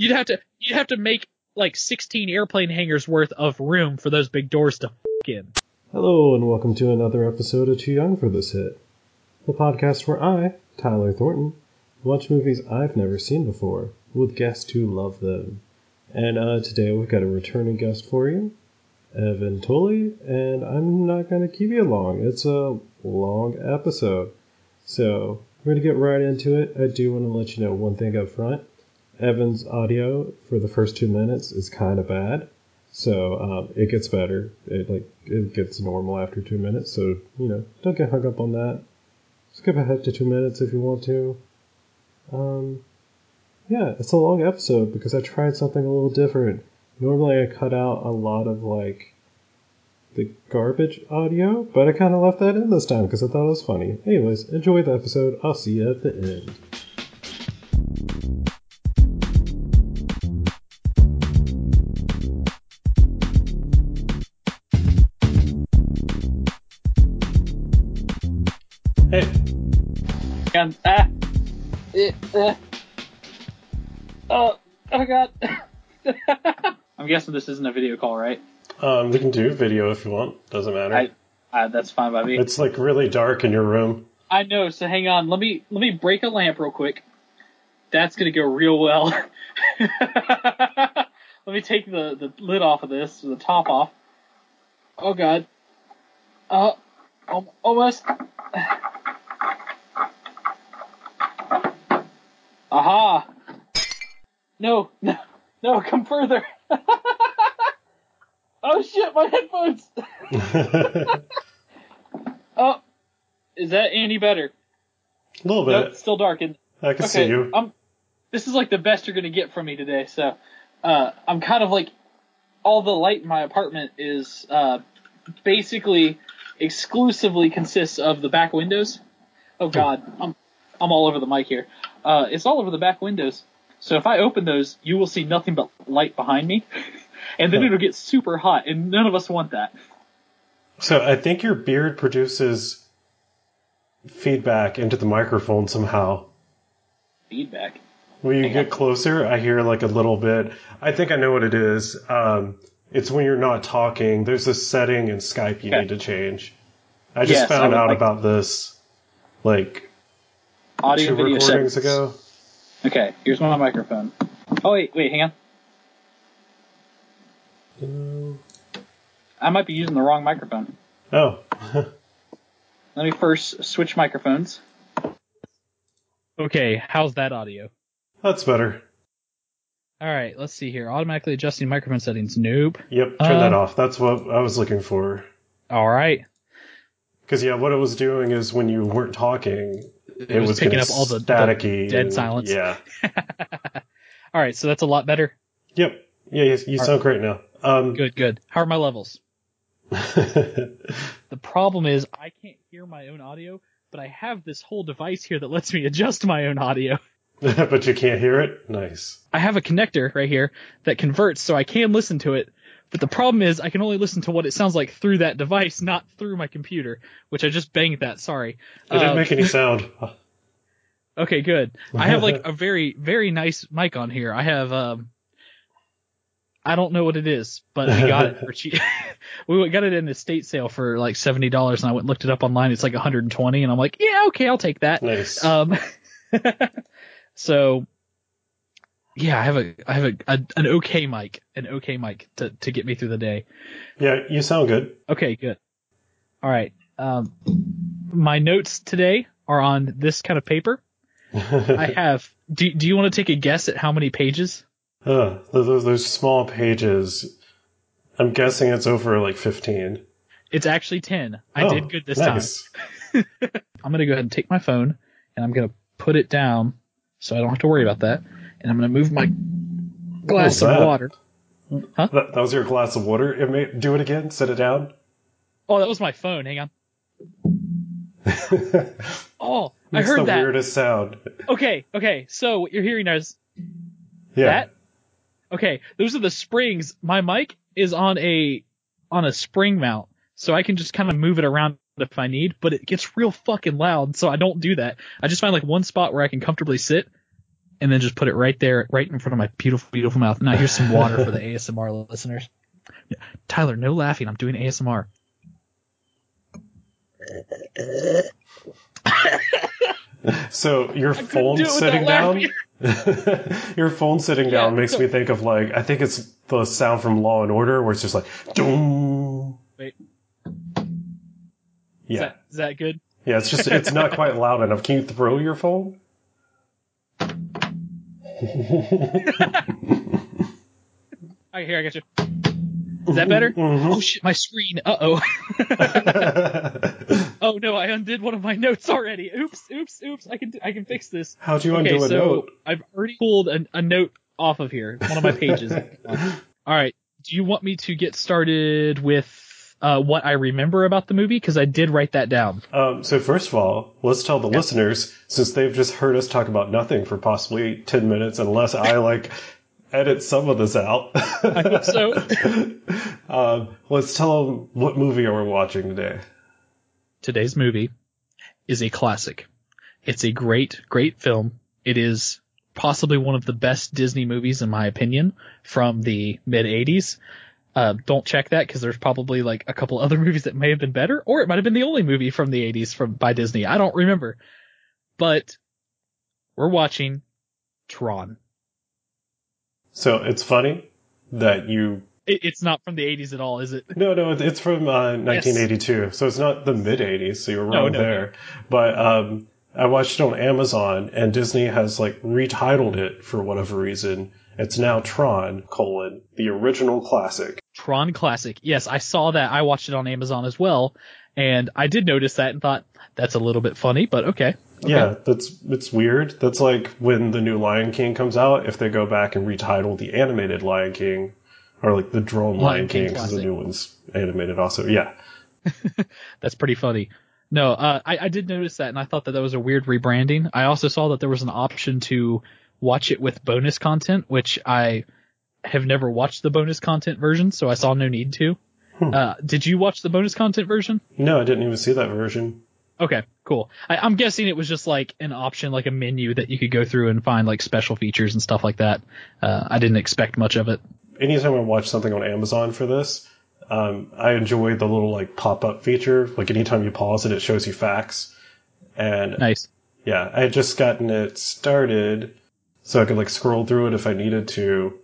You'd have to you'd have to make like 16 airplane hangars worth of room for those big doors to in. Hello, and welcome to another episode of Too Young for This Hit, the podcast where I, Tyler Thornton, watch movies I've never seen before with guests who love them. And uh, today we've got a returning guest for you, Evan Tully, and I'm not going to keep you long. It's a long episode. So we're going to get right into it. I do want to let you know one thing up front. Evan's audio for the first two minutes is kind of bad. So um, it gets better. It like it gets normal after two minutes. So you know, don't get hung up on that. Skip ahead to two minutes if you want to. Um, yeah, it's a long episode because I tried something a little different. Normally I cut out a lot of like the garbage audio, but I kind of left that in this time because I thought it was funny. Anyways, enjoy the episode. I'll see you at the end. And ah, it, uh, oh, oh god. I'm guessing this isn't a video call, right? um, we can do video if you want. Doesn't matter. I, uh, that's fine by me. It's like really dark in your room. I know. So hang on. Let me let me break a lamp real quick. That's gonna go real well. let me take the the lid off of this, the top off. Oh god. Uh, al- almost. Aha! No, no, no! Come further. oh shit! My headphones. Oh, is that any better? A little bit. it's still dark. I can okay, see you. I'm. This is like the best you're gonna get from me today. So, uh, I'm kind of like, all the light in my apartment is uh, basically exclusively consists of the back windows. Oh God, I'm I'm all over the mic here. Uh, it's all over the back windows. So if I open those, you will see nothing but light behind me, and then it'll get super hot, and none of us want that. So I think your beard produces feedback into the microphone somehow. Feedback. When you Hang get on. closer, I hear like a little bit. I think I know what it is. Um, it's when you're not talking. There's a setting in Skype you Okay. need to change. I just Yes, found out like- about this like Audio two video recordings settings. ago. Okay, here's my microphone. Oh wait, wait, hang on. I might be using the wrong microphone. Oh, Let me first switch microphones. Okay, how's that audio? that's better. All right, let's see here. Automatically adjusting microphone settings. Nope. Yep, turn that Um, off. That's what I was looking for. All right. Because yeah, what it was doing is when you weren't talking, it, It was picking up all the- the dead silence. Yeah. All right, so that's a lot better. Yep. Yeah, you, you sound great now. Um, Good, good. How are my levels? The problem is I can't hear my own audio, but I have this whole device here that lets me adjust my own audio. but you can't hear it. Nice. I have a connector right here that converts so I can listen to it. But the problem is I can only listen to what it sounds like through that device, not through my computer, which I just banged that. Sorry. It didn't Uh, make any sound. Okay, good. I have like a very, very nice mic on here. I have, um, I don't know what it is, but we got it for cheap. we got it in a state sale for like seventy dollars, and I went and looked it up online. It's like 120, and I'm like, yeah, okay, I'll take that. nice. Um, so yeah, I have a, I have a, a an okay mic, an okay mic to to get me through the day. yeah, you sound good. Okay, good. All right. Um, my notes today are on this kind of paper. I have. Do Do you want to take a guess at how many pages? uh, those, those small pages. I'm guessing it's over like 15. It's actually ten. I Oh, did good this nice. time. I'm gonna go ahead and take my phone and I'm gonna put it down so I don't have to worry about that. And I'm gonna move my glass oh, of that? water. That, that was your glass of water. It may, do it again. Set it down. Oh, that was my phone. Hang on. Oh, I heard the that. weirdest sound. Okay, okay. So what you're hearing is Yeah. that. Okay, those are the springs. My mic is on a on a spring mount, so I can just kind of move it around if I need. But it gets real fucking loud, so I don't do that. I just find like one spot where I can comfortably sit, and then just put it right there, right in front of my beautiful, beautiful mouth. Now here's some water for the ASMR listeners. Tyler, no laughing. I'm doing ASMR. So your phone do it without sitting down, your phone sitting down makes so- me think of like I think it's the sound from Law and Order where it's just like doom. Wait. Is Yeah, that, is that good? yeah. It's just it's not quite loud enough. Can you throw your phone? Right, here I got you. Is that better? Mhm. Oh shit, my screen. Uh oh. oh no, I undid one of my notes already. Oops, oops, oops. I can I can fix this. How'd you okay, undo a so note? I've already pulled a, a note off of here. One of my pages. All right. Do you want me to get started with uh, what I remember about the movie? Because I did write that down. Um, so first of all, let's tell the listeners, since they've just heard us talk about nothing for possibly ten minutes, unless I like edit some of this out. I hope so. um, let's tell them what movie are we watching today. Today's movie is a classic. It's a great, great film. It is possibly one of the best Disney movies in my opinion from the mid 80s. Uh, don't check that because there's probably like a couple other movies that may have been better, or it might have been the only movie from the 80s from by Disney. I don't remember. But we're watching Tron. So it's funny that you. It, it's not from the 80s at all, is it? No, no, it's from uh, 1982, so it's not the mid 80s. So you're No, wrong no, there. But um, I watched it on Amazon, and Disney has like retitled it for whatever reason. It's now Tron: colon the original classic. Tron Classic. Yes, I saw that. I watched it on Amazon as well, and I did notice that and thought that's a little bit funny, but okay. okay. Yeah, that's it's weird. That's like when the new Lion King comes out. If they go back and retitle the animated Lion King, or like the drone Lion Lion, King because the new one's animated also. Yeah, That's pretty funny. No, uh, I, I did notice that, and I thought that that was a weird rebranding. I also saw that there was an option to watch it with bonus content, which I have never watched the bonus content version, so I saw no need to. Hmm. Uh, did you watch the bonus content version? no, I didn't even see that version. Okay, cool. I, I'm guessing it was just like an option, like a menu that you could go through and find like special features and stuff like that. Uh, I didn't expect much of it. anytime I watch something on Amazon for this, um, I enjoy the little like pop up feature. Like anytime you pause it, it shows you facts. And Nice. yeah, I had just gotten it started, so I could like scroll through it if I needed to.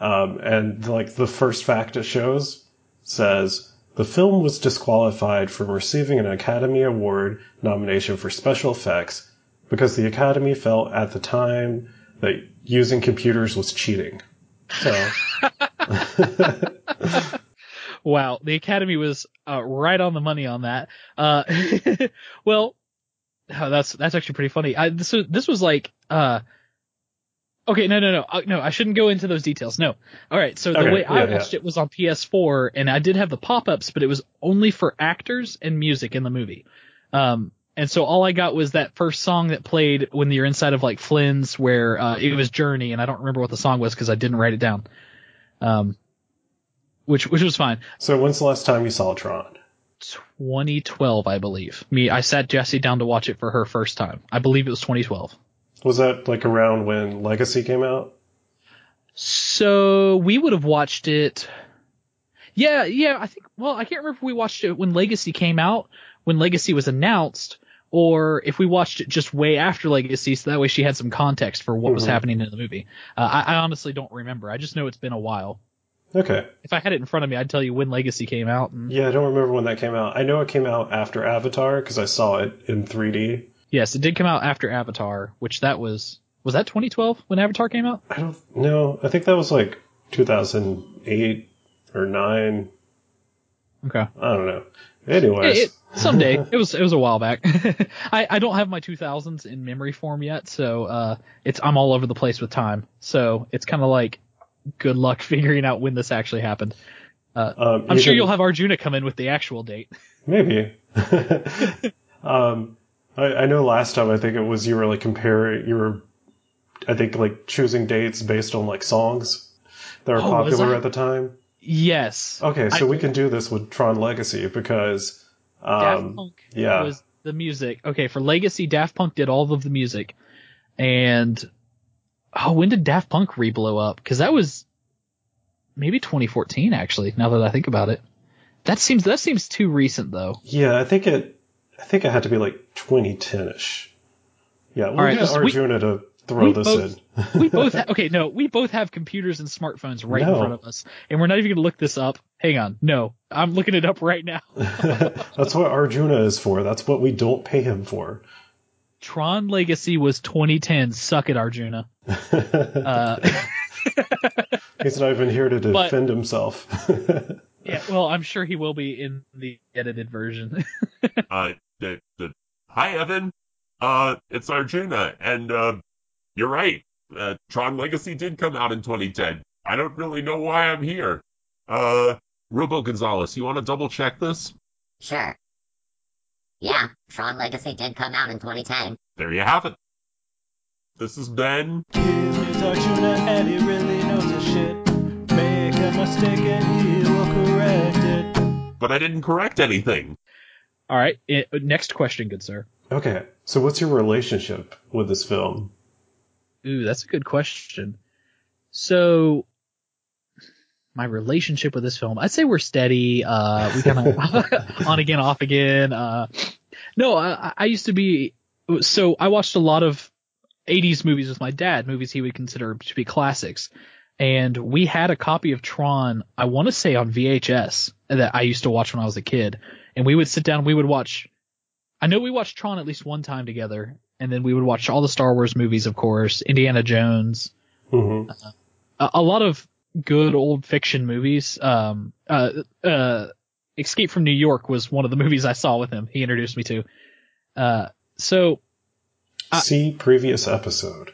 Um, and like the first fact it shows says the film was disqualified from receiving an Academy Award nomination for special effects because the Academy felt at the time that using computers was cheating. So. Wow, the Academy was uh, right on the money on that. Uh, well, oh, that's that's actually pretty funny. I, this was this was like, uh, okay, no, no, no, uh, no, I shouldn't go into those details. No, all right. So the Okay, way I yeah, watched it was on PS4, and I did have the pop-ups, but it was only for actors and music in the movie. Um, and so all I got was that first song that played when you're inside of like Flynn's, where uh, it was Journey, and I don't remember what the song was because I didn't write it down. Um, which which was fine. So when's the last time you saw Tron? 2012, I believe. Me, I sat Jesse down to watch it for her first time. I believe it was 2012. Was that like around when Legacy came out? So we would have watched it. Yeah, yeah. I think. Well, I can't remember if we watched it when Legacy came out, when Legacy was announced, or if we watched it just way after Legacy, so that way she had some context for what was Mhm. happening in the movie. Uh, I, I honestly don't remember. I just know it's been a while. Okay. If I had it in front of me, I'd tell you when Legacy came out. And Yeah, I don't remember when that came out. I know it came out after Avatar because I saw it in 3D. Yes, it did come out after Avatar, which that was was that 2012 when Avatar came out? I don't know. I think that was like 2008 or 9. Okay. I don't know. Anyways. It, it, someday. it was it was a while back. I, I don't have my 2000s in memory form yet, so uh, it's I'm all over the place with time. So it's kind of like good luck figuring out when this actually happened. um, I'm you sure can- you'll have Arjuna come in with the actual date. Maybe. um, I, I know last time I think it was you were like comparing, you were, I think like choosing dates based on like songs that were Oh, popular at the time. Yes. Okay, so I- we can do this with Tron Legacy because, Daft um, Punk yeah. was the music. Okay, for Legacy, Daft Punk did all of the music, and oh, when did Daft Punk re-blow up? Because that was maybe 2014, actually. Now that I think about it, that seems that seems too recent though. Yeah, I think it. I think it had to be like 2010ish. Yeah, we'll right, get so we- Arjuna to throw this both- in. we both ha- okay no we both have computers and smartphones right No. in front of us and we're not even gonna look this up hang on no i'm looking it up right now That's what Arjuna is for. That's what we don't pay him for. tron legacy was 2010 suck it arjuna uh, He's not even here to But- defend himself. Yeah well i'm sure he will be in the edited version Uh, the, the, hi, Evan. Uh, it's Arjuna, and, uh, you're right. Uh, Tron Legacy did come out in 2010. I don't really know why I'm here. Uh, Rubo Gonzalez, you want to double check this? Sure. Yeah, Tron Legacy did come out in 2010. There you have it. This is Ben. Here's Arjuna and he really knows his shit. Make a mistake and he will correct it. But I didn't correct anything. all right it, next question good sir okay, so what's your relationship with this film? Ooh, that's a good question. So, my relationship with this film, I'd say we're steady. Uh, we kind of on again, off again. Uh, no, I, I used to be. So I watched a lot of 80s movies with my dad, movies he would consider to be classics. And we had a copy of Tron, I want to say on VHS that I used to watch when I was a kid. And we would sit down, we would watch, I know we watched Tron at least one time together. And then we would watch all the Star Wars movies, of course, Indiana Jones, hmm a, a lot of good old fiction movies. Um, uh, uh, Escape from New York was one of the movies I saw with him. He introduced me to. Uh, so Uh, See previous episode.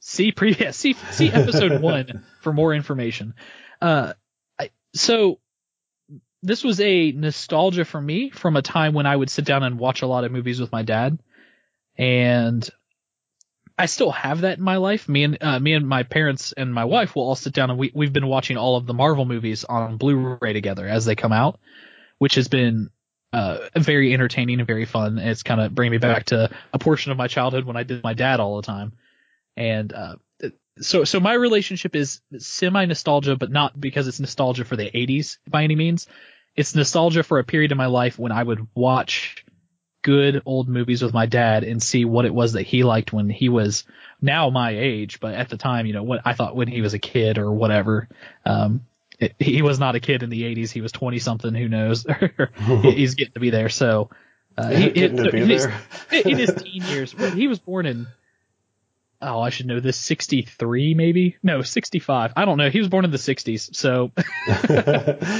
see previous see see episode one for more information. Uh, I, so this was a nostalgia for me from a time when I would sit down and watch a lot of movies with my dad, and I still have that in my life. Me and uh, me and my parents and my wife will all sit down and we we've been watching all of the Marvel movies on Blu-ray together as they come out, which has been uh, very entertaining and very fun. It's kind of bringing me back to a portion of my childhood when I did my dad all the time. And uh, so so my relationship is semi nostalgia, but not because it's nostalgia for the 80s by any means. It's nostalgia for a period of my life when I would watch good old movies with my dad and see what it was that he liked when he was now my age, but at the time, you know, what I thought when he was a kid or whatever. Um, it, he was not a kid in the 80s. He was 20 something. Who knows? He's getting to be there. So, uh, he, Getting to be in his- in his teen years. He was born in, oh, I should know this, 63 maybe? No, 65. I don't know. He was born in the 60s. So,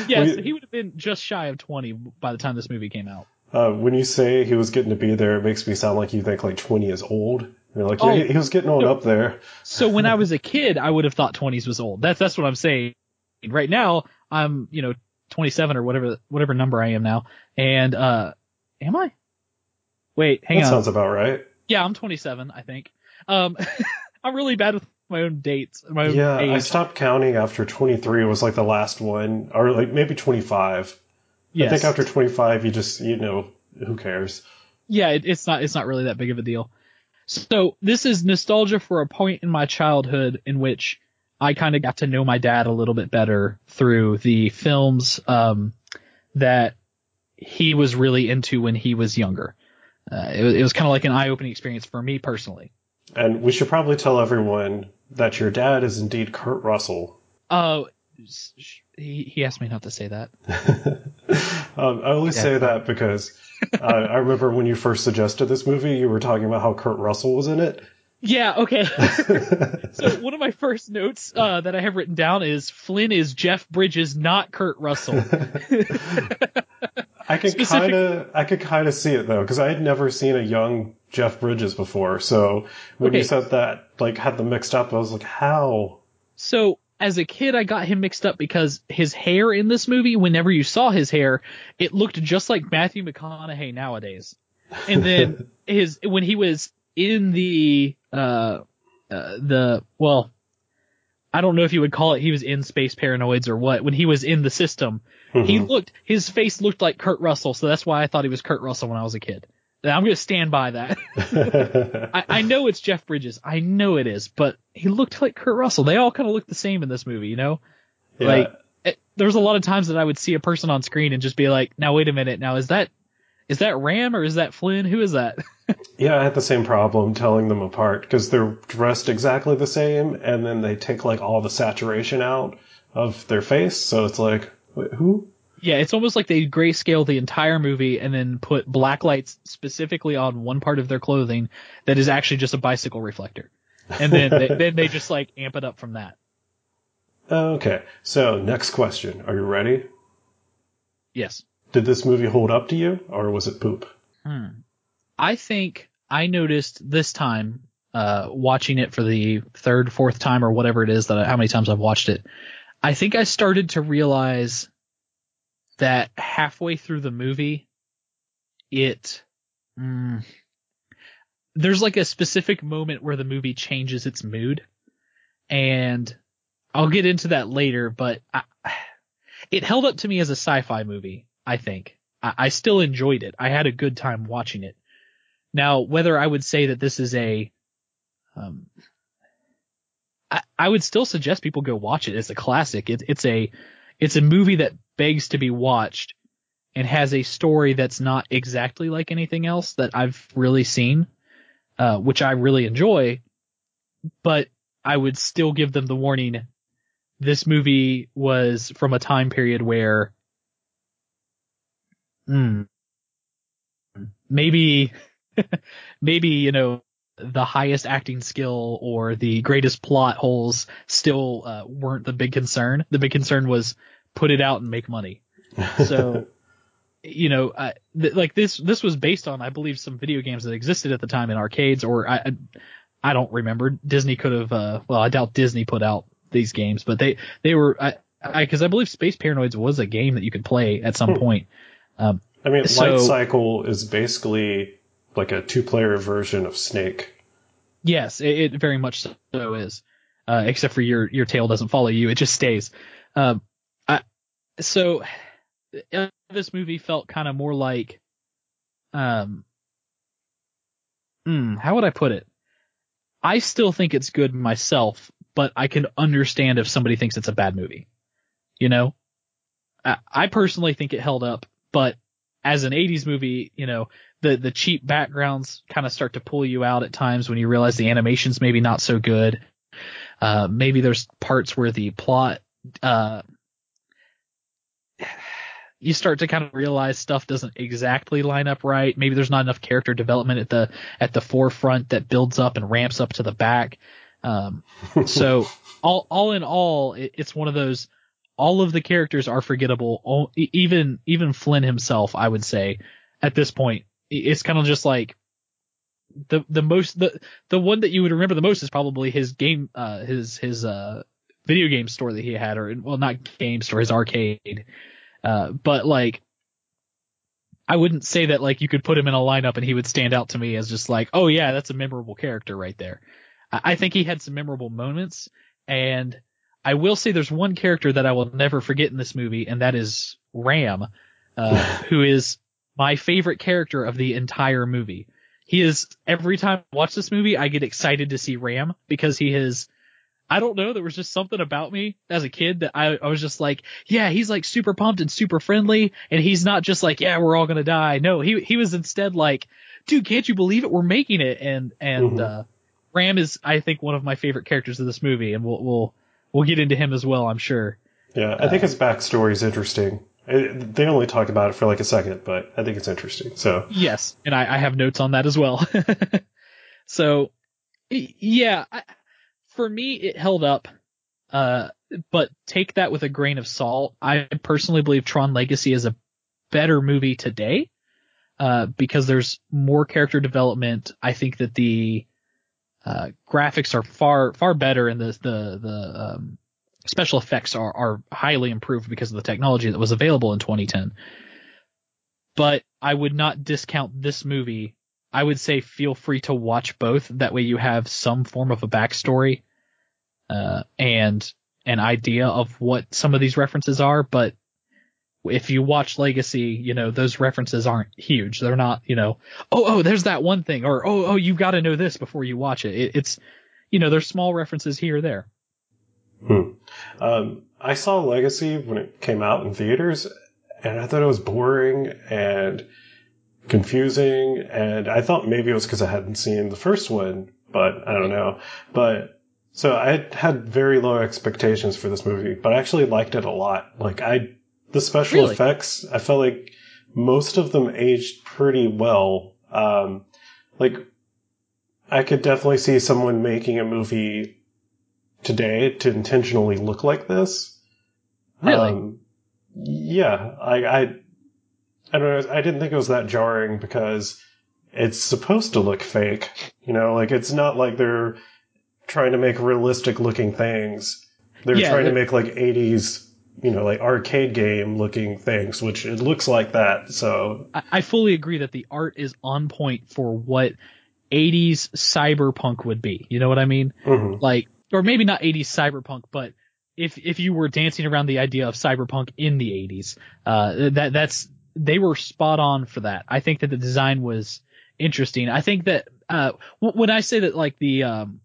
yeah, so he would have been just shy of 20 by the time this movie came out. uh, when you say he was getting to be there, it makes me sound like you think like 20 is old. You're like, Oh, yeah, he was getting on no. up there. So when I was a kid, I would have thought 20s was old. That's, that's what I'm saying. Right now, I'm, you know, 27 or whatever, whatever number I am now. And, uh, am I? Wait, hang that on. sounds about right. Yeah, I'm 27, I think. Um, I'm really bad with my own dates, my own Yeah, age. I stopped counting after 23 was like the last one, or like maybe 25. Yes. I think after 25, you just, you know, who cares? yeah, it, it's not it's not really that big of a deal. So this is nostalgia for a point in my childhood in which I kind of got to know my dad a little bit better through the films um, that he was really into when he was younger. Uh, it, was- it was kind of like an eye-opening experience for me personally. And we should probably tell everyone that your dad is indeed Kurt Russell. Oh, he, he asked me not to say that. Um, I only Yeah. say that because uh, I remember when you first suggested this movie, you were talking about how Kurt Russell was in it. Yeah, okay. so one of my first notes uh, that I have written down is Flynn is Jeff Bridges, not Kurt Russell. I could Specific- kind of, I could kind of see it though, because I had never seen a young Jeff Bridges before. So when you said that, like, had them mixed up, I was like, how? So as a kid, I got him mixed up because his hair in this movie, whenever you saw his hair, it looked just like Matthew McConaughey nowadays. And then his when he was in the uh, uh the well, I don't know if you would call it he was in space paranoids or what. When he was in the system, he Mhm. looked his face looked like Kurt Russell, so that's why I thought he was Kurt Russell when I was a kid. I'm going to stand by that. I, I know it's Jeff Bridges. I know it is, but he looked like Kurt Russell. They all kind of look the same in this movie, you know? Yeah. Like, it, there was a lot of times that I would see a person on screen and just be like, now wait a minute, now is that, is that Ram or is that Flynn? Who is that? Yeah, I had the same problem telling them apart because they're dressed exactly the same, and then they take like all the saturation out of their face, so it's like, wait, who? yeah, it's almost like they grayscale the entire movie and then put black lights specifically on one part of their clothing that is actually just a bicycle reflector. And then they, then they just like amp it up from that. Okay, so next question. Are you ready? Yes. Did this movie hold up to you, or was it poop? Hmm. I think I noticed this time, uh, watching it for the third, fourth time or whatever it is that I, how many times I've watched it. I think I started to realize that halfway through the movie, it, mm, there's like a specific moment where the movie changes its mood and I'll get into that later, but I, it held up to me as a sci-fi movie, I think. I, I still enjoyed it. I had a good time watching it. Now, whether I would say that this is a, um, I, I would still suggest people go watch it. It's a classic. It, it's a, it's a movie that begs to be watched and has a story that's not exactly like anything else that I've really seen, uh, which I really enjoy, but I would still give them the warning. This movie was from a time period where, hmm, maybe, maybe, you know, the highest acting skill or the greatest plot holes still uh, weren't the big concern. The big concern was put it out and make money. So, you know, uh, th- like this, this was based on, I believe, some video games that existed at the time in arcades, or I, I, I don't remember. Disney could have, uh, well, I doubt Disney put out these games, but they, they were, I, I, cause I believe Space Paranoids was a game that you could play at some Hmm. point. Um, I mean, So- Light Cycle is basically like a two-player version of Snake. Yes, it, it very much so is. Uh, except for your your tail doesn't follow you; it just stays. Um, I, so uh, this movie felt kind of more like, um, hmm, how would I put it? I still think it's good myself, but I can understand if somebody thinks it's a bad movie. You know, I, I personally think it held up, but as an 80s movie, you know, the the cheap backgrounds kind of start to pull you out at times when you realize the animation's maybe not so good. Uh, maybe there's parts where the plot, uh, you start to kind of realize stuff doesn't exactly line up right. Maybe there's not enough character development at the at the forefront that builds up and ramps up to the back. Um, so all all in all, it, it's one of those. All of the characters are forgettable. All, even even Flynn himself, I would say, at this point, it's kind of just like the the most the the one that you would remember the most is probably his game uh his his uh video game store that he had or well not game store his arcade uh but like I wouldn't say that like you could put him in a lineup and he would stand out to me as just like oh yeah that's a memorable character right there I, I think he had some memorable moments and I will say there's one character that I will never forget in this movie and that is Ram uh who is my favorite character of the entire movie he is every time I watch this movie, I get excited to see Ram because he is. I don't know. There was just something about me as a kid that I, I was just like, yeah, he's like super pumped and super friendly, and he's not just like, yeah, we're all gonna die. No, he he was instead like, dude, can't you believe it? We're making it. And and Mhm. uh, Ram is, I think, one of my favorite characters of this movie, and we'll we'll we'll get into him as well, I'm sure. Yeah, I think his backstory is interesting. It, they only talk about it for like a second, but I think it's interesting. So Yes, and I, I have notes on that as well. so, yeah, I, for me, it held up. Uh, but take that with a grain of salt. I personally believe Tron Legacy is a better movie today, uh, because there's more character development. I think that the uh, graphics are far far better, and the the the um, special effects are are highly improved because of the technology that was available in 2010 but I would not discount this movie. I would say feel free to watch both. That way you have some form of a backstory, uh, and an idea of what some of these references are. But if you watch Legacy, you know those references aren't huge. They're not, you know, oh oh, there's that one thing, or oh oh, you've got to know this before you watch it. it it's, you know, there's small references here or there. Hmm. Um, I saw Legacy when it came out in theaters, and I thought it was boring and confusing, and I thought maybe it was because I hadn't seen the first one, but I don't know. But so I had very low expectations for this movie, but I actually liked it a lot. Like I, the special Really? effects, I felt like most of them aged pretty well. Um, like I could definitely see someone making a movie today to intentionally look like this. Really? Um, yeah, I, I, I don't know. I didn't think it was that jarring because it's supposed to look fake. You know, like it's not like they're trying to make realistic looking things. They're Yeah, trying to they're- make like 80s, you know, like arcade game looking things, which it looks like that. So, I, I fully agree that the art is on point for what 80s cyberpunk would be. You know what I mean? mhm. Like, or maybe not 80s cyberpunk, but if if you were dancing around the idea of cyberpunk in the 80s, uh, that that's they were spot on for that. I think that the design was interesting. I think that uh, w- when I say that like the um,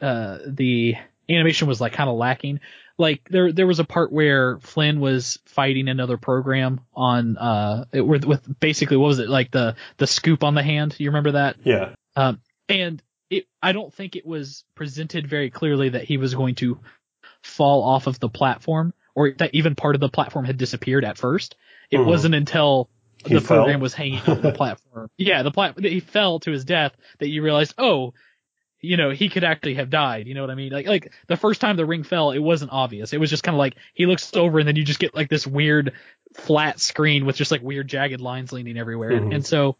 uh, the animation was like kind of lacking, like there there was a part where Flynn was fighting another program on uh it, with, with basically what was it like the the scoop on the hand? You remember that? yeah. Um, and it, I don't think it was presented very clearly that he was going to fall off of the platform or that even part of the platform had disappeared at first. It Mhm. wasn't until He the fell? program was hanging on the platform. Yeah, the plat he fell to his death that you realized, oh, you know, he could actually have died. You know what I mean? Like, like the first time the ring fell, it wasn't obvious. It was just kind of like he looks over and then you just get like this weird flat screen with just like weird jagged lines leaning everywhere. And, Mhm. and so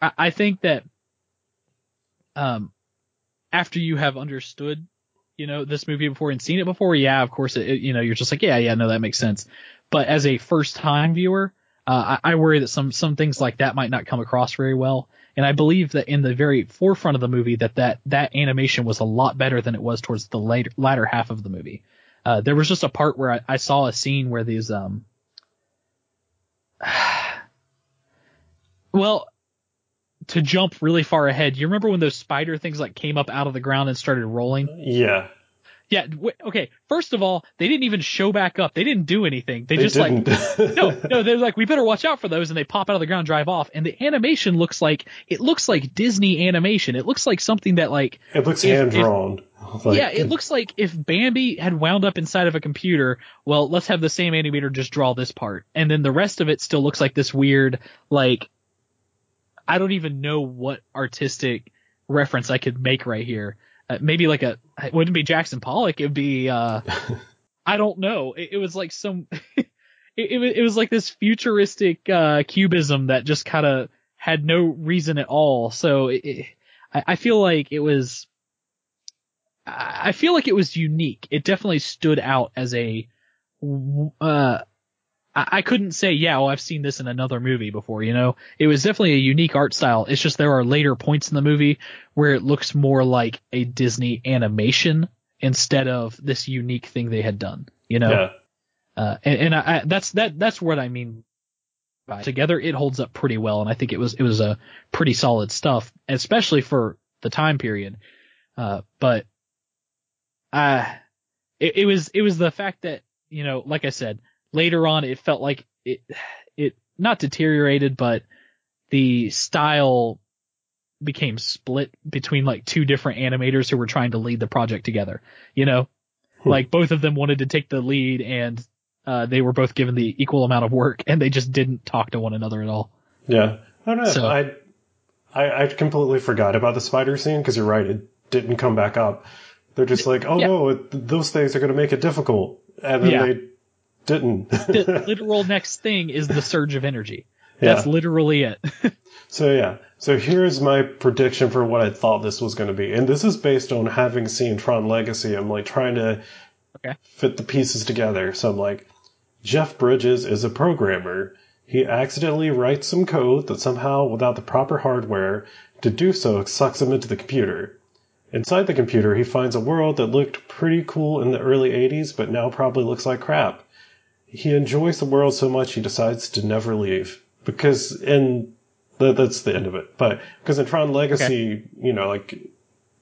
I, I think that, um, after you have understood, you know, this movie before and seen it before, yeah, of course, it, it- you know, you're just like, yeah, yeah, no, that makes sense. But as a first time viewer, uh, I, I worry that some some things like that might not come across very well. And I believe that in the very forefront of the movie, that that that animation was a lot better than it was towards the later latter half of the movie. Uh, there was just a part where I, I saw a scene where these um, well, to jump really far ahead, you remember when those spider things like came up out of the ground and started rolling? Yeah. Yeah. W- okay. First of all, they didn't even show back up. They didn't do anything. They, They just like didn't. no, no, they're like, we better watch out for those, and they pop out of the ground, drive off, and the animation looks like it looks like Disney animation. It looks like something that like, It looks hand drawn. Like, yeah, it looks like if Bambi had wound up inside of a computer. Well, let's have the same animator just draw this part, and then the rest of it still looks like this weird, like, I don't even know what artistic reference I could make right here. Uh, maybe like a, it wouldn't be Jackson Pollock. It'd be, uh, I don't know. It, it was like some, it, it, was- it was like this futuristic, uh, cubism that just kind of had no reason at all. So it, it, I, I feel like it was, I I feel like it was unique. It definitely stood out as a, uh, I I couldn't say, yeah, well, I've seen this in another movie before, you know? It was definitely a unique art style. It's just there are later points in the movie where it looks more like a Disney animation instead of this unique thing they had done, you know? yeah. Uh, and, and I, I, that's, that, that's what I mean by together. It holds up pretty well. And I think it was, it was a pretty solid stuff, especially for the time period. Uh, but, uh, it, it was, it was the fact that, you know, like I said, later on it felt like it, it not deteriorated, but the style became split between like two different animators who were trying to lead the project together, you know? Hmm. Like both of them wanted to take the lead and uh, they were both given the equal amount of work and they just didn't talk to one another at all. Yeah. I don't know. So- I, I I completely forgot about the spider scene because you're right. It didn't come back up. They're just like, oh Yeah. no, it, those things are going to make it difficult, and then Yeah. they didn't. The literal next thing is the surge of energy. Yeah. That's literally it. So yeah, so here's my prediction for what I thought this was going to be, and this is based on having seen Tron Legacy. I'm like trying to Okay. fit the pieces together. So I'm like, Jeff Bridges is a programmer. He accidentally writes some code that somehow, without the proper hardware to do so, sucks him into the computer. Inside the computer, he finds a world that looked pretty cool in the early 80s, but now probably looks like crap. He enjoys the world so much he decides to never leave because in that, that's the end of it. But because in Tron Legacy, you know, like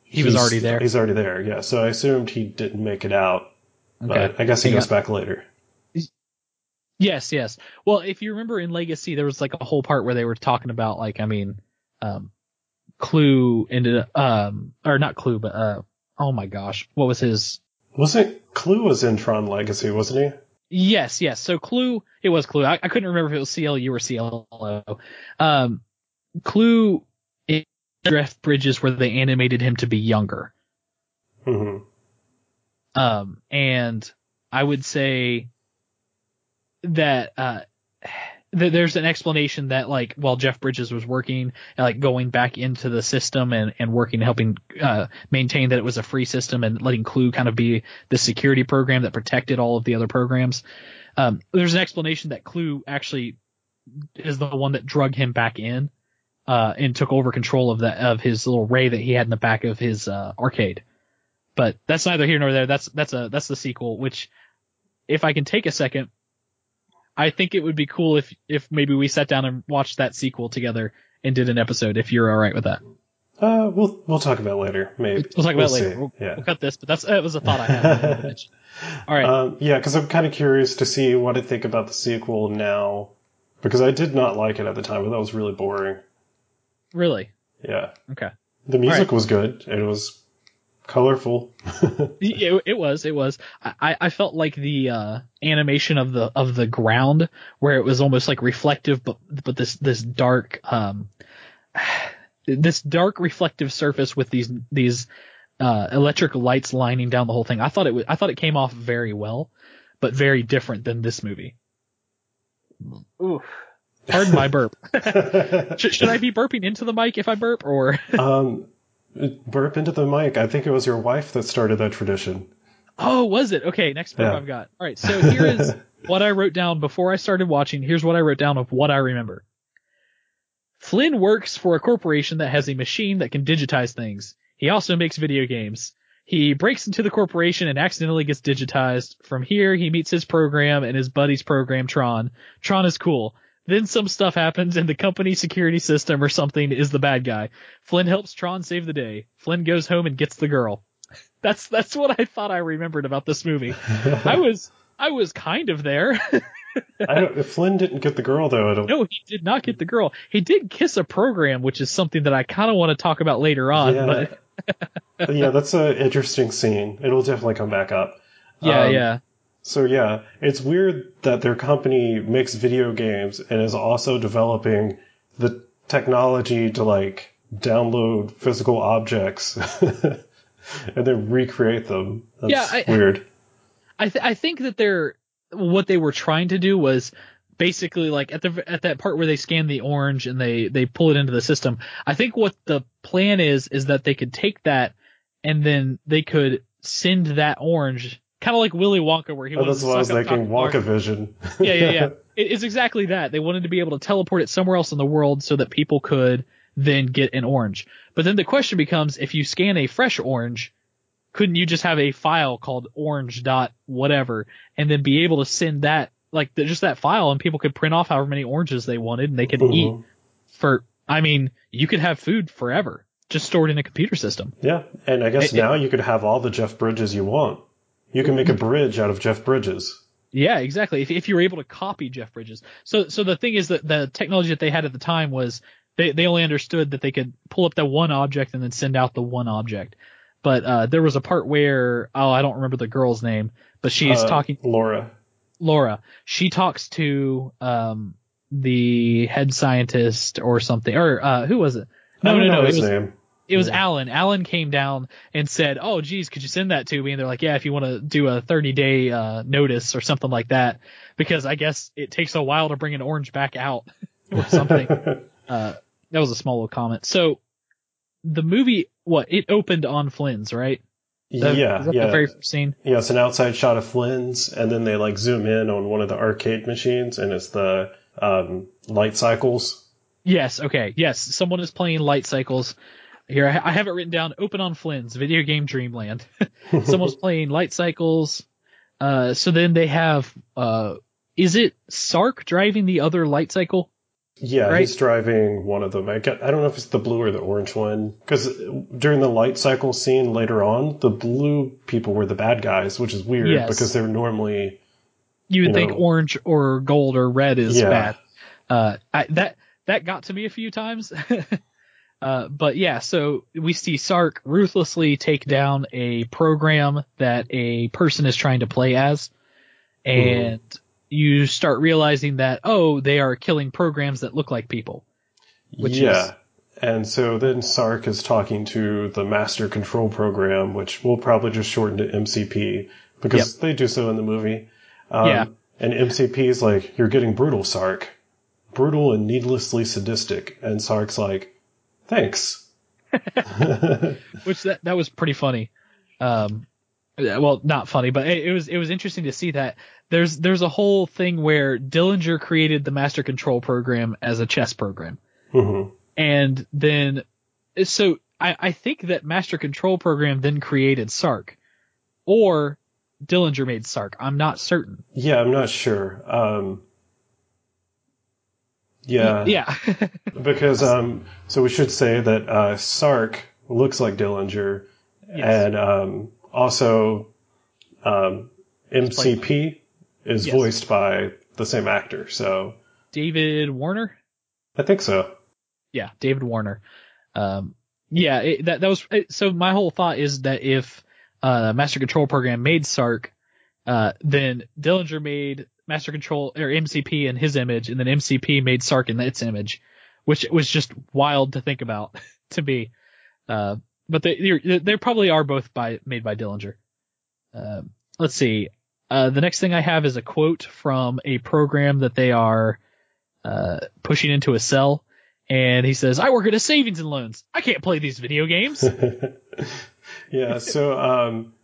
He was already there. He's already there. Yeah. So I assumed he didn't make it out, but I guess he Hang goes on. back later. Yes, yes. Well, if you remember in Legacy, there was like a whole part where they were talking about like, I mean, um, CLU ended up, um, or not CLU, but uh, oh my gosh, what was his? Wasn't CLU was in Tron Legacy, wasn't Yes, yes. So CLU, it was CLU. I, I couldn't remember if it was CLU or CLO. Um, CLU in Jeff Bridges where they animated him to be younger. he? hmm Um, and I would say that, uh, th- there's an explanation that like while Jeff Bridges was working, like going back into the system and, and working, helping, uh, maintain that it was a free system and letting CLU kind of be the security program that protected all of the other programs. Um, there's an explanation that CLU actually is the one that drug him back in, uh, and took over control of that, of his little ray that he had in the back of his, uh, arcade but that's neither here nor there. That's that's a that's the sequel. Which, if I can take a second, I think it would be cool if if maybe we sat down and watched that sequel together and did an episode. If you're all right with that, Uh, we'll we'll talk about it later. Maybe we'll talk about We'll it later. We'll, yeah. we'll cut this, but that's that was a thought I had. all right. Um, yeah, because I'm kind of curious to see what I think about the sequel now, because I did not like it at the time, but that was really boring. really? Yeah, Okay. the music Alright. was good. It was colorful. It, it was. It was. I, I felt like the uh, animation of the of the ground, where it was almost like reflective, but but this this dark um this dark reflective surface with these these uh, electric lights lining down the whole thing. I thought it was, I thought it came off very well, but very different than this movie. Oof. Pardon my burp. should, should I be burping into the mic if I burp, or um, burp into the mic. I think it was your wife that started that tradition. Oh, was it? Okay, next burp Yeah. I've got. All right, so here is what I wrote down before I started watching. Here's what I wrote down of what I remember. Flynn works for a corporation that has a machine that can digitize things. He also makes video games. He breaks into the corporation and accidentally gets digitized. From here, he meets his program and his buddy's program, Tron. Tron is cool. Then some stuff happens and the company security system or something is the bad guy. Flynn helps Tron save the day. Flynn goes home and gets the girl. That's that's what I thought I remembered about this movie. I was I was kind of there. I don't, if Flynn didn't get the girl though, it'll, no, he did not get the girl. He did kiss a program, which is something that I kind of want to talk about later on. yeah, But yeah, that's an interesting scene. It'll definitely come back up. yeah, Um, yeah, So yeah, it's weird that their company makes video games and is also developing the technology to like download physical objects and then recreate them. That's Yeah, I- weird. I th- I think that they're what they were trying to do was basically like at the at that part where they scan the orange and they they pull it into the system. I think what the plan is is that they could take that and then they could send that orange kind of like Willy Wonka where he Oh, wanted that's why I was thinking. Wonka Vision. yeah, yeah, yeah. It- It's exactly that. They wanted to be able to teleport it somewhere else in the world so that people could then get an orange. But then the question becomes, if you scan a fresh orange, couldn't you just have a file called orange dot whatever and then be able to send that like the, just that file and people could print off however many oranges they wanted and they could eat Mhm. for I mean, you could have food forever just stored in a computer system. Yeah, and I guess It- it- now you could have all the Jeff Bridges you want. You can make a bridge out of Jeff Bridges. Yeah, exactly. If if you were able to copy Jeff Bridges. So so the thing is that the technology that they had at the time was they they only understood that they could pull up that one object and then send out the one object. But uh there was a part where oh I don't remember the girl's name, but she's Uh, talking Laura. Laura. She talks to um the head scientist or something or uh who was it? No no know no, it his was name. It was Yeah. Alan. Alan came down and said, "Oh, geez, could you send that to me?" And they're like, "Yeah, if you want to do a 30 day uh, notice or something like that, because I guess it takes a while to bring an orange back out or something." uh, that was a small little comment. So the movie, what it opened on Flynn's, right? The- yeah, yeah. The very first scene. Yeah, it's an outside shot of Flynn's, and then they like zoom in on one of the arcade machines, and it's the um, light cycles. Yes. Okay. Yes. Someone is playing light cycles. Here, I I have it written down. Open on Flynn's video game Dreamland. Someone's playing light cycles. Uh, so then they have uh, is it Sark driving the other light cycle? Yeah, Right. he's driving one of them. I, get, I don't know if it's the blue or the orange one. Because during the light cycle scene later on, the blue people were the bad guys, which is weird Yes. because they're normally. You would You think know. orange or gold or red is Yeah. bad. Uh, I, that that got to me a few times. uh, but yeah, so we see Sark ruthlessly take down a program that a person is trying to play as, and you start realizing that oh, they are killing programs that look like people. Which yeah. is- And so then Sark is talking to the Master Control Program, which we'll probably just shorten to MCP because they do so in the movie. Um, Yeah. And MCP is like, you're getting brutal, Sark. Brutal and needlessly sadistic. And Sark's like, thanks. which that that was pretty funny. Um, well, not funny, but it, it was it was interesting to see that there's there's a whole thing where Dillinger created the Master Control program as a chess program, hmm and then so I I think that Master Control program then created Sark, or Dillinger made Sark. I'm not certain. Yeah, I'm not sure. Um, yeah. yeah, Because um, so we should say that uh, Sark looks like Dillinger, Yes. and um, also um, MCP is Yes. voiced by the same actor. So David Warner. I think so. Yeah, David Warner. Um, yeah, it, that that was it, so. My whole thought is that if uh, Master Control Program made Sark, uh, then Dillinger made Master Control or MCP in his image, and then MCP made Sark in its image, which was just wild to think about to me. Uh, but they they're- probably are both by made by Dillinger. Uh, let's see. Uh, the next thing I have is a quote from a program that they are uh, pushing into a cell and he says, "I work at a savings and loans. I can't play these video games." yeah. So um,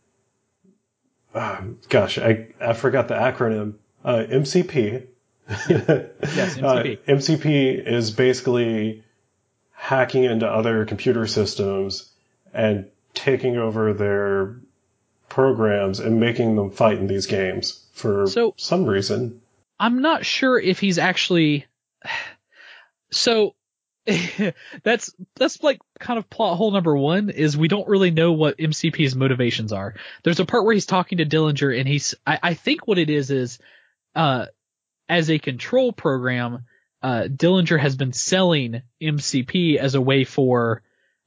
um, gosh, I I forgot the acronym. Uh, MCP. Yes, MCP. Uh, MCP is basically hacking into other computer systems and taking over their programs and making them fight in these games for So- some reason. I'm not sure if he's actually. So that's that's like kind of plot hole number one is we don't really know what MCP's motivations are. There's a part where he's talking to Dillinger and he's I, I think what it is is uh as a control program, uh Dillinger has been selling MCP as a way for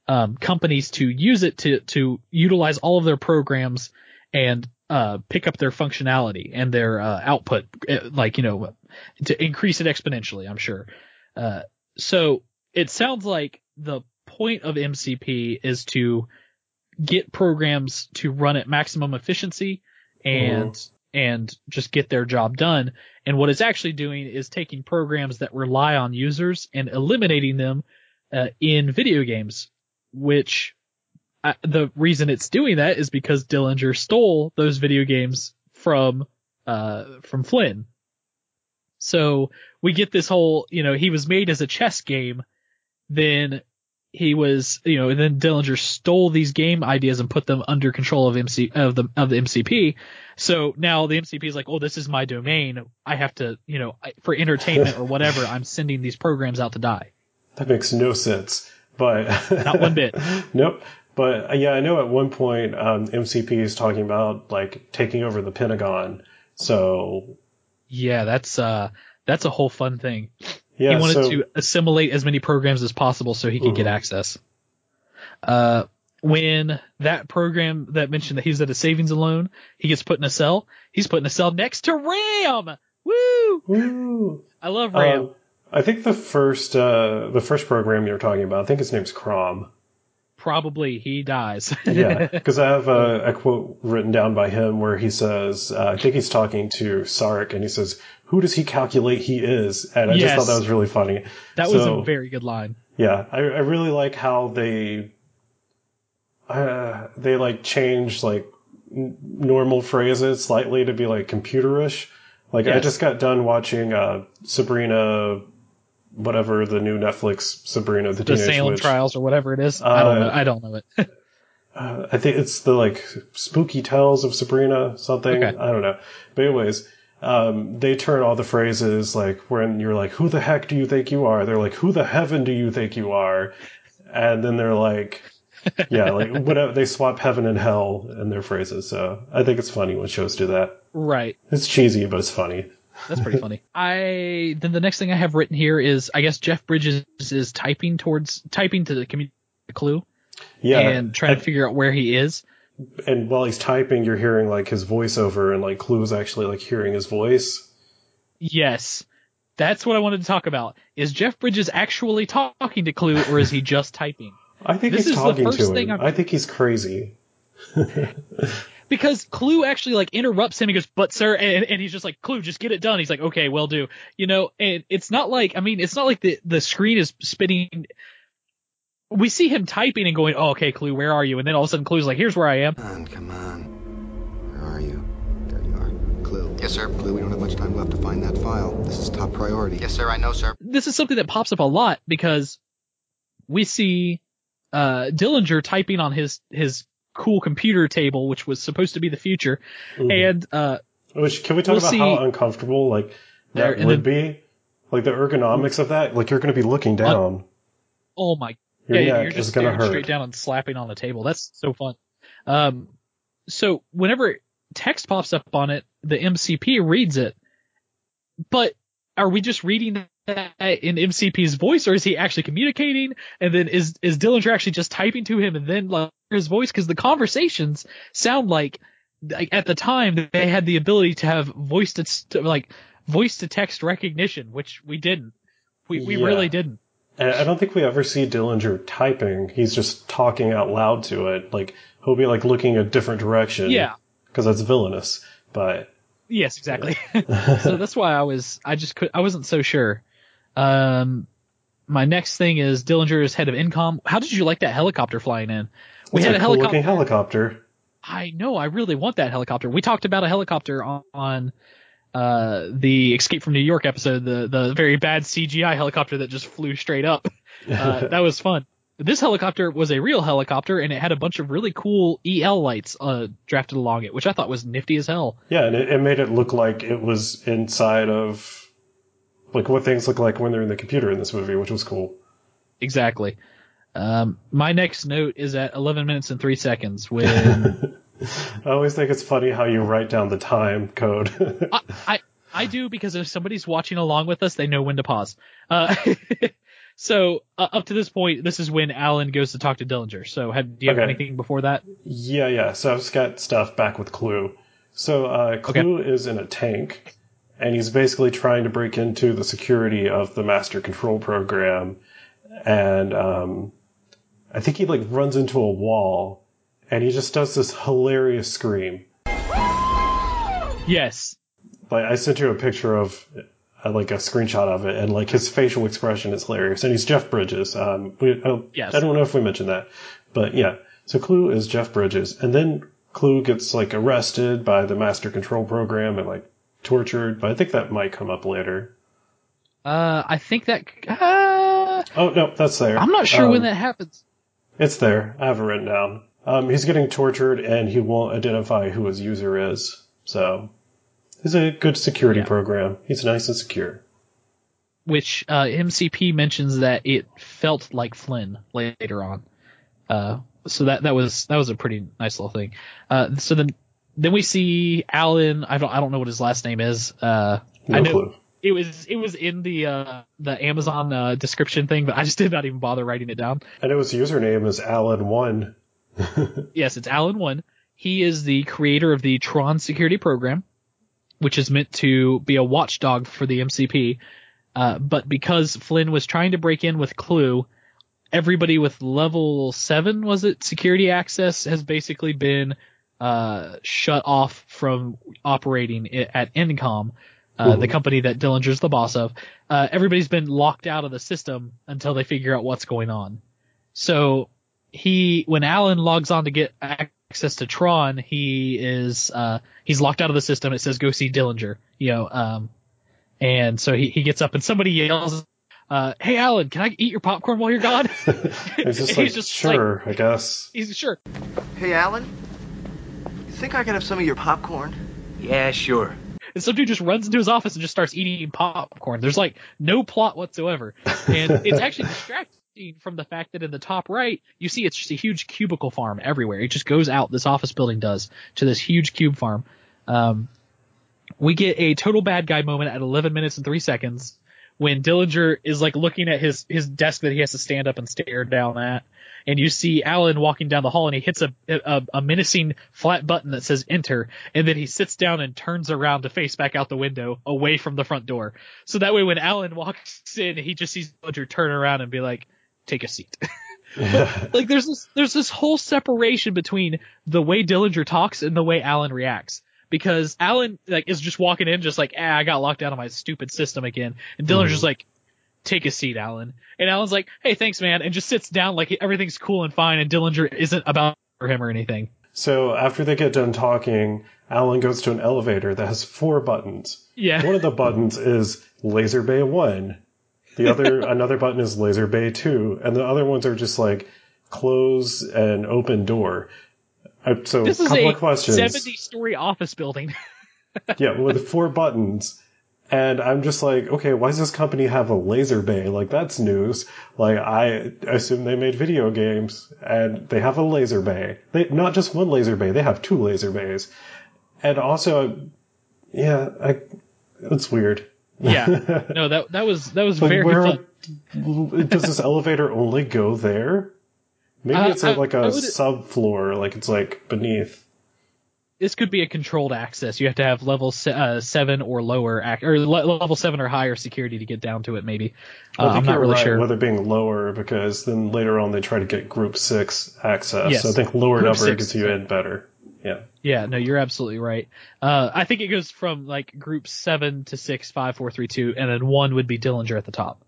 um companies to use it to to utilize all of their programs and uh pick up their functionality and their uh, output uh, like you know to increase it exponentially, I'm sure. Uh so it sounds like the point of MCP is to get programs to run at maximum efficiency and and just get their job done. And what it's actually doing is taking programs that rely on users and eliminating them uh, in video games, which uh, the reason it's doing that is because Dillinger stole those video games from uh, from Flynn. So we get this whole, you know, he was made as a chess game, then he was, you know, and then Dillinger stole these game ideas and put them under control of MC of the of the MCP. So now the MCP is like, oh, this is my domain. I have to, you know, for entertainment or whatever, I'm sending these programs out to die. That makes no sense. But Not one bit. nope. But uh, yeah, I know at one point um, MCP is talking about like taking over the Pentagon. So Yeah, that's uh that's a whole fun thing. Yeah, he wanted so, to assimilate as many programs as possible so he could get Mhm. access. Uh, when that program that mentioned that he's at a savings and loan, he gets put in a cell. He's put in a cell next to Ram. Woo! Woo. I love Ram. Um, I think the first uh, the first program you're talking about, I think his name's Crom. Probably he dies. Yeah, because I have a, a quote written down by him where he says, uh, I think he's talking to Sark, and he says, "Who does he calculate he is?" And I just thought that was really funny. that was a very good line. Yeah, I, I really like how they uh, they like change like n- normal phrases slightly to be like computerish. Like I just got done watching uh, Sabrina, whatever the new Netflix Sabrina the, The Teenage Salem Witch. trials or whatever it is. I don't Uh, know. I don't know it. Uh, I think it's the like spooky tales of Sabrina something. Okay. I don't know. But anyways, um, they turn all the phrases like when you're like, "Who the heck do you think you are?" They're like, "Who the heaven do you think you are?" And then they're like, "Yeah, like whatever." They swap heaven and hell in their phrases. So I think it's funny when shows do that. Right. It's cheesy, but it's funny. That's pretty funny. I then the next thing I have written here is I guess Jeff Bridges is typing towards typing to the community CLU Yeah, and trying to figure out where he is. And while he's typing, you're hearing like his voiceover, and like CLU's actually like hearing his voice. Yes. That's what I wanted to talk about. Is Jeff Bridges actually talking to CLU or is he just typing? I think This he's is talking to him. I've- I think he's crazy. Because CLU actually like interrupts him. He goes, "But sir," and, and he's just like, "CLU, just get it done." He's like, "Okay, well do." You know, and it's not like I mean, it's not like the the screen is spinning. We see him typing and going, "Oh, okay, CLU, where are you?" And then all of a sudden, CLU's like, "Here's where I am." Come on, come on. Where are you? There you are. CLU. Yes, sir. CLU, we don't have much time left to find that file. This is top priority. Yes, sir, I know, sir. This is something that pops up a lot because we see uh Dillinger typing on his his cool computer table, which was supposed to be the future, Mhm. and uh Which can we talk We'll about see- how uncomfortable like that and would then- be? Like the ergonomics of that, like you're going to be looking down. oh my Your yeah, you're just is going to staring hurt. straight down and slapping on the table. That's so fun. Um, so whenever text pops up on it, the MCP reads it. But are we just reading that in MCP's voice, or is he actually communicating? And then is is Dillinger actually just typing to him and then like his voice? Because the conversations sound like, like at the time they had the ability to have voice to like voice to text recognition, which we didn't. We we Yeah. really didn't. I don't think we ever see Dillinger typing. He's just talking out loud to it. Like he'll be like looking a different direction. Yeah. Because that's villainous. But Yes, exactly. so that's why I was I just could I wasn't so sure. Um my next thing is Dillinger is head of ENCOM. How did you like that helicopter flying in? We it's had a a cool helicopter. looking helicopter. I know, I really want that helicopter. We talked about a helicopter on, on uh the Escape from New York episode, the the very bad CGI helicopter that just flew straight up. Uh, that was fun. This helicopter was a real helicopter and it had a bunch of really cool EL lights uh drafted along it, which I thought was nifty as hell. Yeah, and it, it made it look like it was inside of like what things look like when they're in the computer in this movie, which was cool. Exactly. Um, my next note is at 11 minutes and 3 seconds when I always think it's funny how you write down the time code. I, I, I do because if somebody's watching along with us, they know when to pause. Uh, so uh, up to this point, this is when Alan goes to talk to Dillinger. So have, do you have anything before that? yeah, yeah. So I've just got stuff back with CLU. So uh, CLU is in a tank, and he's basically trying to break into the security of the master control program, and um, I think he like runs into a wall, and he just does this hilarious scream. Yes. Like I sent you a picture of uh, like a screenshot of it, and like his facial expression is hilarious. And he's Jeff Bridges. Um, we, I, Yes. I don't know if we mentioned that, but yeah. So CLU is Jeff Bridges, and then CLU gets like arrested by the Master Control Program and like tortured. But I think that might come up later. Uh, I think that. Uh, Oh no, that's there. I'm not sure when Um, that happens. It's there. I have it written down. Um, he's getting tortured, and he won't identify who his user is. So he's a good security Yeah. program. He's nice and secure. Which uh, MCP mentions that it felt like Flynn later on. Uh, so that that was that was a pretty nice little thing. Uh, so then then we see Alan. I don't I don't know what his last name is. Uh, No I know clue. it was it was in the uh, the Amazon uh, description thing, but I just did not even bother writing it down. I know his username is Alan1. Yes, it's Alan One. He is the creator of the Tron security program, which is meant to be a watchdog for the MCP. Uh, but because Flynn was trying to break in with CLU, everybody with level seven was it security access has basically been uh, shut off from operating at ENCOM, uh, the company that Dillinger's the boss of. Uh, everybody's been locked out of the system until they figure out what's going on. So he, when Alan logs on to get access to Tron, he is uh, he's locked out of the system. It says go see Dillinger, you know, um, and so he, he gets up and somebody yells, uh, "Hey Alan, can I eat your popcorn while you're gone?" He's just He's just sure, I guess. He's sure. Hey, Alan? You think I could have some of your popcorn? Yeah, sure. and some dude just runs into his office and just starts eating popcorn. There's like no plot whatsoever, and it's actually distracting from the fact that in the top right you see it's just a huge cubicle farm everywhere. It just goes out. This office building does to this huge cube farm. Um, we get a total bad guy moment at 11 minutes and three seconds when Dillinger is like looking at his his desk that he has to stand up and stare down at, and you see Alan walking down the hall and he hits a a, a menacing flat button that says enter, and then he sits down and turns around to face back out the window away from the front door. So that way when Alan walks in, he just sees Dillinger turn around and be like, "Take a seat." but, like there's this there's this whole separation between the way Dillinger talks and the way Alan reacts because Alan like is just walking in just like, ah, I got locked out of my stupid system again, and Dylan's just like, take a seat, Alan, and Alan's like, hey, thanks, man, and just sits down like everything's cool and fine, and Dillinger isn't about for him or anything. So after they get done talking, Alan goes to an elevator that has four buttons. Yeah. One of the buttons is Laser Bay 1. The other another button is Laser Bay 2, and the other ones are just like close and open door. Uh, so This is couple a of questions. 70 story office building. yeah, with four buttons. And I'm just like, okay, why does this company have a laser bay? Like, that's news. Like, I assume they made video games, and they have a laser bay. They, not just one laser bay, they have two laser bays. And also, yeah, I, it's weird. Yeah. No, that that was that was Like, very where, does this elevator only go there? Maybe Uh, it's I- like a subfloor, like it's like beneath. This could be a controlled access. You have to have level se- uh, seven or lower, ac- or le- level seven or higher security to get down to it. Maybe. Uh, I I'm not you're really right, sure. whether being lower because then later on they try to get group six access. Yes. So I think lower Group number six, gets you in better. Yeah. Yeah, no, you're absolutely right. Uh, I think it goes from like group seven to six, five, four, three, two, and then one would be Dillinger at the top.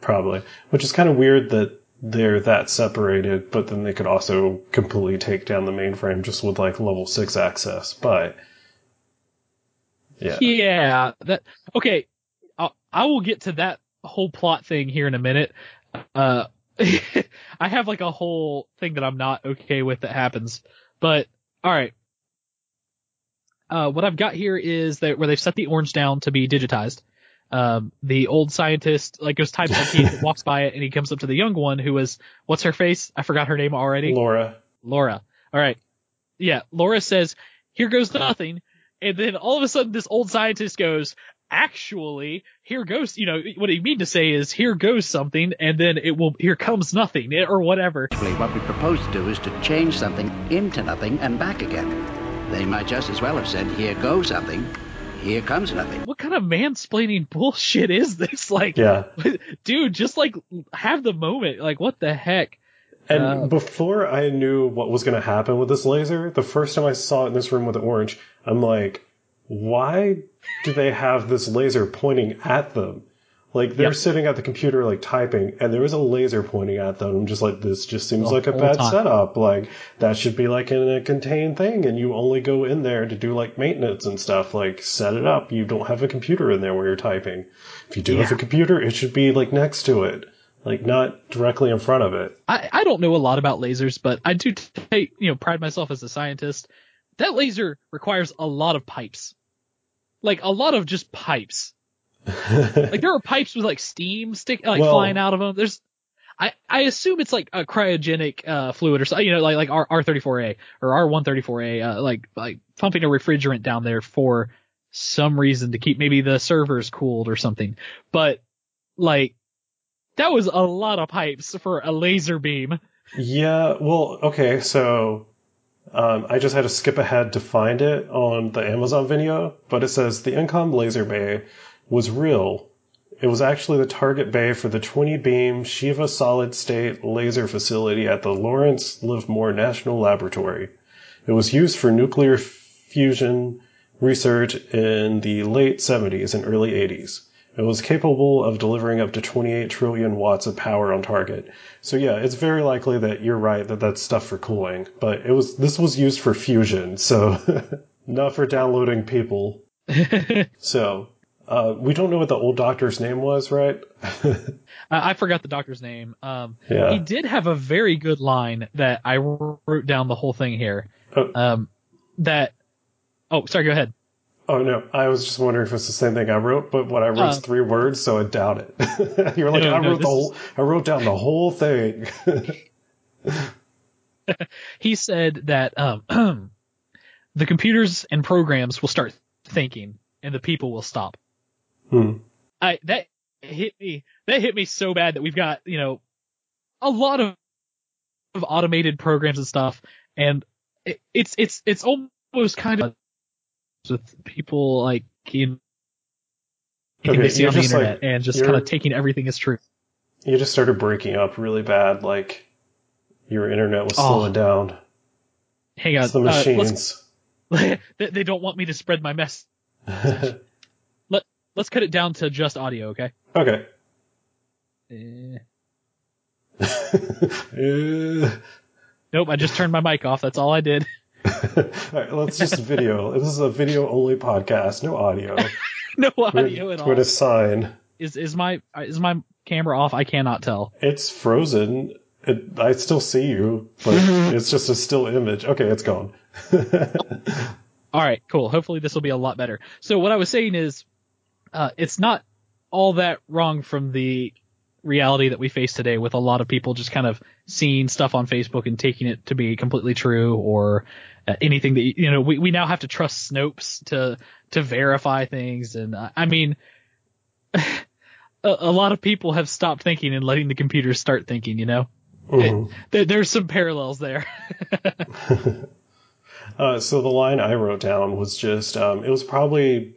Probably. Which is kind of weird that they're that separated, but then they could also completely take down the mainframe just with like level six access. But yeah. Yeah, that okay. I'll, I will get to that whole plot thing here in a minute. Uh, I have like a whole thing that I'm not okay with that happens, but all right. Uh, what I've got here is that where they've set the orange down to be digitized. Um, the old scientist like goes types like he walks by it and he comes up to the young one who is what's her face? I forgot her name already. Laura. Laura. All right. Yeah, Laura says, "Here goes nothing," and then all of a sudden, this old scientist goes, "Actually, here goes." You know what he mean to say is, "Here goes something," and then it will, "Here comes nothing," or whatever. Actually, what we propose to do is to change something into nothing and back again. They might just as well have said, here goes something, here comes nothing. What kind of mansplaining bullshit is this? Like, Yeah. dude, just like have the moment. Like, what the heck? And Uh, before I knew what was going to happen with this laser, the first time I saw it in this room with the orange, I'm like, why do they have this laser pointing at them? Like they're Yep. sitting at the computer like typing, and there was a laser pointing at them. I'm just like, this just seems like a bad time. setup. Like that should be like in a contained thing, and you only go in there to do like maintenance and stuff. Like set it up. You don't have a computer in there where you're typing. If you do have a computer, it should be like next to it, like not directly in front of it. I, I don't know a lot about lasers, but I do take, you know, pride myself as a scientist. That laser requires a lot of pipes. Like a lot of just pipes. Like there are pipes with like steam stick like Well- flying out of them. There's I, I assume it's like a cryogenic uh, fluid or something, you know, like like R R34A or R134A, uh, like like pumping a refrigerant down there for some reason to keep maybe the servers cooled or something. But like that was a lot of pipes for a laser beam. Yeah, well, okay, so um, I just had to skip ahead to find it on the Amazon video, but it says the ENCOM laser bay was real. It was actually the target bay for the 20 beam Shiva solid state laser facility at the Lawrence Livermore National Laboratory. It was used for nuclear fusion research in the late 70s and early 80s. It was capable of delivering up to 28 trillion watts of power on target. So yeah, it's very likely that you're right that that's stuff for cooling, but it was this was used for fusion, so not for downloading people. So uh, we don't know what the old doctor's name was, right? I, I forgot the doctor's name. Um, Yeah. he did have a very good line that I wrote down the whole thing here. Oh. Um, that, oh, sorry, go ahead. Oh no, I was just wondering if it's the same thing I wrote, but what I wrote is Uh, three words, so I doubt it. You're like, No, I no, wrote the whole, I wrote down the whole thing. he said that um, the computers and programs will start thinking and the people will stop. Hmm. I that hit me that hit me so bad that we've got you know a lot of, of automated programs and stuff, and it, it's it's it's almost kind of with people like you anything Okay, they see on the just, like- internet and just kind of taking everything as truth. You just started breaking up really bad, like your internet was Oh, slowing down. Hang on, It's the uh, machines. they, they don't want me to spread my mess. Let Let's cut it down to just audio, okay? okay. Eh. Uh, Nope, I just turned my mic off. That's all I did. All right, let's just video. This is a video only podcast, no audio. no We're, audio at we're all. to sign. Is is my is my camera off? I cannot tell. It's frozen. It, I still see you, but it's just a still image. Okay, it's gone. All right, cool. Hopefully this will be a lot better. So what I was saying is, uh, it's not all that wrong from the reality that we face today with a lot of people just kind of seeing stuff on Facebook and taking it to be completely true or uh, anything that you know we, we now have to trust Snopes to to verify things and uh, I mean a, a lot of people have stopped thinking and letting the computers start thinking you know Mhm. there, there's some parallels there Uh, so the line I wrote down was just, um, it was probably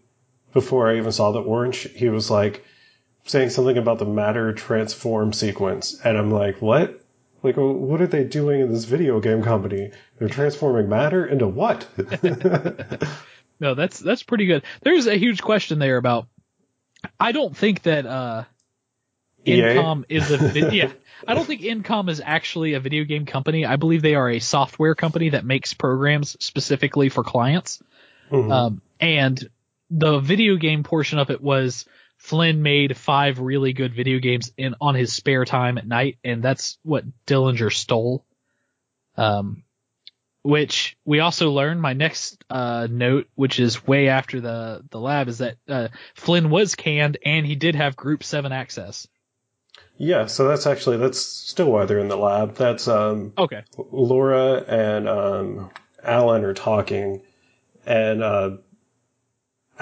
before I even saw the orange. He was like saying something about the matter transform sequence, and I'm like, what? Like, what are they doing in this video game company? They're transforming matter into what? No, that's that's pretty good. There's a huge question there about. I don't think that uh? ENCOM is a yeah. I don't think ENCOM is actually a video game company. I believe they are a software company that makes programs specifically for clients. Mhm. Um, and the video game portion of it was Flynn made five really good video games in on his spare time at night, and that's what Dillinger stole. Um, which we also learned. My next uh, note, which is way after the the lab, is that uh, Flynn was canned and he did have Group Seven access. yeah, so that's actually, that's still why they're in the lab. That's, um, Okay. Laura and um, Alan are talking, and uh,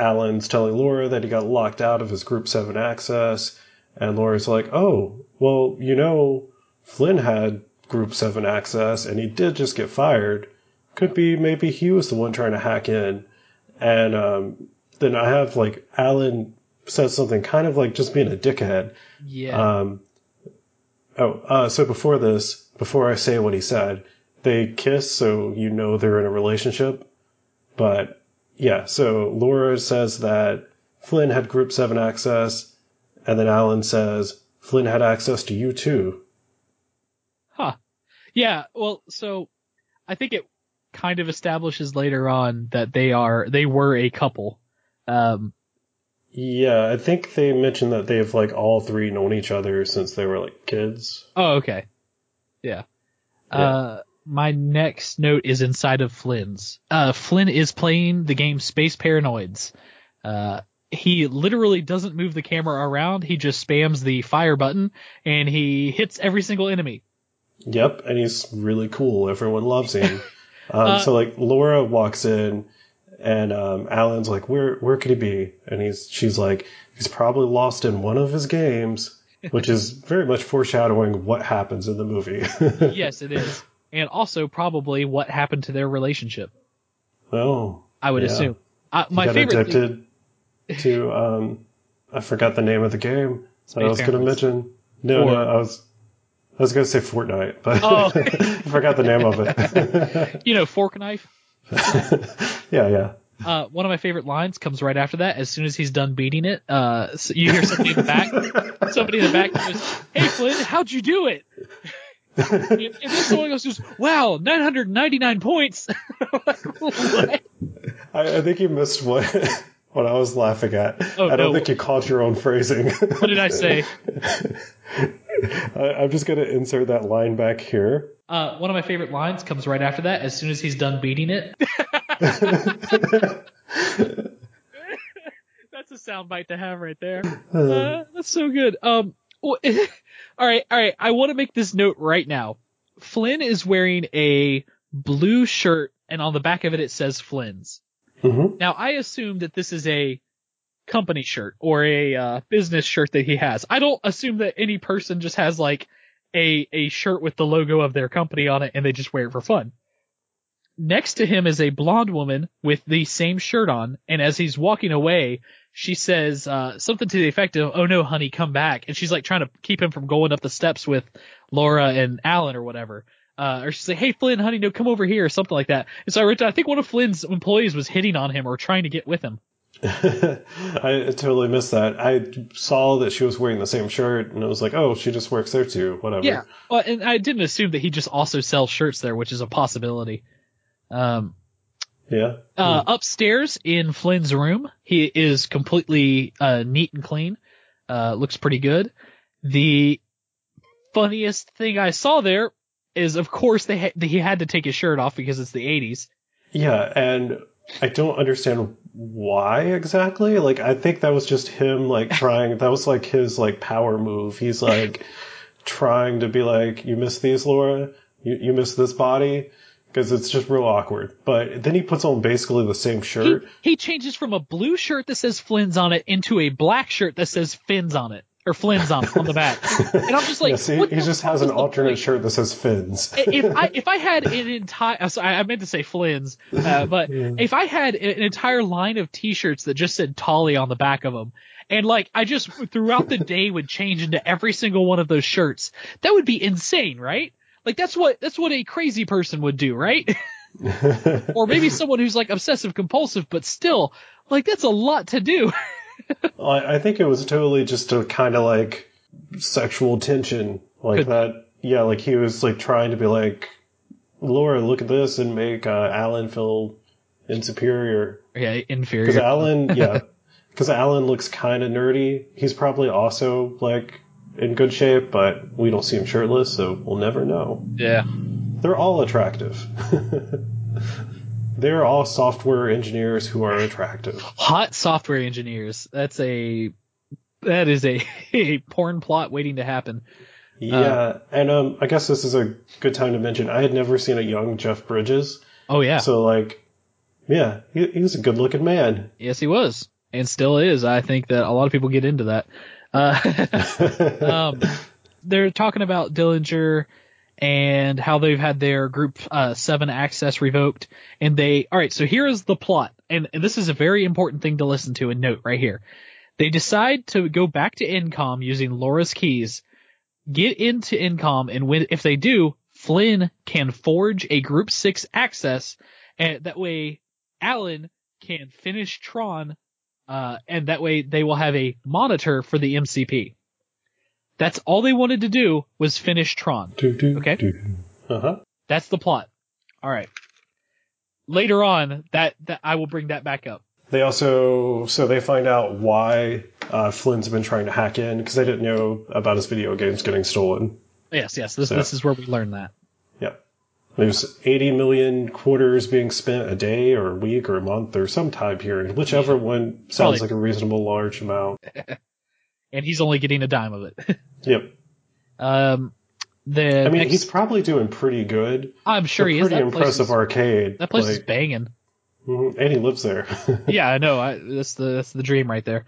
Alan's telling Laura that he got locked out of his Group 7 access, and Laura's like, oh, well, you know, Flynn had Group 7 access, and he did just get fired. Could be maybe he was the one trying to hack in. And um, then I have, like, Alan says something kind of like just being a dickhead. Yeah. Um, oh, uh, so before this, before I say what he said, they kiss, so you know they're in a relationship. But yeah, so Laura says that Flynn had Group 7 access, and then Alan says Flynn had access to you too. Huh. Yeah, well, so I think it kind of establishes later on that they are they were a couple. Um Yeah, I think they mentioned that they've like all three known each other since they were like kids. oh okay. Yeah. Uh my next note is inside of Flynn's. Uh Flynn is playing the game Space Paranoids. Uh he literally doesn't move the camera around, he just spams the fire button and he hits every single enemy. Yep, and he's really cool. Everyone loves him. Um, Uh, so like Laura walks in, and um, Alan's like, "Where where could he be?" And he's she's like, "He's probably lost in one of his games," which is very much foreshadowing what happens in the movie. yes, it is. And also probably what happened to their relationship, oh, I would Yeah. assume. Uh, my got favorite thing, addicted to um, I forgot the name of the game that I was going to mention. No, Or- no, I was. I was going to say Fortnite, but Oh. I forgot the name of it. you know, fork knife. yeah, yeah. Uh, one of my favorite lines comes right after that. As soon as he's done beating it, uh, so you hear somebody in the back. Somebody in the back goes, "Hey Flynn, how'd you do it?" And, and then someone goes, just, "Wow, 999 points." I, I think you missed what what I was laughing at. Oh, I don't no. think you caught your own phrasing. what did I say? I, I'm just gonna insert that line back here. Uh, one of my favorite lines comes right after that. As soon as he's done beating it, that's a soundbite to have right there. Uh, that's so good. Um, well, all right, all right. I want to make this note right now. Flynn is wearing a blue shirt, and on the back of it it says Flynn's. Mhm. Now I assume that this is a company shirt or a uh, business shirt that he has. I don't assume that any person just has like a a shirt with the logo of their company on it and they just wear it for fun. Next to him is a blonde woman with the same shirt on, and as he's walking away, she says uh, something to the effect of, "Oh no, honey, come back!" And she's like trying to keep him from going up the steps with Laura and Alan or whatever. Uh, or she's like, "Hey Flynn, honey, no, come over here," or something like that. And so I wrote down, I think one of Flynn's employees was hitting on him or trying to get with him. I totally missed that. I saw that she was wearing the same shirt, and I was like, "Oh, she just works there too." Whatever. Yeah. Well, and I didn't assume that he just also sells shirts there, which is a possibility. Um, Yeah. uh, upstairs in Flynn's room, he is completely uh, neat and clean. Uh, looks pretty good. The funniest thing I saw there is, of course, they ha- he had to take his shirt off because it's the 80s. Yeah, and I don't understand why exactly. Like, I think that was just him, like, trying, that was like his, like, power move. He's like, trying to be like, you miss these, Laura? You, you miss this body? Because it's just real awkward. But then he puts on basically the same shirt. he changes from a blue shirt that says Flynn's on it into a black shirt that says Finn's on it. Or Flynn's on on the back. And I'm just like, yeah, see, what he the just has an alternate shirt that says fins. if I if I had an entire sorry, I meant to say Flynn's, uh, but if I had an entire line of T-shirts that just said Tolly on the back of them, and like I just throughout the day would change into every single one of those shirts, that would be insane, right? Like that's what that's what a crazy person would do, right? or maybe someone who's like obsessive compulsive, but still, like that's a lot to do. I, I think it was totally just a kind of like sexual tension, like Could- that. Yeah, like he was like trying to be like, Laura, look at this, and make uh, Alan feel insuperior. yeah, inferior. Because. Alan, yeah, because Alan looks kind of nerdy. He's probably also like in good shape, but we don't see him shirtless, so we'll never know. Yeah. They're all attractive. They're all software engineers who are attractive. Hot software engineers. That's a that is a, a porn plot waiting to happen. Yeah, and um, I guess this is a good time to mention I had never seen a young Jeff Bridges, Oh yeah. so like, yeah, he, he was a good-looking man. Yes, he was, and still is. I think that a lot of people get into that. Uh, um, they're talking about Dillinger and how they've had their Group uh, Seven access revoked, and they. All right, so here is the plot, and, and this is a very important thing to listen to and note right here. They decide to go back to ENCOM using Laura's keys, get into ENCOM, and when if they do, Flynn can forge a Group Six access, and that way Alan can finish Tron, uh, and that way they will have a monitor for the MCP. That's all they wanted to do was finish Tron. Okay. Uh huh. That's the plot. All right. Later on, that, that I will bring that back up. They also so they find out why uh, Flynn's been trying to hack in because they didn't know about his video games getting stolen. Yes, yes. This Yeah. this is where we learn that. There's 80 million quarters being spent a day or a week or a month or some time period, whichever one sounds Probably. like a reasonable large amount. And he's only getting a dime of it. Yep. um, the I mean, next- he's probably doing pretty good. I'm sure he is. pretty impressive is, arcade. that place is banging. mhm, and he lives there. Yeah, I know. I, that's the that's the dream right there.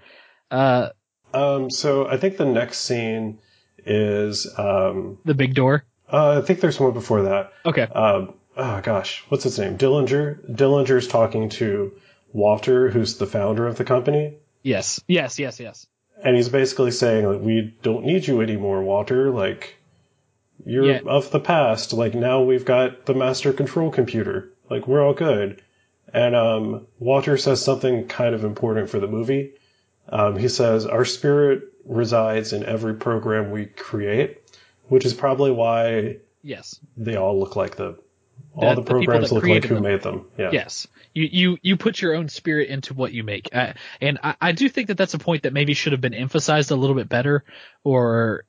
Uh, um, so I think the next scene is um, the big door. Uh, I think there's one before that. Okay. Um, oh gosh, what's his name? Dillinger. Dillinger's talking to Walter, who's the founder of the company. Yes. Yes. Yes. Yes. and he's basically saying like we don't need you anymore walter like you're Yeah. of the past like now we've got the master control computer like we're all good and um, walter says something kind of important for the movie um, he says our spirit resides in every program we create which is probably why Yes. they all look like the all The- the, the programs that look like who them. made them yeah Yes. You, you, you put your own spirit into what you make. Uh, and I, I do think that that's a point that maybe should have been emphasized a little bit better or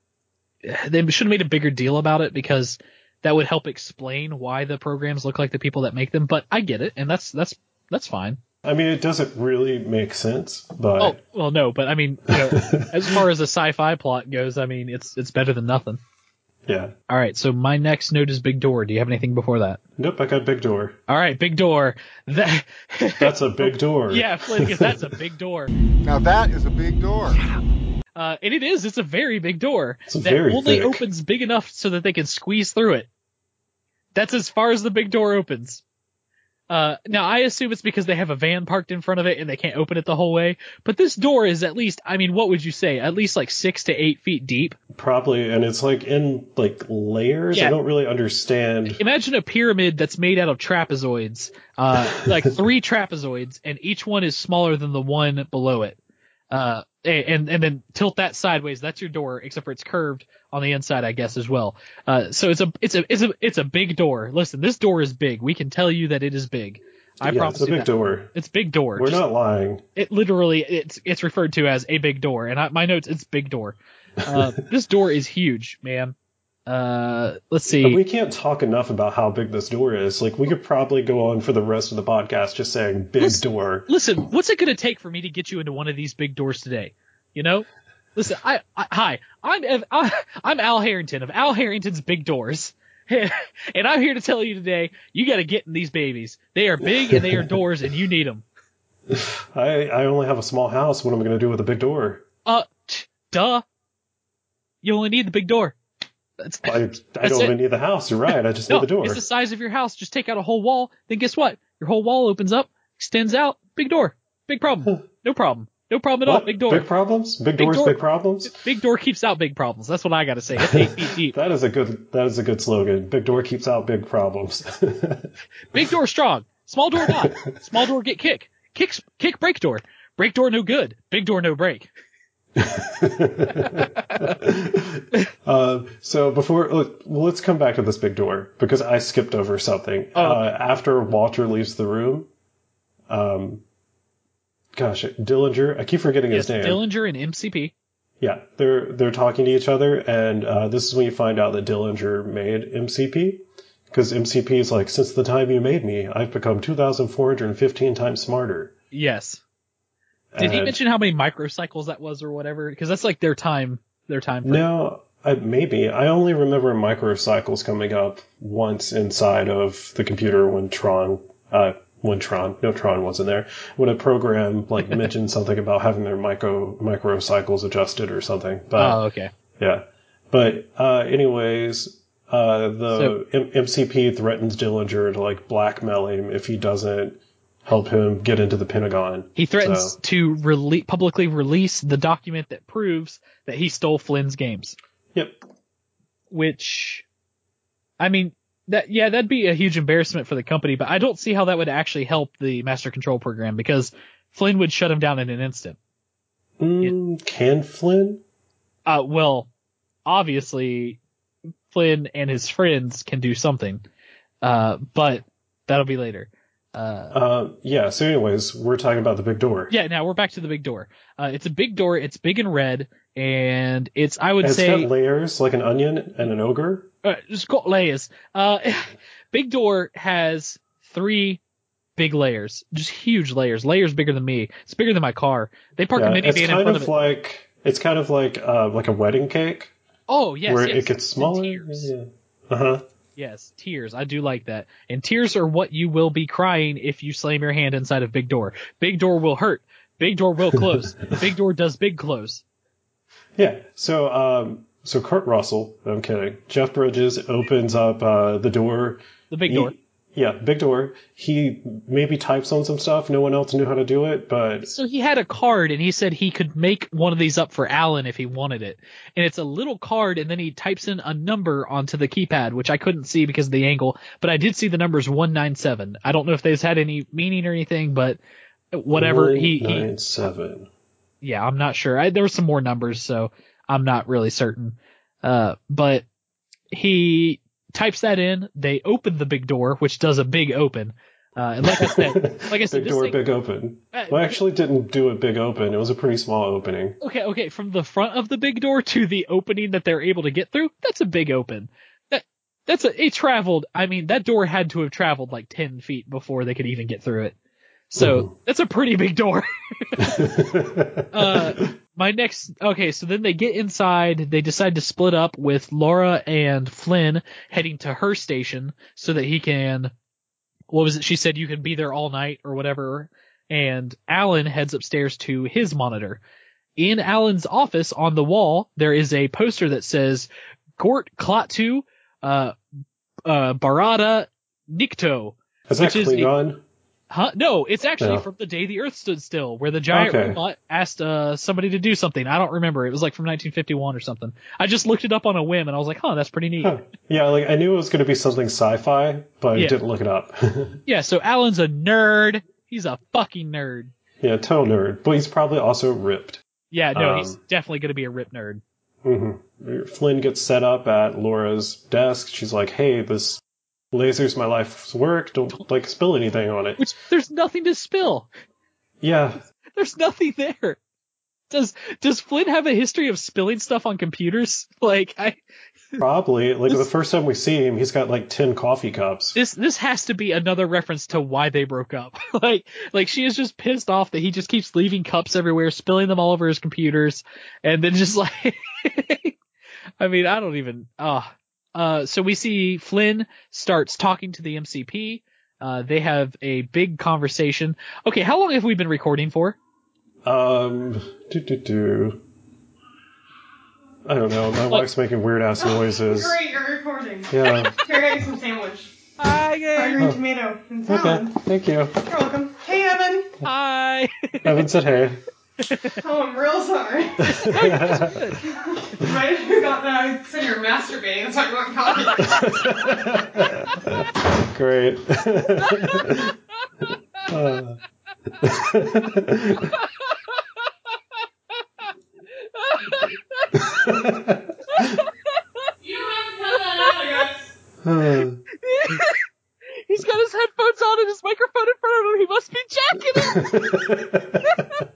they should have made a bigger deal about it because that would help explain why the programs look like the people that make them. But I get it. And that's, that's, that's fine. I mean, it doesn't really make sense, but Oh well, no, but I mean, you know, as far as a sci-fi plot goes, I mean, it's it's better than nothing. Yeah. All right, so my next note is Big Door. Do you have anything before that? Nope, I got big door. All right, Big Door. That That's a big door. yeah, Flynn, because that's a big door. Now that is a big door. Uh, and it is. It's a very big door It's that very only thick. opens big enough so that they can squeeze through it. That's as far as the big door opens. Uh, now I assume it's because they have a van parked in front of it and they can't open it the whole way. But this door is at least, I mean, what would you say? At least like six to eight feet deep. Probably, and it's like in like layers. Yeah. I don't really understand. Imagine a pyramid that's made out of trapezoids, uh, like three trapezoids, and each one is smaller than the one below it. Uh, and and then tilt that sideways. That's your door, except for it's curved on the inside, I guess, as well. Uh, so it's a it's a it's a it's a big door. Listen, this door is big. We can tell you that it is big. I yeah, promise it's a big that. door. It's big door. We're Just- not lying. It literally it's it's referred to as a big door, and I, my notes it's big door. Uh, this door is huge, man. Uh, let's see. But we can't talk enough about how big this door is. Like we could probably go on for the rest of the podcast just saying big Listen- door. listen, what's it going to take for me to get you into one of these big doors today? You know? Listen, I, I hi, I'm Ev, I, I'm Al Harrington of Al Harrington's Big Doors. and I'm here to tell you today, you got to get in these babies. They are big and they are doors and you need them. I I only have a small house. What am I going to do with a big door? Uh, duh. You only need the big door. That's, I, I That's don't it. even need the house. You're right. I just no, need the door. it's the size of your house. Just take out a whole wall. Then guess what? Your whole wall opens up, extends out. Big door. Big problem. No problem. No problem at all. Big door. Big problems? Big, doors, door. big problems? Big door keeps out big problems. That's what I got to say. It's eight feet deep. That is a good that is a good slogan. Big door keeps out big problems. Big door strong. Small door not. Small door get kick. Kick kick break door. Break door no good. Big door no break. Uh, so before look, let's come back to this big door because I skipped over something. Oh. Uh, after Walter leaves the room, um, gosh, Dillinger. I keep forgetting Yes, his name. Dillinger and MCP. Yeah, they're they're talking to each other, and uh, this is when you find out that Dillinger made MCP. Because MCP is like, since the time you made me, I've become 2,415 times smarter. Yes. Did he And- mention how many microcycles that was or whatever? Because that's like their time. Their time. Frame. No, I, maybe. I only remember microcycles coming up once inside of the computer when Tron, uh, when Tron, no Tron wasn't there, when a program like mentioned something about having their micro microcycles adjusted or something. But Oh, okay. yeah, but uh, anyways, uh, the So- M- MCP threatens Dillinger to like blackmail him if he doesn't help him get into the Pentagon. He threatens So- to rele- publicly release the document that proves that he stole Flynn's games. Yep. Which, I mean, that yeah, that'd be a huge embarrassment for the company, but I don't see how that would actually help the master control program because Flynn would shut him down in an instant. Mm, Can Flynn? Uh, well, obviously, Flynn and his friends can do something, uh, but that'll be later. Uh, Uh, yeah. So, anyways, we're talking about the big door. yeah, now we're back to the big door. Uh, it's a big door. It's big and red, and it's I would it's say got layers like an onion and an ogre. uh, it's got layers. Uh, big door has three big layers, just huge layers, layers bigger than me. It's bigger than my car. They park Yeah, a it's minivan in kind front of of it. like it's kind of like uh, like a wedding cake oh yes, where yes. it gets smaller. Yeah. Uh huh. Yes, tears. I do like that. And tears are what you will be crying if you slam your hand inside of big door. Big door will hurt. Big door will close. big door does big close. Yeah. So um, so Kurt Russell. I'm kidding. Jeff Bridges opens up uh, the door. The big He- door. Yeah, big door. He maybe types on some stuff. No one else knew how to do it, but So he had a card and he said he could make one of these up for Alan if he wanted it. And it's a little card and then he types in a number onto the keypad, which I couldn't see because of the angle, but I did see the numbers 197. I don't know if those had any meaning or anything, but whatever he, he nine seven. yeah, I'm not sure. I, there were some more numbers, so I'm not really certain. Uh, but he types that in. They open the big door, which does a big open. Uh, and like I said, like I said, big door, thing- big open. Uh, Well, I actually didn't do a big open. It was a pretty small opening. okay, okay, from the front of the big door to the opening that they're able to get through, that's a big open. That that's a it traveled. I mean, that door had to have traveled like ten feet before they could even get through it. So Mhm. that's a pretty big door. uh, my next, okay, so then they get inside. They decide to split up with Laura and Flynn heading to her station so that he can, what was it? She said you can be there all night or whatever. And Alan heads upstairs to his monitor. In Alan's office on the wall, there is a poster that says Gort Klaatu, uh, uh, Barada Nikto. Is that Which is Klingon? Huh? No, it's actually No. from the day the Earth stood still, where the giant Okay. robot asked uh, somebody to do something. I don't remember. It was like from 1951 or something. I just looked it up on a whim, and I was like, "Huh, that's pretty neat." Huh. Yeah, like I knew it was going to be something sci-fi, but Yeah. I didn't look it up. Yeah. So Alan's a nerd. He's a fucking nerd. yeah, total nerd, but he's probably also ripped. Yeah. No, Um, he's definitely gonna be a rip nerd. hmm Flynn gets set up at Laura's desk. She's like, "Hey, this laser's my life's work. Don't like spill anything on it." Which there's nothing to spill. Yeah, There's nothing there. Does Does Flynn have a history of spilling stuff on computers? Like I. probably. Like This- the first time we see him, he's got like ten coffee cups. this this has to be another reference to why they broke up. like like she is just pissed off that he just keeps leaving cups everywhere, spilling them all over his computers, and then just like I mean, I don't even ah. Uh so we see Flynn starts talking to the MCP. Uh they have a big conversation. Okay, how long have we been recording for? Um, do do do. I don't know. My wife's making weird ass noises. Great, you're recording. Yeah. Here, I got you some sandwich. Hi Fried green tomato and Okay. Thank you. You're welcome. Hey, Evan. Hi. Evan said hey. Oh, I'm real sorry. right if you got that, I said you're masturbating. That's why you weren't talking. Great. You don't have to cut that out, I guess. Uh, He's got his headphones on and his microphone in front of him. He must be jacking it.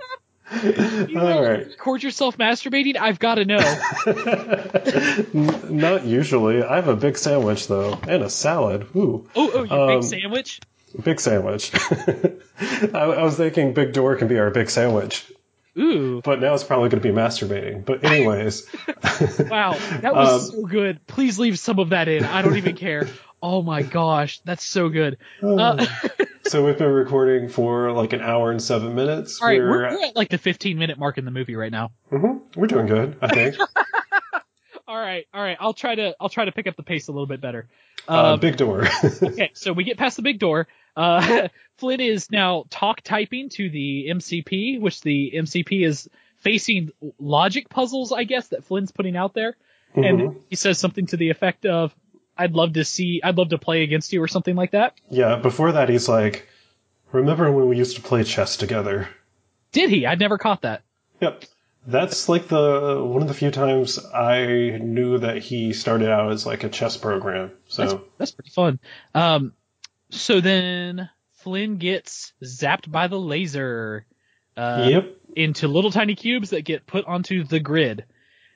You All right. Record yourself masturbating? I've got to know. Not usually. I have a big sandwich though, and a salad. Ooh, Oh, oh, your Um, big sandwich? big sandwich. I, I was thinking Big Door can be our big sandwich, Ooh, but now it's probably going to be masturbating. But anyways, wow, that was Um, so good. Please leave some of that in. I don't even care. Oh my gosh, that's so good. Uh, so we've been recording for like an hour and seven minutes. all right, we're, we're, we're at like the 15 minute mark in the movie right now. Mhm, we're doing good, I think. All right, all right. I'll try to I'll try to pick up the pace a little bit better. Uh, Um, big Door. okay, so we get past the big door. Uh, Flynn is now talk typing to the MCP, which the MCP is facing logic puzzles, I guess, that Flynn's putting out there. And Mhm. he says something to the effect of, I'd love to see, I'd love to play against you or something like that. yeah. Before that, he's like, "Remember when we used to play chess together?" Did he? I'd never caught that. Yep. That's like the one of the few times I knew that he started out as like a chess program. So That's pretty fun. Um, so then Flynn gets zapped by the laser. Uh, yep. into little tiny cubes that get put onto the grid.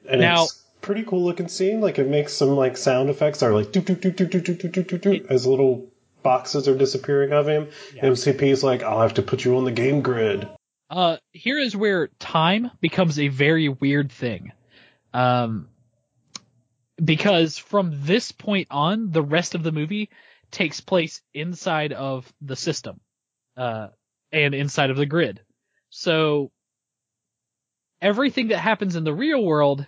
And now- it's pretty cool looking scene. Like it makes some like sound effects that are like doot doot doot doot doot doot doot doot doot doot as little boxes are disappearing of him. Yeah. is like, I'll have to put you on the game grid. Uh, here is where time becomes a very weird thing. Um, because from this point on, the rest of the movie takes place inside of the system, uh, and inside of the grid. So everything that happens in the real world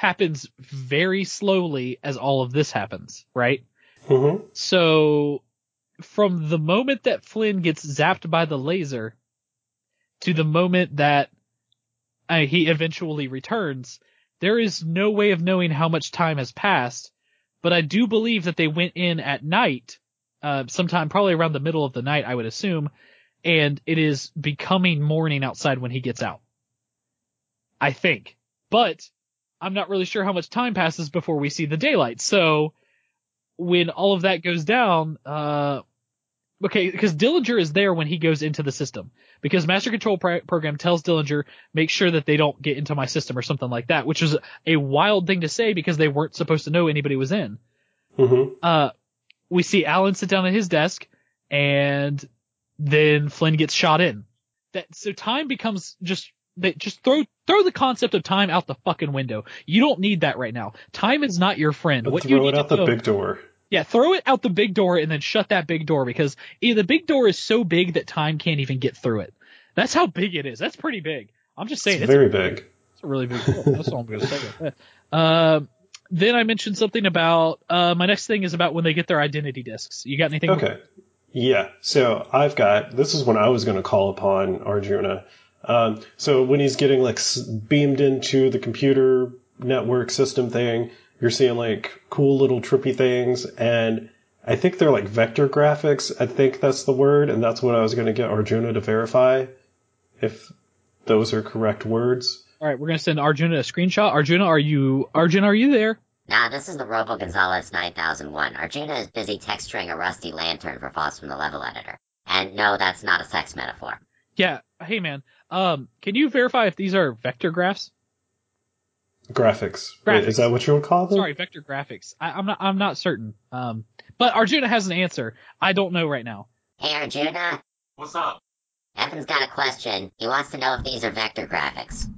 happens very slowly as all of this happens, right? hmm So, from the moment that Flynn gets zapped by the laser to the moment that uh, he eventually returns, there is no way of knowing how much time has passed. But I do believe that they went in at night, uh, sometime probably around the middle of the night, I would assume, and it is becoming morning outside when he gets out. I think. But I'm not really sure how much time passes before we see the daylight. So, when all of that goes down, uh, okay, because Dillinger is there when he goes into the system because Master Control pro- Program tells Dillinger make sure that they don't get into my system or something like that, which is a wild thing to say because they weren't supposed to know anybody was in. hmm Uh, we see Alan sit down at his desk and then Flynn gets shot in. That so time becomes just they just throw throw the concept of time out the fucking window. You don't need that right now. Time is not your friend. What you need it out to the big door. yeah, throw it out the big door and then shut that big door because the big door is so big that time can't even get through it. That's how big it is. That's pretty big. I'm just saying It's it's, very a, big. it's a really big deal. That's all I'm going to say. Uh, then I mentioned something about uh, my next thing is about when they get their identity discs. You got anything? Okay. Yeah. So I've got this is when I was going to call upon Arjuna. Um, so when he's getting like beamed into the computer network system thing, you're seeing like cool little trippy things, and I think they're like vector graphics. I think that's the word, and that's what I was going to get Arjuna to verify if those are correct words. All right, we're going to send Arjuna a screenshot. Arjuna, are you Arjuna? Are you there? Nah, this is the Robo Gonzalez 9001. Arjuna is busy texturing a rusty lantern for Foss from the level editor. And no, that's not a sex metaphor. Yeah. Hey man, um, can you verify if these are vector graphs? Graphics. Wait, is that what you would call them? Sorry, vector graphics. I, I'm not. I'm not certain. Um, but Arjuna has an answer. I don't know right now. Hey Arjuna, What's up? Evan's got a question. He wants to know if these are vector graphics.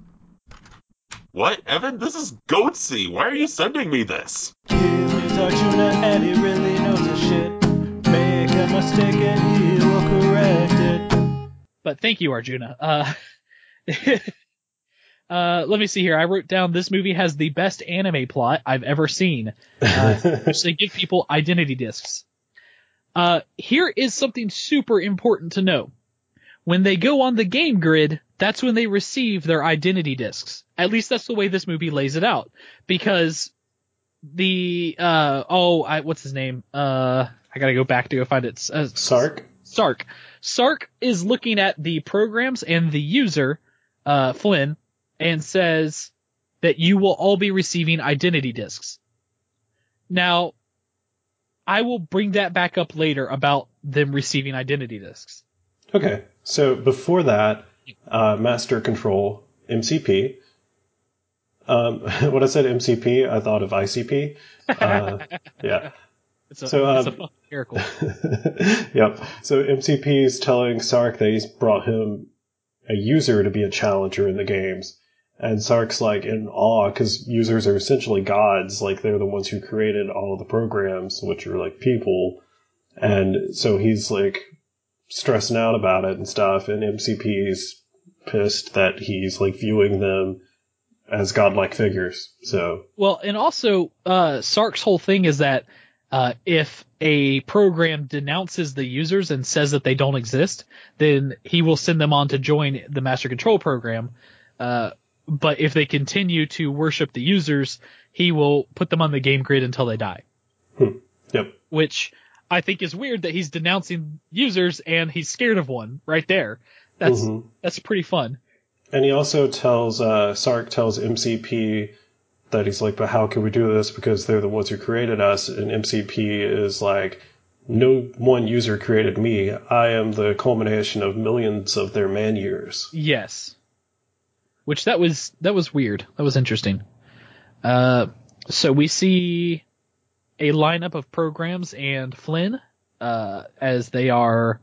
What, Evan? This is Goatsy. Why are you sending me this? Here's Arjuna and he really knows his shit. Make a mistake and he will correct it. But thank you, Arjuna. Uh, uh, let me see here. I wrote down this movie has the best anime plot I've ever seen. Uh, which they give people identity discs. Uh, here is something super important to know. When they go on the game grid, that's when they receive their identity discs. At least that's the way this movie lays it out. Because the, uh, oh, I, what's his name? Uh, I gotta go back to go find it. Uh, Sark. Sark. Sark is looking at the programs and the user, uh, Flynn, and says that you will all be receiving identity discs. Now, I will bring that back up later about them receiving identity discs. Okay, so before that, uh, Master Control MCP. Um, when I said MCP, I thought of ICP. Uh, yeah. It's a, So, it's a um, miracle. yep. So MCP is telling Sark that he's brought him a user to be a challenger in the games. And Sark's like in awe because users are essentially gods. Like they're the ones who created all of the programs, which are like people. And so he's like stressing out about it and stuff. And MCP's pissed that he's like viewing them as godlike figures. So Well, and also, uh, Sark's whole thing is that, uh, if a program denounces the users and says that they don't exist, then he will send them on to join the master control program. Uh, but if they continue to worship the users, he will put them on the game grid until they die. yep. Which I think is weird that he's denouncing users and he's scared of one right there. That's, Mhm. that's pretty fun. And he also tells uh, Sark tells MCP that he's like, but how can we do this? Because they're the ones who created us. And MCP is like, no one user created me. I am the culmination of millions of their man years. Yes. Which that was that was weird. That was interesting. Uh, so we see a lineup of programs and Flynn uh, as they are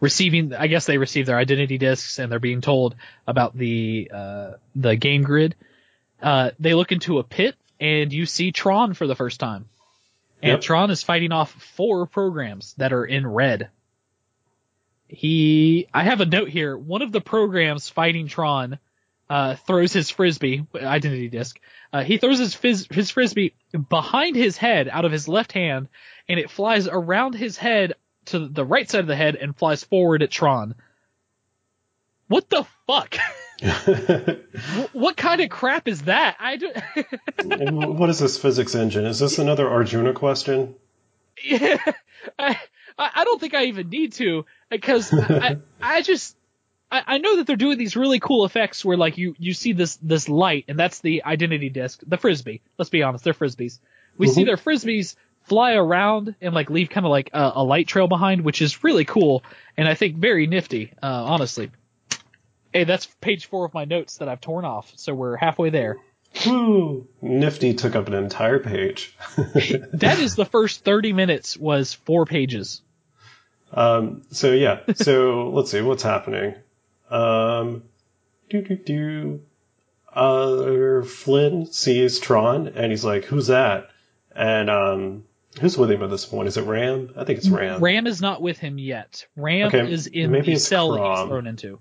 receiving. I guess they receive their identity discs and they're being told about the uh, the game grid. Uh, they look into a pit and you see Tron for the first time. And Yep. Tron is fighting off four programs that are in red he I have a note here. One of the programs fighting Tron uh, throws his frisbee identity disc. Uh, he throws his fizz, his frisbee behind his head out of his left hand, and it flies around his head to the right side of the head and flies forward at Tron. What the fuck? What kind of crap is that? I do. And what is this physics engine? Is this another Arjuna question? Yeah, I, I don't think I even need to because I, I, just I, I know that they're doing these really cool effects where like you you see this this light and that's the identity disc, the frisbee. Let's be honest, they're frisbees. We see Mhm. their frisbees fly around and like leave kind of like a, a light trail behind, which is really cool and I think very nifty, uh, honestly. Hey, that's page four of my notes that I've torn off, so we're halfway there. Woo! Nifty took up an entire page. That is the first 30 minutes was four pages. Um, so yeah, so let's see what's happening. Um, do do do. Uh, Flynn sees Tron and he's like, "Who's that?" And um, who's with him at this point? Is it Ram? I think it's Ram. Ram is not with him yet. Ram Okay, is in maybe the cell that he's thrown into.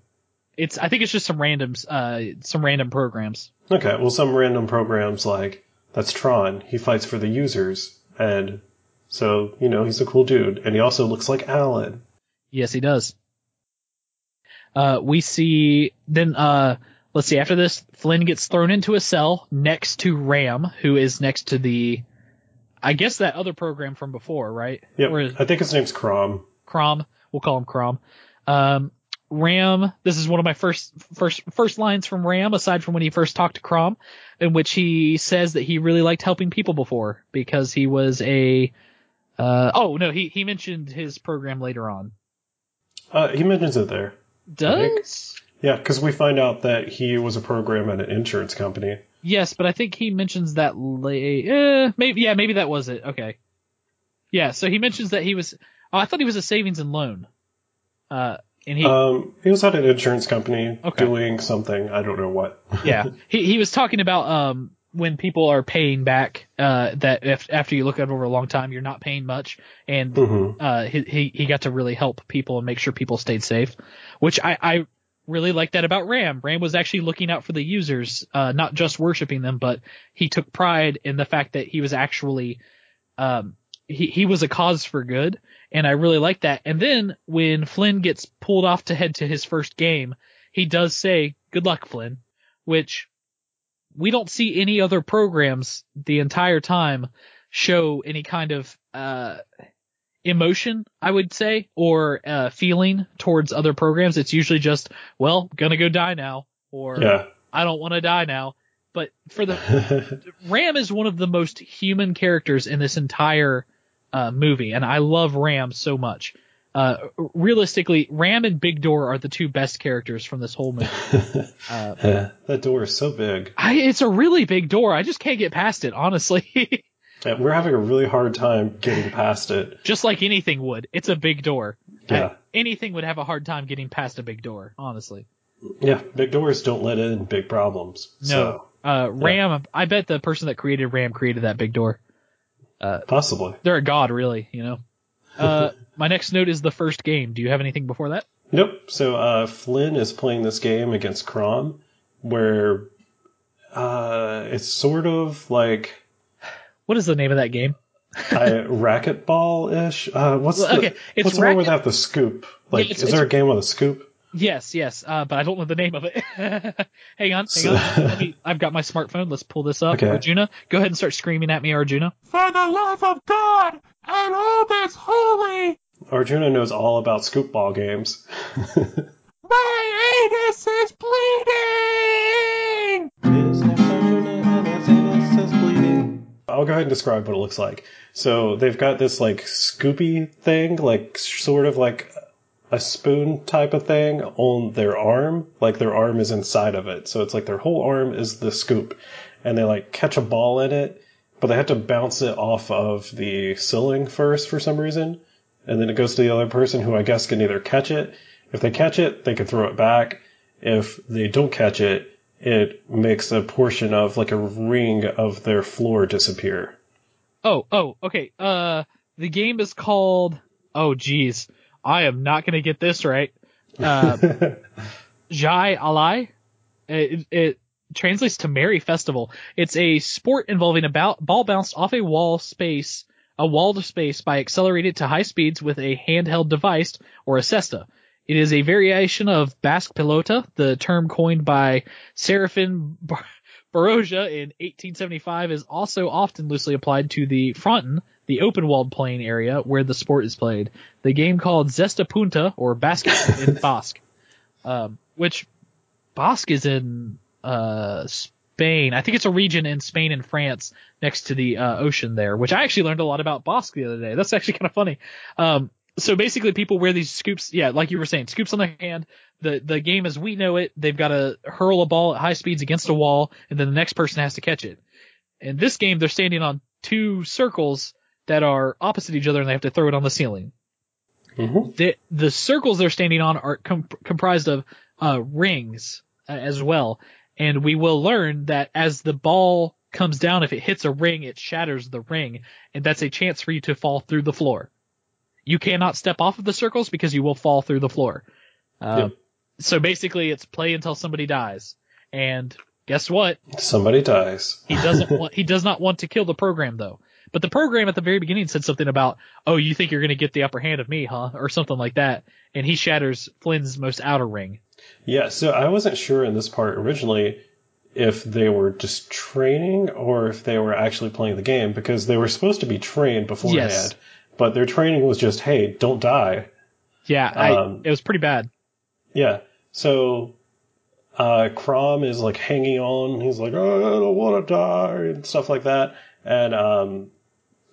It's I think it's just some random uh some random programs. Okay, well, some random programs like that's Tron. He fights for the users, and so you know he's a cool dude, and he also looks like Alan. Yes, he does. Uh, we see then. Uh, let's see. After this, Flynn gets thrown into a cell next to Ram, who is next to the, I guess that other program from before, right? Yeah. I think his name's Crom. Crom. We'll call him Crom. Um, Ram. This is one of my first first first lines from Ram, aside from when he first talked to Crom, in which he says that he really liked helping people before because he was a. Uh, oh no, he he mentioned his program later on. Uh, he mentions it there. Does Yeah, because we find out that he was a program at an insurance company. Yes, but I think he mentions that late. Eh, maybe yeah, maybe that was it. Okay. Yeah, so he mentions that he was. Oh, I thought he was a savings and loan. Uh, and he Um, he was at an insurance company Okay. doing something. I don't know what. yeah he he was talking about um when people are paying back uh that if after you look at it over a long time you're not paying much and Mhm. uh he, he he got to really help people and make sure people stayed safe, which I I really like that about Ram. Ram was actually looking out for the users, uh not just worshiping them, but he took pride in the fact that he was actually um he he was a cause for good and I really like that. And then when Flynn gets pulled off to head to his first game, he does say, "Good luck, Flynn," which we don't see any other programs the entire time show any kind of uh emotion, I would say, or uh feeling towards other programs. It's usually just, well, gonna go die now, or Yeah. I don't want to die now. But for the Ram is one of the most human characters in this entire uh, movie, and I love Ram so much. Uh, realistically, Ram and Big Door are the two best characters from this whole movie. Uh, that door is so big. I, it's a really big door. I just can't get past it, honestly. Yeah, we're having a really hard time getting past it. just like anything would. It's a big door. Yeah. Uh, anything would have a hard time getting past a big door, honestly. Yeah, big doors don't let in big problems. No. Uh, Ram, I bet the person that created Ram created that big door. So, possibly. They're a god, really, you know. Uh, my next note is the first game. Do you have anything before that? Nope. So uh, Flynn is playing this game against Crom, where uh, it's sort of like What is the name of that game? a racquetball ish. Uh, what's Well, the okay, it's what's the one racket- without the scoop? Like, it's- is there a game with a scoop? Yes, yes, uh, but I don't know the name of it. hang on, hang So- on. Let me, I've got my smartphone. Let's pull this up. Okay. Arjuna, go ahead and start screaming at me, Arjuna. For the love of God and all that's holy, Arjuna knows all about scoop ball games. my anus is bleeding! His name's Arjuna and his anus is bleeding. I'll go ahead and describe what it looks like. So they've got this like scoopy thing, like sort of like a spoon type of thing on their arm. Like their arm is inside of it. So it's like their whole arm is the scoop. And they like catch a ball in it, but they have to bounce it off of the ceiling first for some reason. And then it goes to the other person who I guess can either catch it. If they catch it, they can throw it back. If they don't catch it, it makes a portion of like a ring of their floor disappear. Oh, oh, okay. Uh, the game is called. Oh, geez, I am not gonna get this right. Uh, Jai Alai. It, it translates to Merry Festival. It's a sport involving a ball, ball bounced off a wall space, a walled space by accelerated to high speeds with a handheld device or a cesta. It is a variation of Basque Pelota, the term coined by Serafin Bar- Baroja in 1875 is also often loosely applied to the fronton, the open-walled playing area where the sport is played. The game called Zesta Punta or basket in Basque, um, which Basque is in uh, Spain. I think it's a region in Spain and France next to the uh, ocean there, which I actually learned a lot about Basque the other day. That's actually kind of funny. Um, so basically, people wear these scoops. Yeah, like you were saying, scoops on their hand. The the game as we know it, they've got to hurl a ball at high speeds against a wall, and then the next person has to catch it. In this game, they're standing on two circles that are opposite each other, and they have to throw it on the ceiling. Mhm. The the circles they're standing on are com- comprised of uh, rings uh, as well, and we will learn that as the ball comes down, if it hits a ring, it shatters the ring, and that's a chance for you to fall through the floor. You cannot step off of the circles because you will fall through the floor. Yep. So basically, it's play until somebody dies, and guess what? Somebody dies. He doesn't want, he does not want to kill the program though. But the program at the very beginning said something about, "Oh, you think you're going to get the upper hand of me, huh?" or something like that. And he shatters Flynn's most outer ring. Yeah, so I wasn't sure in this part originally if they were just training or if they were actually playing the game because they were supposed to be trained beforehand. Yes. But their training was just, hey, don't die. Yeah, I, Um, it was pretty bad. Yeah. So uh Crom is like hanging on. He's like, oh, I don't want to die and stuff like that. And um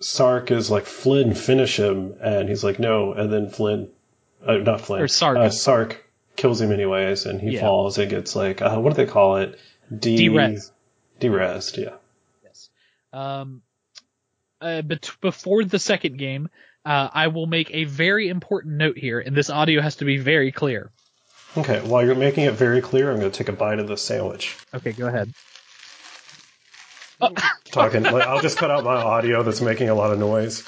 Sark is like, Flynn, finish him. And he's like, no. And then Flynn, uh, not Flynn, Or Sark. Uh, Sark kills him anyways, and he Yeah. falls and gets like, uh, what do they call it? D- Derez. Derezed, yeah. Yes. Um, uh, but before the second game, uh, I will make a very important note here, and this audio has to be very clear. Okay, while you're making it very clear, I'm going to take a bite of the sandwich. Okay, go ahead. Talking, like, I'll just cut out my audio that's making a lot of noise.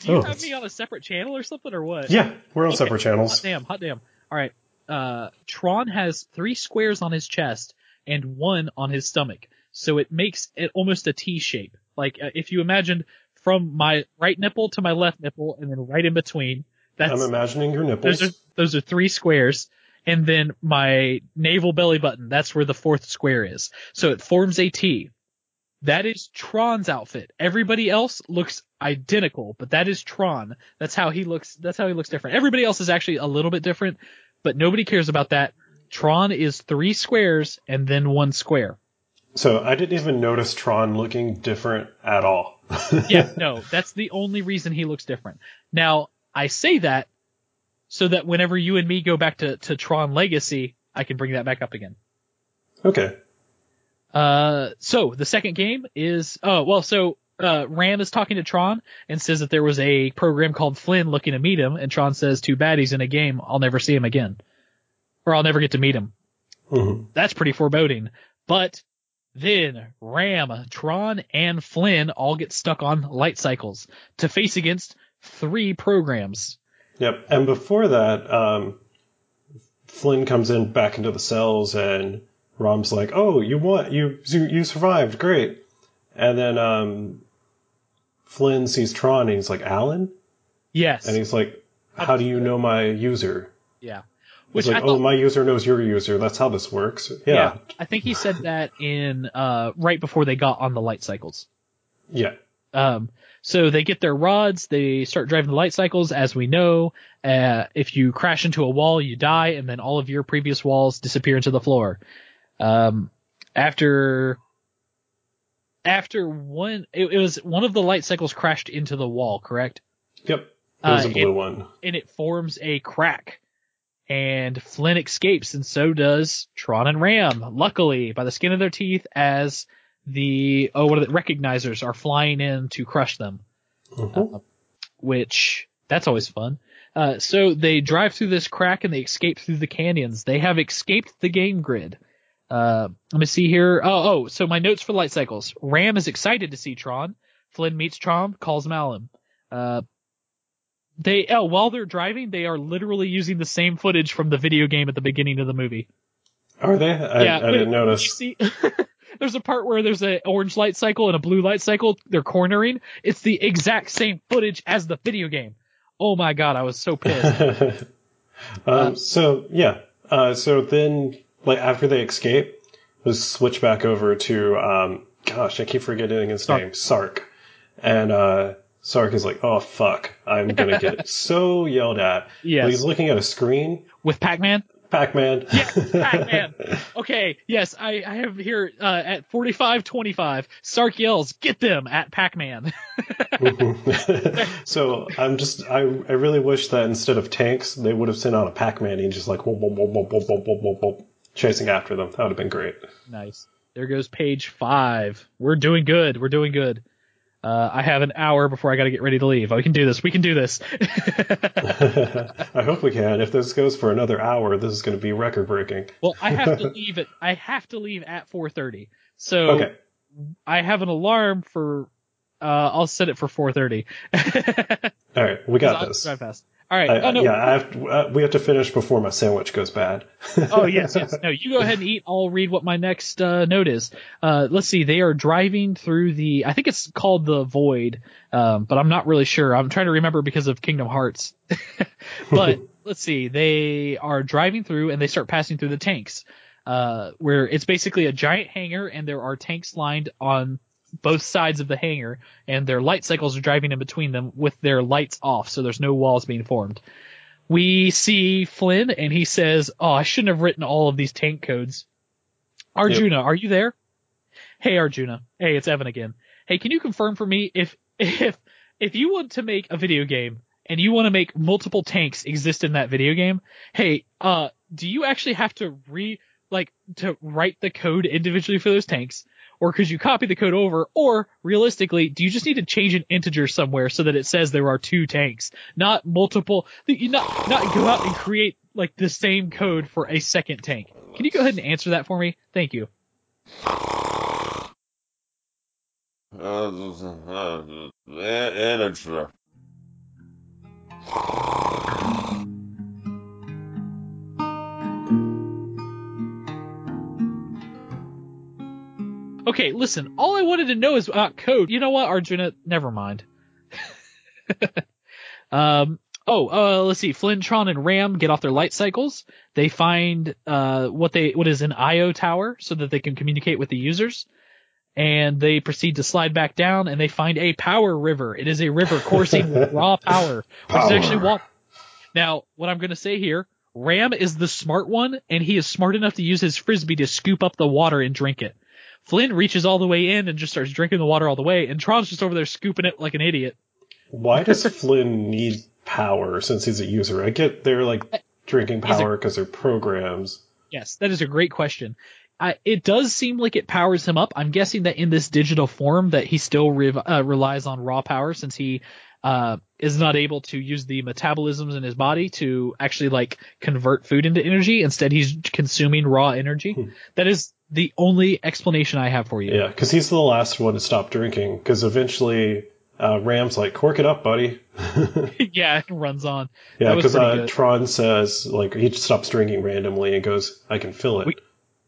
Do you Oh, have me on a separate channel or something, or what? Yeah, we're on Okay. separate Hot channels. damn, hot damn. All right. Uh, Tron has three squares on his chest and one on his stomach, so it makes it almost a T shape. Like uh, if you imagined from my right nipple to my left nipple, and then right in between, that's I'm imagining your nipples. those are those are three squares. And then my navel belly button, that's where the fourth square is. So it forms a T. That is Tron's outfit. Everybody else looks identical, but that is Tron. That's how he looks, that's how he looks different. Everybody else is actually a little bit different, but nobody cares about that. Tron is three squares and then one square. So I didn't even notice Tron looking different at all. Yeah, no, that's the only reason he looks different. Now, I say that so that whenever you and me go back to, to Tron Legacy, I can bring that back up again. Okay. Uh, so the second game is oh well, so uh, Ram is talking to Tron and says that there was a program called Flynn looking to meet him, and Tron says, "Too bad he's in a game. I'll never see him again, or I'll never get to meet him." Mhm. That's pretty foreboding. But then Ram, Tron, and Flynn all get stuck on light cycles to face against three programs. Yep. And before that, um, Flynn comes in back into the cells, and Rom's like, "Oh, you won. You you survived. Great." And then um, Flynn sees Tron, and he's like, "Alan," Yes. and he's like, "How do you know my user?" yeah. He's Which like, I "Oh, my user knows your user. That's how this works." Yeah. yeah, I think he said that in uh right before they got on the light cycles. Yeah. Um, so they get their rods, they start driving the light cycles. As we know, uh, if you crash into a wall, you die, and then all of your previous walls disappear into the floor. Um, after after one, it, it was one of the light cycles crashed into the wall, correct? Yep. It was Uh, a blue it- one. And it forms a crack. And Flynn escapes, and so does Tron and Ram. Luckily, by the skin of their teeth, as the oh, what are the recognizers are flying in to crush them Mhm. which that's always fun. Uh, so they drive through this crack and they escape through the canyons. They have escaped the game grid. Uh, let me see here. Oh, oh, so my notes for light cycles. Ram is excited to see Tron. Flynn meets Tron, calls Alan. Uh, they, oh, while they're driving, they are literally using the same footage from the video game at the beginning of the movie. Are they? I, yeah, I but didn't notice. see, there's a part where there's an orange light cycle and a blue light cycle. They're cornering. It's the exact same footage as the video game. Oh my god, I was so pissed. um, so yeah, uh, so then like after they escape, we switch back over to um, gosh, I keep forgetting his Sark. name, Sark, and uh, Sark is like, oh fuck, I'm gonna get so yelled at. Yes. But he's looking at a screen. With Pac-Man? Pac-Man. Yes, Pac-Man. Okay, yes, I, I have here uh, at 45-25, Sark yells, "Get them!" at Pac-Man. so I'm just I, I really wish that instead of tanks they would have sent out a Pac-Man and just like whoop, whoop, whoop, whoop, whoop, whoop, whoop, whoop, chasing after them. That would have been great. nice. There goes page five. We're doing good. We're doing good. Uh, I have an hour before I got to get ready to leave. Oh, we can do this. We can do this. I hope we can. If this goes for another hour, this is going to be record breaking. well, I have to leave at I have to leave at 4:30. So Okay. I have an alarm for. Uh, I'll set it for 4:30. All right, we got this. Drive fast. All right. I- oh no. Yeah, I have to, uh, we have to finish before my sandwich goes bad. oh yes, yes. No, you go ahead and eat. I'll read what my next uh, note is. Uh, let's see. They are driving through the. I think it's called the Void, um, but I'm not really sure. I'm trying to remember because of Kingdom Hearts. but let's see. They are driving through and they start passing through the tanks, uh, where it's basically a giant hangar and there are tanks lined on both sides of the hangar and their light cycles are driving in between them with their lights off, so there's no walls being formed. We see Flynn and he says, "Oh, I shouldn't have written all of these tank codes." Arjuna, are you there? Hey Arjuna. Hey, it's Evan again. Hey, can you confirm for me if if if you want to make a video game and you want to make multiple tanks exist in that video game, hey, uh do you actually have to re like to write the code individually for those tanks? Or could you copy the code over? Or realistically, do you just need to change an integer somewhere so that it says there are two tanks, not multiple? Not not go out and create like the same code for a second tank. Can you go ahead and answer that for me? Thank you. Okay, listen. All I wanted to know is about code. You know what, Arjuna? Never mind. um. Oh, uh, let's see. Flynn, Tron, and Ram get off their light cycles. They find uh what they what is an IO tower so that they can communicate with the users. And they proceed to slide back down, and they find a power river. It is a river coursing with raw power, which is actually Power. water. Now, what I'm going to say here, Ram is the smart one, and he is smart enough to use his frisbee to scoop up the water and drink it. Flynn reaches all the way in and just starts drinking the water all the way, and Tron's just over there scooping it like an idiot. Why does Flynn need power since he's a user? I get they're like drinking power because they're programs. Yes, that is a great question. I, it does seem like it powers him up. I'm guessing that in this digital form that he still re- uh, relies on raw power since he uh, is not able to use the metabolisms in his body to actually like convert food into energy. Instead, he's consuming raw energy. That is the only explanation I have for you. Yeah, because he's the last one to stop drinking. Because eventually, uh, Ram's like, "Cork it up, buddy." yeah, it runs on. Yeah, because uh. Tron says like he stops drinking randomly and goes, "I can feel it." We-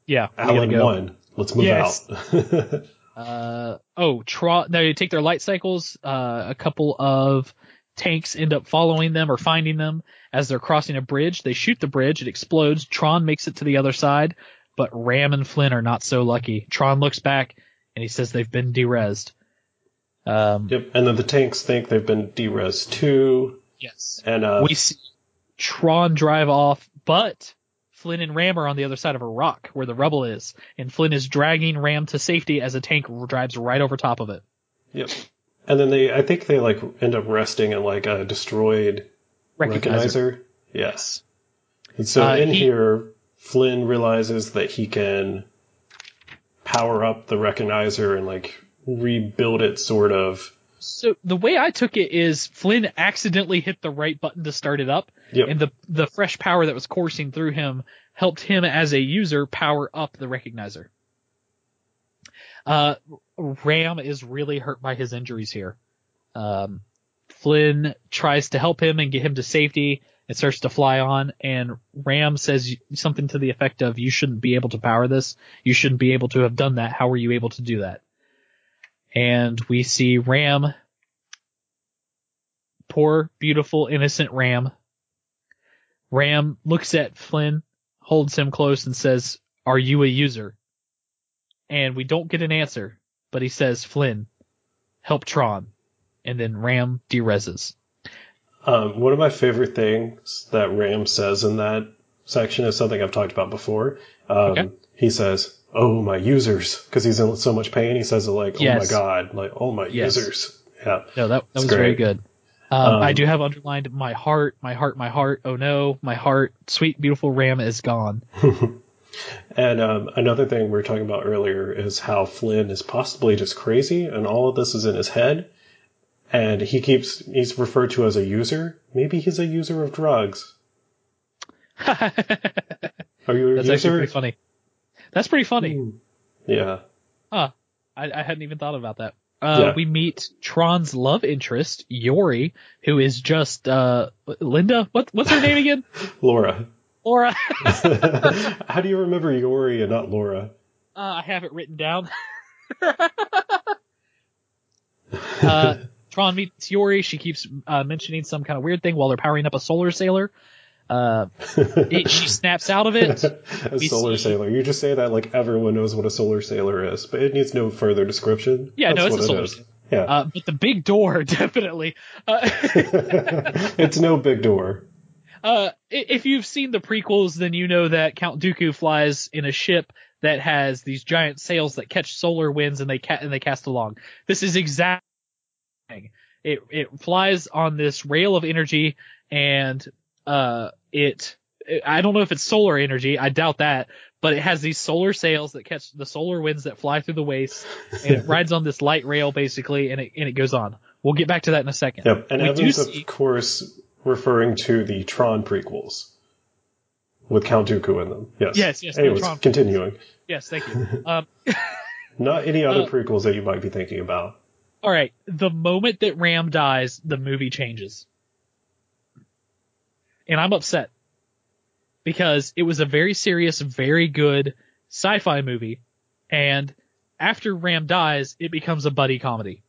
Yeah, Alan go. won. Let's move Yes. out. Uh, oh, Tron, they take their light cycles. Uh, a couple of tanks end up following them or finding them as they're crossing a bridge. They shoot the bridge. It explodes. Tron makes it to the other side, but Ram and Flynn are not so lucky. Tron looks back and he says they've been derezzed. Um, yep. And then the tanks think they've been derez too, yes. and uh, We see Tron drive off, but Flynn and Ram are on the other side of a rock where the rubble is, and Flynn is dragging Ram to safety as a tank drives right over top of it. Yep. And then they, I think they like end up resting in like a destroyed Recognizer. recognizer. Yes. And so Uh, in he- here, Flynn realizes that he can power up the recognizer and like rebuild it, sort of. So the way I took it is Flynn accidentally hit the right button to start it up, Yep. and the the fresh power that was coursing through him helped him as a user power up the recognizer. Uh, Ram is really hurt by his injuries here. Um, Flynn tries to help him and get him to safety. It starts to fly on, and Ram says something to the effect of, "You shouldn't be able to power this. You shouldn't be able to have done that. How were you able to do that?" and we see Ram, poor, beautiful, innocent Ram. Ram looks at Flynn, holds him close, and says, Are you a user? And we don't get an answer, but he says, Flynn, help Tron. And then Ram derezzes. Um, one of my favorite things that Ram says in that section is something I've talked about before. Um, Okay. He says, "Oh my users," because he's in so much pain. He says it like, "Oh my god," like, "Oh my Yes. users." Yeah. No, that, that was very good. Um, Um, I do have underlined my heart, my heart, my heart. Oh no, my heart, sweet, beautiful Ram is gone. And um, another thing we were talking about earlier is how Flynn is possibly just crazy, and all of this is in his head. And he keeps he's referred to as a user. Maybe he's a user of drugs. Are you a That's user? actually pretty funny. That's pretty funny. Hmm. Yeah. Huh. I, I hadn't even thought about that. Uh, Yeah. we meet Tron's love interest, Yori, who is just, uh, Linda? What, what's her name again? Laura. Laura. How do you remember Yori and not Laura? Uh, I have it written down. Tron meets Yori. She keeps uh, mentioning some kind of weird thing while they're powering up a solar sailer. Uh, it, she snaps out of it. a We solar see- sailor. You just say that like everyone knows what a solar sailer is, but it needs no further description. Yeah, no, That's it's a solar is. sailor. Yeah. Uh, but the big door, definitely. Uh, it's no big door. uh, if you've seen the prequels, then you know that Count Dooku flies in a ship that has these giant sails that catch solar winds and they ca- and they cast along. This is exact. It it flies on this rail of energy and uh it I don't know if it's solar energy. I doubt that, but it has these solar sails that catch the solar winds that fly through the waste, and it rides on this light rail basically, and it and it goes on. We'll get back to that in a second. Yep. And We Evans, see- of course, referring to the Tron prequels with Count Dooku in them. Yes. Yes, yes, Anyways, continuing. Yes, thank you. Um, Not any other Uh, prequels that you might be thinking about. All right, the moment that Ram dies, the movie changes, and I'm upset because it was a very serious, very good sci-fi movie, and after Ram dies, it becomes a buddy comedy.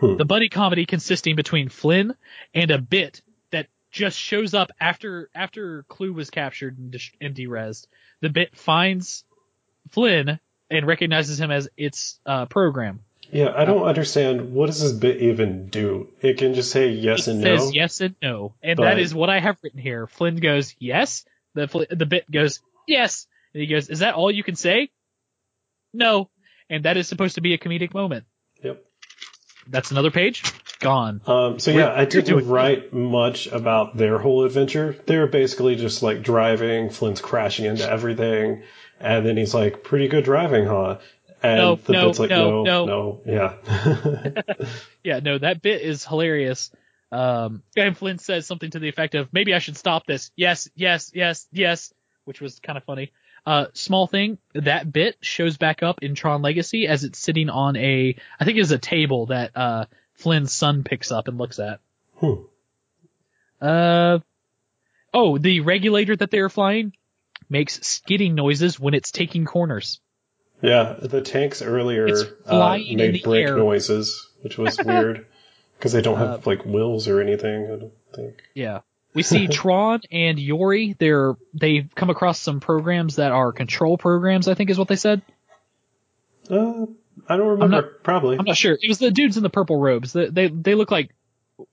Hmm. The buddy comedy consisting between Flynn and a bit that just shows up after after CLU was captured and, dis- and derezzed. The bit finds Flynn and recognizes him as its uh, program. Yeah, I don't understand. What does this bit even do? It can just say yes and no. it and says no. yes and no, and But- that is what I have written here. Flynn goes yes. The Fl- the bit goes yes, and he goes, "Is that all you can say?" No, and that is supposed to be a comedic moment. Yep. That's another page gone. Um, so We're- yeah, I didn't write much about their whole adventure. They're basically just like driving. Flynn's crashing into everything, and then he's like, "Pretty good driving, huh?" And No, the no, bit's like, no, "No, no." yeah." Yeah, no, that bit is hilarious. Um, and Flynn says something to the effect of, maybe I should stop this. Yes, yes, yes, yes, which was kind of funny. Uh, small thing, that bit shows back up in Tron Legacy as it's sitting on a, I think it's a table that, uh, Flynn's son picks up and looks at. Hmm. Uh, oh, the regulator that they are flying makes skidding noises when it's taking corners. Yeah, the tanks earlier uh, made brake air. noises, which was weird because they don't have Uh, like wheels or anything. I don't think. Yeah. We see Tron and Yori. They're they've come across some programs that are control programs. I think is what they said. Uh, I don't remember. not- Probably. I'm not sure. It was the dudes in the purple robes. They they, they look like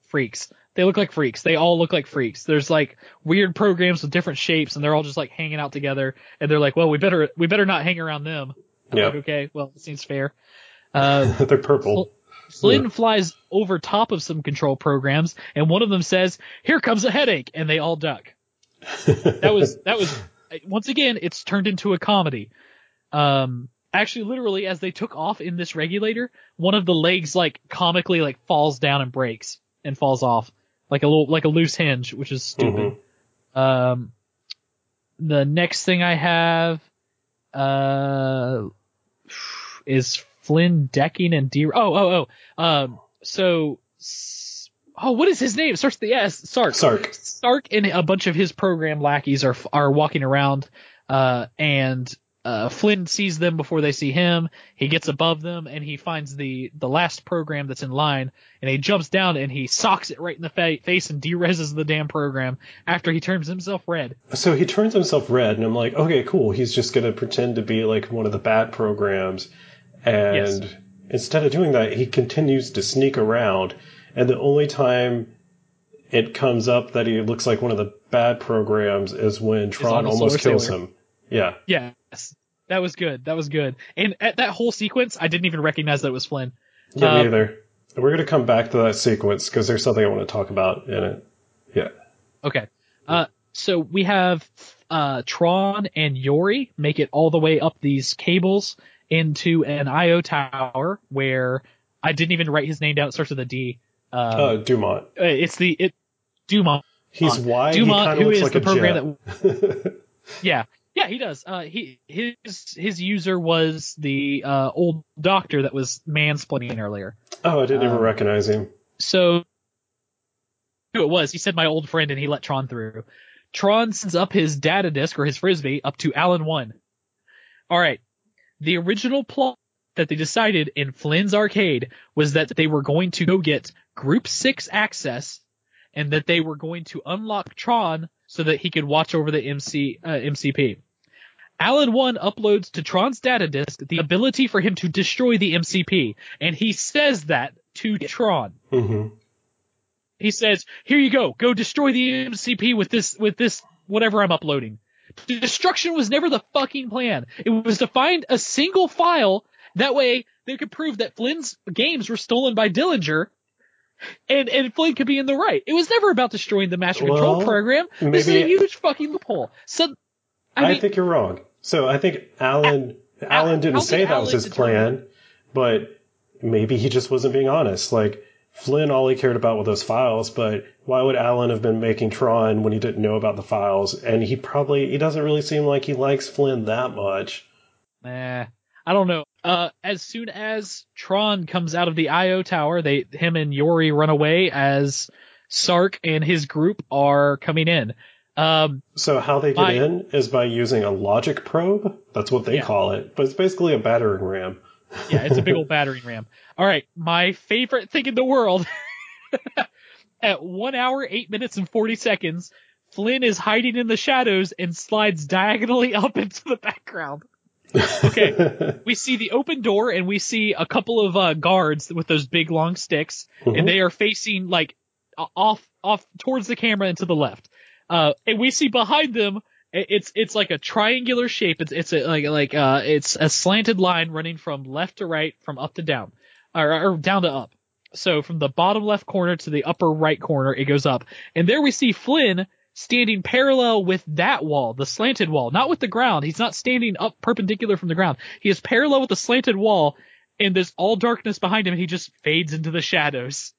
freaks. They look like freaks. They all look like freaks. There's like weird programs with different shapes, and they're all just like hanging out together. And they're like, well, we better we better not hang around them. Yeah. like, okay, well, it seems fair. Uh, They're purple. Flynn Yeah. flies over top of some control programs, and one of them says, "Here comes a headache," and they all duck. that was that was once again it's turned into a comedy um actually literally as they took off in this regulator one of the legs like comically like falls down and breaks and falls off like a little like a loose hinge which is stupid um the next thing i have uh is flynn decking and de oh oh oh um so oh what is his name starts the s sark Sark. Sark and a bunch of his program lackeys are are walking around, uh, and uh, Flynn sees them before they see him. He gets above them and he finds the the last program that's in line, and he jumps down and he socks it right in the fa- face and derezzes the damn program after he turns himself red. So he turns himself red, and I'm like, okay, cool. He's just gonna pretend to be like one of the bad programs, and Yes. instead of doing that, he continues to sneak around. And the only time it comes up that he looks like one of the bad programs is when Tron almost kills Sailor. him. Yeah, Yes, that was good. That was good. And at that whole sequence, I didn't even recognize that it was Flynn. yeah, Um, me either. We're gonna come back to that sequence because there's something I want to talk about in it. Yeah. Okay. Uh, so we have uh, Tron and Yori make it all the way up these cables into an IO tower where I didn't even write his name down. It starts with a D. Um, Uh, Dumont. uh, it's the it Dumont. He's wide. Dumont, he who looks is like the program jet. Yeah, yeah, he does. Uh, he his his user was the uh, old doctor that was mansplaining earlier. oh, I didn't even Um, recognize him. So who it was? He said my old friend, and he let Tron through. Tron sends up his data disk or his frisbee up to Alan One. All right, the original plot that they decided in Flynn's arcade was that they were going to go get Group Six access, and that they were going to unlock Tron so that he could watch over the MC uh, MCP. Alan 1 uploads to Tron's data disk the ability for him to destroy the MCP, and he says that to Tron. hmm He says, "Here you go. Go destroy the MCP with this with this whatever I'm uploading." Destruction was never the fucking plan. It was to find a single file that way they could prove that Flynn's games were stolen by Dillinger and and Flynn could be in the right. It was never about destroying the master control program. This is a huge fucking loophole. So I, I, mean, think you're wrong. So I think Alan Alan didn't say did that was his plan, but maybe he just wasn't being honest. Like Flynn, all he cared about were those files, but why would Alan have been making Tron when he didn't know about the files? And he probably he doesn't really seem like he likes Flynn that much. Nah, I don't know. Uh, as soon as Tron comes out of the IO tower, they, him and Yori run away as Sark and his group are coming in. Um, So how they get in is by using a logic probe. That's what they Yeah. call it, but it's basically a battering ram. yeah, it's a big old battering ram. All right, my favorite thing in the world. At one hour, eight minutes, and 40 seconds, Flynn is hiding in the shadows and slides diagonally up into the background. Okay. we see the open door and we see a couple of uh, guards with those big long sticks, Mhm. and they are facing like off off towards the camera and to the left. Uh, and we see behind them it's it's like a triangular shape. It's it's a, like like uh it's a slanted line running from left to right, from up to down, or, or down to up. So from the bottom left corner to the upper right corner, it goes up. And there we see Flynn standing parallel with that wall, the slanted wall, not with the ground. He's not standing up perpendicular from the ground. He is parallel with the slanted wall, and there's all darkness behind him. He just fades into the shadows.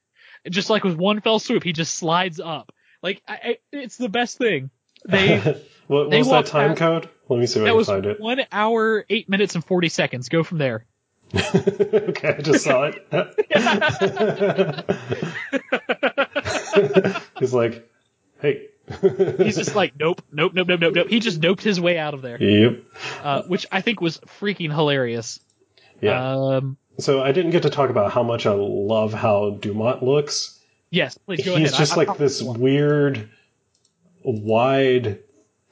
Just like with one fell swoop, he just slides up. Like I, it's the best thing. They what they was that time past- code? Let me see if I can was find it. one hour, eight minutes, and forty seconds. Go from there. okay, I just saw it. He's like, hey. He's just like, nope, nope, nope, nope, nope, nope. He just doped his way out of there, Yep. uh, which I think was freaking hilarious. Yeah. Um, so I didn't get to talk about how much I love how Dumont looks. Yes, please go He's ahead. just I- I- like this weird, wide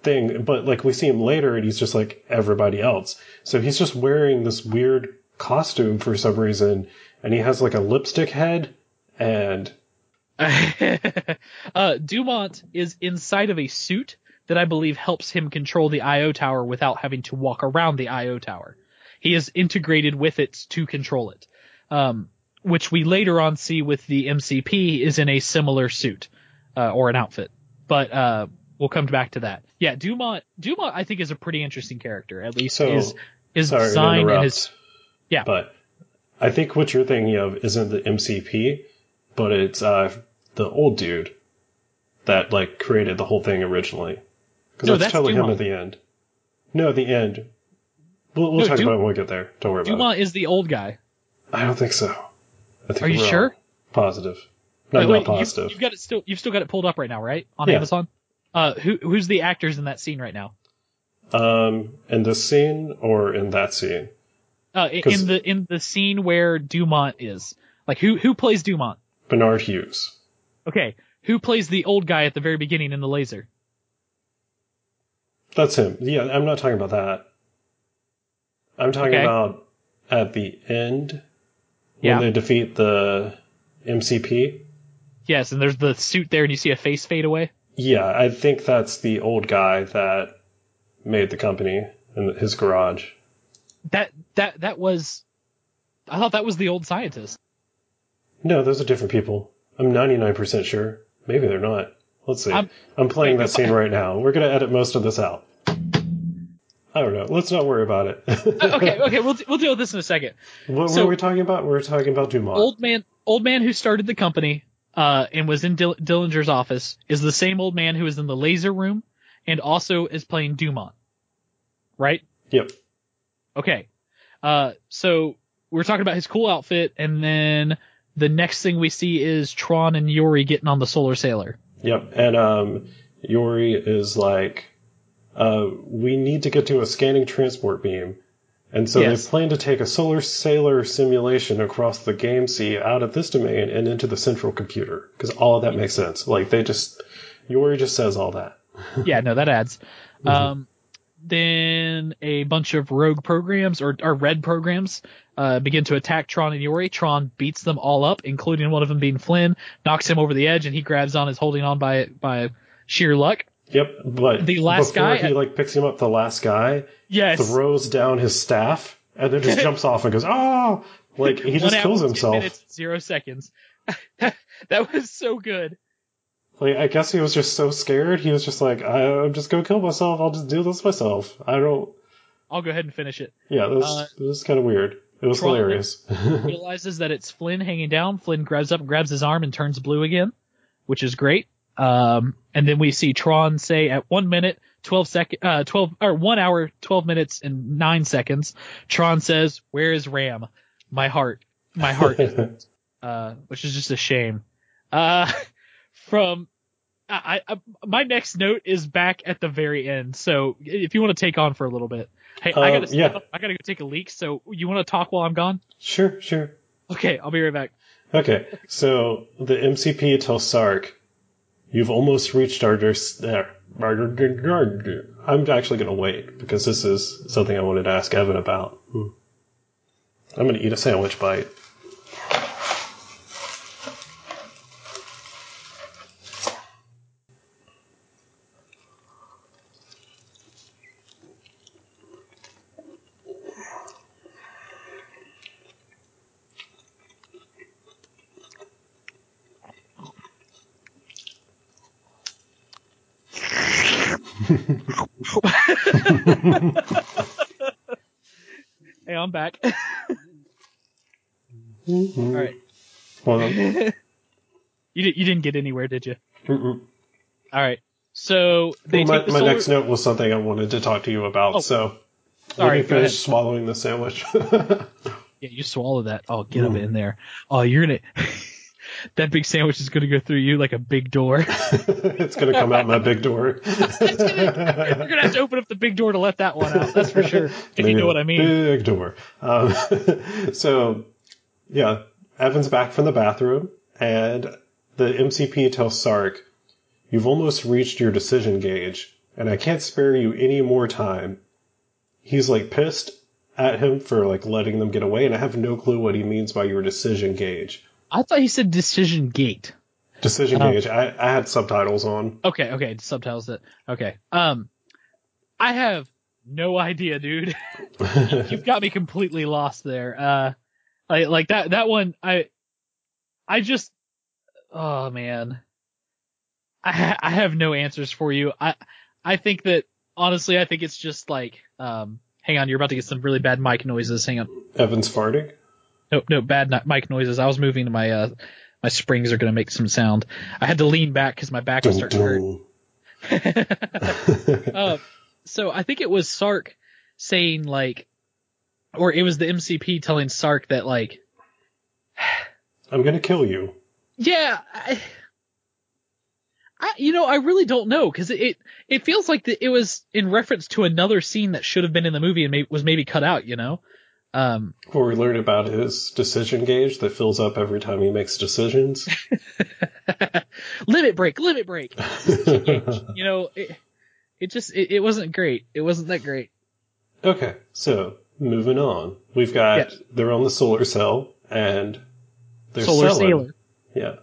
thing, but like we see him later and he's just like everybody else. So he's just wearing this weird costume for some reason, and he has like a lipstick head, and uh, Dumont is inside of a suit that I believe helps him control the IO tower without having to walk around the IO tower. He is integrated with it to control it, um, which we later on see with the MCP is in a similar suit uh, or an outfit. But uh, we'll come back to that. Yeah, Dumont. Dumont, I think, is a pretty interesting character. At least so his his sorry design and his yeah. but I think what you're thinking of isn't the MCP, but it's uh, the old dude that like created the whole thing originally. Because No, that's, that's totally him at the end. No, at the end. We'll, we'll No, talk Du- about it when we get there. Don't worry about it. Dumont is the old guy. I don't think so. Are you sure? Positive. No, Wait, wait, not positive. You, have got it still. You've still got it pulled up right now, right? On Yeah. Amazon. Uh, who who's the actors in that scene right now? Um, in this scene or in that scene? Uh, in the in the scene where Dumont is, like who who plays Dumont? Bernard Hughes. Okay, who plays the old guy at the very beginning in the laser? That's him. Yeah, I'm not talking about that. I'm talking Okay. about at the end when they defeat the MCP. Yes, and there's the suit there, and you see a face fade away. Yeah, I think that's the old guy that made the company in his garage. That that that was. I thought that was the old scientist. No, those are different people. I'm 99% sure. Maybe they're not. Let's see. I'm, I'm playing that scene right now. We're gonna edit most of this out. I don't know. Let's not worry about it. Uh, okay, okay, we'll we'll deal with this in a second. What, So- are we talking about? We're talking about Dumont. Old man, old man who started the company, uh, and was in Dill- Dillinger's office is the same old man who is in the laser room, and also is playing Dumont. Right? Yep. Okay. Uh, so we're talking about his cool outfit, and then the next thing we see is Tron and Yori getting on the Solar Sailer. Yep. And um, Yori is like, uh, we need to get to a scanning transport beam. And so Yes. they plan to take a solar sailer simulation across the game sea out of this domain and into the central computer. Because all of that makes sense. Like, they just, Yori just says all that. yeah, no, that adds. Um, then a bunch of rogue programs or, or red programs uh, begin to attack Tron and Yori. Tron beats them all up, including one of them being Flynn, knocks him over the edge, and he grabs on, is holding on by by sheer luck. Yep. But The last before guy- he like picks him up, the last guy Yes. throws down his staff and then just jumps off and goes, oh! Like, he just kills hour, 10 himself. Minutes, zero seconds. that was so good. Like, I guess he was just so scared. He was just like, I, I'm just gonna kill myself. I'll just do this myself. I don't. I'll go ahead and finish it. Yeah, this Uh, is kind of weird. It was hilarious. realizes that it's Flynn hanging down. Flynn grabs up grabs his arm and turns blue again, which is great. Um, and then we see Tron say at one minute, 12 second, uh, 12, or one hour, 12 minutes and nine seconds, Tron says, where is Ram? My heart, my heart, uh, which is just a shame. Uh, from, I, I, my next note is back at the very end. So if you want to take on for a little bit, hey, I Uh, gotta, step yeah. I gotta go take a leak. So you want to talk while I'm gone? sure, sure. Okay, I'll be right back. Okay, so the MCP tells Sark, "You've almost reached our." dis- uh, I'm actually gonna wait because this is something I wanted to ask Evan about. Hmm. I'm gonna eat a sandwich bite. Hey, I'm back. All right. Hold on. You did, you didn't get anywhere, did you? Mm-mm. All right. So they my my solar. next note was something I wanted to talk to you about. Oh. so let me finish swallowing the sandwich. Yeah, you swallow that. Oh, get up in there. Oh, you're gonna. that big sandwich is gonna go through you like a big door. it's gonna come out my big door. You're gonna have to open up the big door to let that one out. That's for sure. If you know what I mean. Big door. Um, so, yeah, Evan's back from the bathroom, and the MCP tells Sark, "You've almost reached your decision gauge, and I can't spare you any more time." He's like pissed at him for like letting them get away, and I have no clue what he means by your decision gauge. I thought he said decision gate. Decision Oh. gauge. I, I had subtitles on. Okay, okay, subtitles it. Okay. Um, I have no idea, dude. You've got me completely lost there. Uh, like like that that one. I I just oh man. I ha- I have no answers for you. I I think that honestly, I think it's just like um. Hang on, you're about to get some really bad mic noises. Hang on. Evan's farting. Nope, no bad mic noises. I was moving my uh my springs are gonna make some sound. I had to lean back because my back was starting to hurt. uh, so I think it was Sark saying like, or it was the MCP telling Sark that like, I'm gonna kill you. Yeah, I, I you know I really don't know because it, it it feels like that it was in reference to another scene that should have been in the movie and may, was maybe cut out. You know, um, Where we learn about his decision gauge that fills up every time he makes decisions. limit break, limit break. you know, it it just it, it wasn't great. It wasn't that great. okay, so moving on. We've got Yes. they're on the solar cell and they're Solar selling. Sailor. Yeah.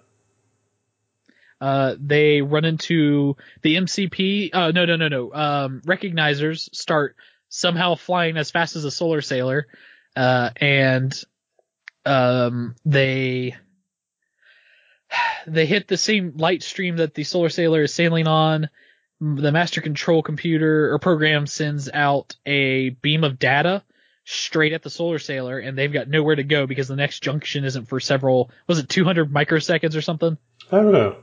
Uh, they run into the MCP. Uh, no, no, no, no. Um, recognizers start somehow flying as fast as a solar sailer, uh, and um, they they hit the same light stream that the solar sailer is sailing on. The master control computer or program sends out a beam of data straight at the solar sailer, and they've got nowhere to go because the next junction isn't for several. Was it 200 microseconds or something? I don't know.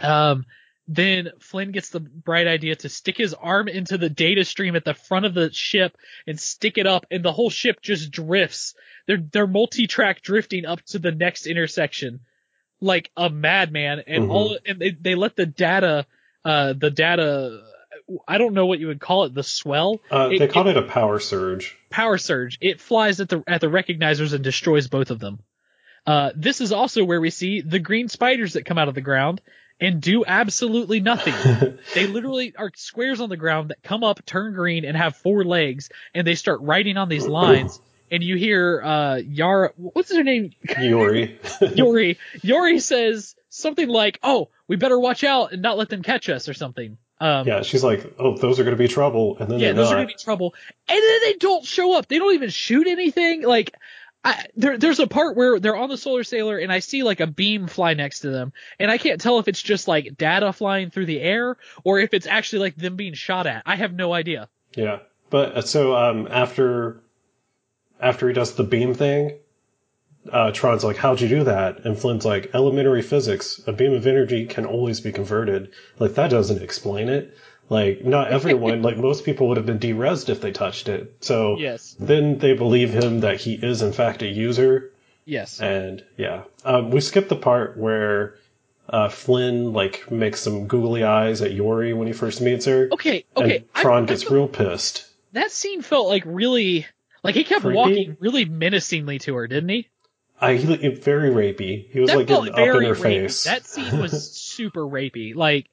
Um, then Flynn gets the bright idea to stick his arm into the data stream at the front of the ship and stick it up, and the whole ship just drifts. They're they're multi-track drifting up to the next intersection, like a madman, and Mhm. all and they they let the data, uh, the data. I don't know what you would call it, the swell. Uh, It- they called it a power surge. power surge. It flies at the at the recognizers and destroys both of them. Uh, this is also where we see the green spiders that come out of the ground and do absolutely nothing. they literally are squares on the ground that come up, turn green, and have four legs, and they start writing on these lines. And you hear uh, Yara, what's her name? Yuri. Yori. Yori says something like, "Oh, we better watch out and not let them catch us" or something. Um, yeah, she's like, oh, those are going to be trouble, and then yeah, those not. are gonna be trouble. And then they don't show up. They don't even shoot anything. Like, I, there, there's a part where they're on the solar sailer and I see like a beam fly next to them, and I can't tell if it's just like data flying through the air or if it's actually like them being shot at. I have no idea. Yeah, but uh, so um, after after he does the beam thing, uh, Tron's like, "How'd you do that?" And Flynn's like, "Elementary physics. A beam of energy can always be converted. Like that doesn't explain it. Like not everyone, like most people would have been derezzed if they touched it. So Yes. then they believe him that he is in fact a user. Yes. And yeah, um, we skipped the part where uh, Flynn like makes some googly eyes at Yori when he first meets her. Okay. Okay. And Tron I gets felt- real pissed. that scene felt like really like he kept Creepy? walking really menacingly to her, didn't he? I he, very rapey. He was that like getting up in her rapey. face. That scene was super rapey. Like,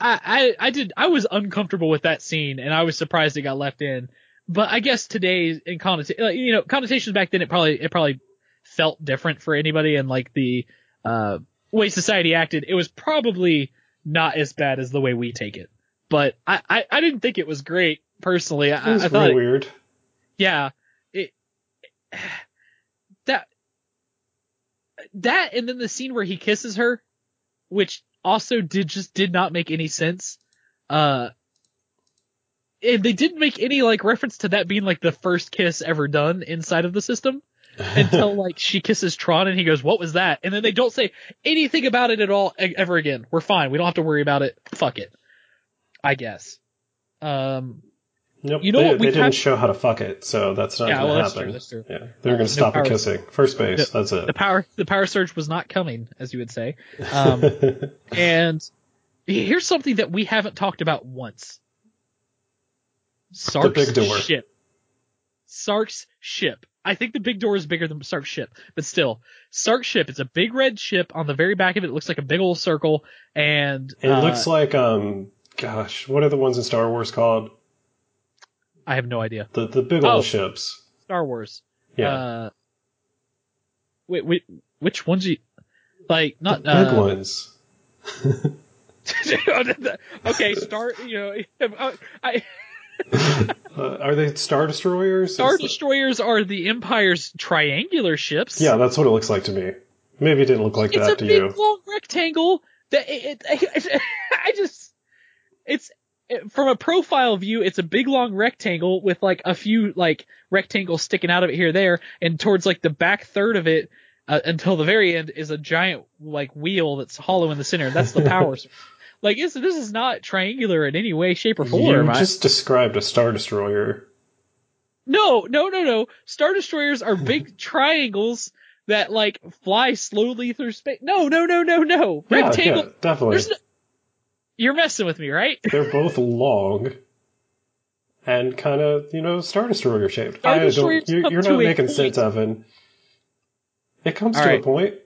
I, I, I did, I was uncomfortable with that scene, and I was surprised it got left in. But I guess today, in connotation, like, you know, connotations back then, it probably, it probably felt different for anybody, and like the uh, way society acted, it was probably not as bad as the way we take it. But I, I, I didn't think it was great personally. I, it was I thought, real weird. yeah, it that and then the scene where he kisses her, which also did just did not make any sense. Uh, and they didn't make any like reference to that being like the first kiss ever done inside of the system until like she kisses Tron and he goes, "What was that?" And then they don't say anything about it at all ever again. We're fine. We don't have to worry about it. Fuck it. I guess. Um, Nope, You know they, what we they didn't have- show how to fuck it, so that's not Yeah, going to well, that's happen. true, that's true. Yeah, they're Uh, going to stop power- the kissing. First base. the- that's it. the power the power surge was not coming, as you would say. Um, and here's something that we haven't talked about once. Sark's big door. ship. Sark's ship. I think the big door is bigger than Sark's ship, but still, Sark's ship. It's a big red ship. On the very back of it, it looks like a big old circle, and it uh, looks like um, gosh, what are the ones in Star Wars called? I have no idea. The the big Oh. old ships. Star Wars. Yeah, Uh, wait, wait, which ones you like? the Not big uh, ones. okay, Star. You know, I, I Uh, are they Star Destroyers? Star Destroyers are the Empire's triangular ships. Yeah, that's what it looks like to me. Maybe it didn't look like it's that a to big you. long rectangle. That it, it, I just, it's it- from a profile view, it's a big long rectangle with like a few like rectangles sticking out of it here there, and towards like the back third of it. Uh, until the very end is a giant like wheel that's hollow in the center. That's the power. like this, this is not triangular in any way, shape, or form. You I- just described a Star Destroyer. No, no, no, no. Star destroyers are big triangles that like fly slowly through space. No, no, no, no, no. Yeah, Rectangle. yeah, definitely. There's no- You're messing with me, right? They're both long and kind of, you know, Star Destroyer shaped. Star I don't, you, come you're not making point. sense, Evan. It comes All to right. a point.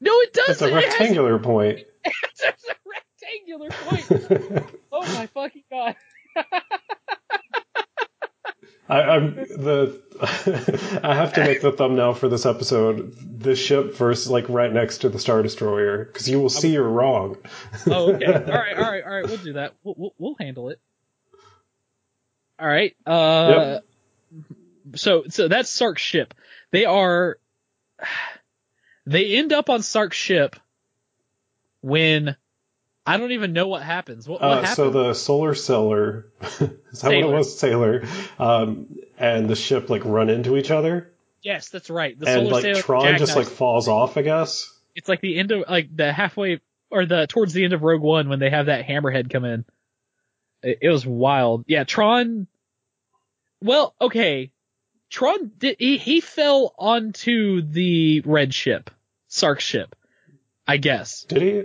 No, it doesn't. It's a It has- rectangular point. There's a rectangular point. oh my fucking god. I, I'm the. I have to make the thumbnail for this episode. This ship versus like right next to the Star Destroyer because you will see you're wrong. Oh, okay. All right, all right, all right. We'll do that. We'll we'll, we'll handle it. All right. Uh, so so that's Sark's ship. They are. They end up on Sark's ship, when I don't even know what happens. What, what Uh, so the solar sailer, is that what it was? Sailor, um, and the ship like run into each other, yes, that's right. The and solar like sailor Tron just like falls off, I guess. it's like the end of like the halfway or the towards the end of Rogue One when they have that hammerhead come in. It, it was wild. Yeah, Tron. Well, okay, Tron did he he fell onto the red ship, Sark's ship, I guess. Did he?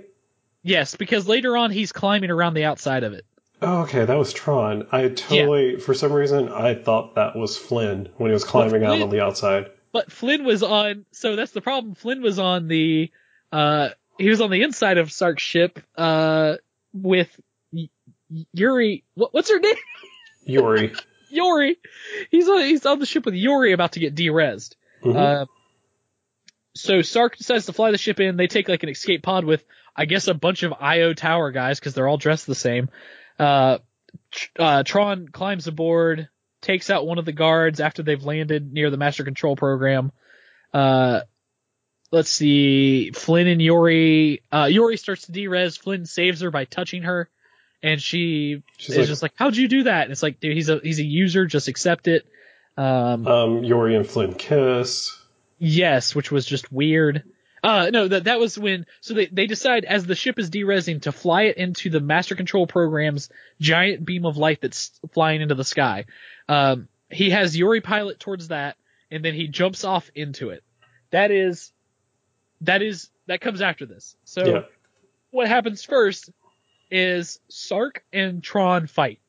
Yes, because later on he's climbing around the outside of it. Oh, okay, that was Tron. I totally, for some reason, I thought that was Flynn when he was climbing out Flynn- on the outside. But Flynn was on, so that's the problem. Flynn was on the, uh, he was on the inside of Sark's ship, uh, with Y- Yuri. What, what's her name? Yuri. Yuri. He's on, he's on the ship with Yuri about to get derezzed. Mhm. Uh, so Sark decides to fly the ship in. They take like an escape pod with, I guess, a bunch of IO Tower guys because they're all dressed the same. Uh, Tr- uh, Tron climbs aboard, takes out one of the guards after they've landed near the master control program. Uh, let's see, Flynn and Yori. uh, Yuri starts to derez. Flynn saves her by touching her. And she She's is like- just like, how'd you do that? And it's like, dude, he's a, he's a user, just accept it. Um, Um, Yuri and Flynn kiss. Yes, which was just weird. Uh, no, that that was when so they they decide as the ship is derezzing to fly it into the master control program's giant beam of light that's flying into the sky. Um, he has Yuri pilot towards that, and then he jumps off into it. That is, that is that comes after this. So Yeah. what happens first is Sark and Tron fight,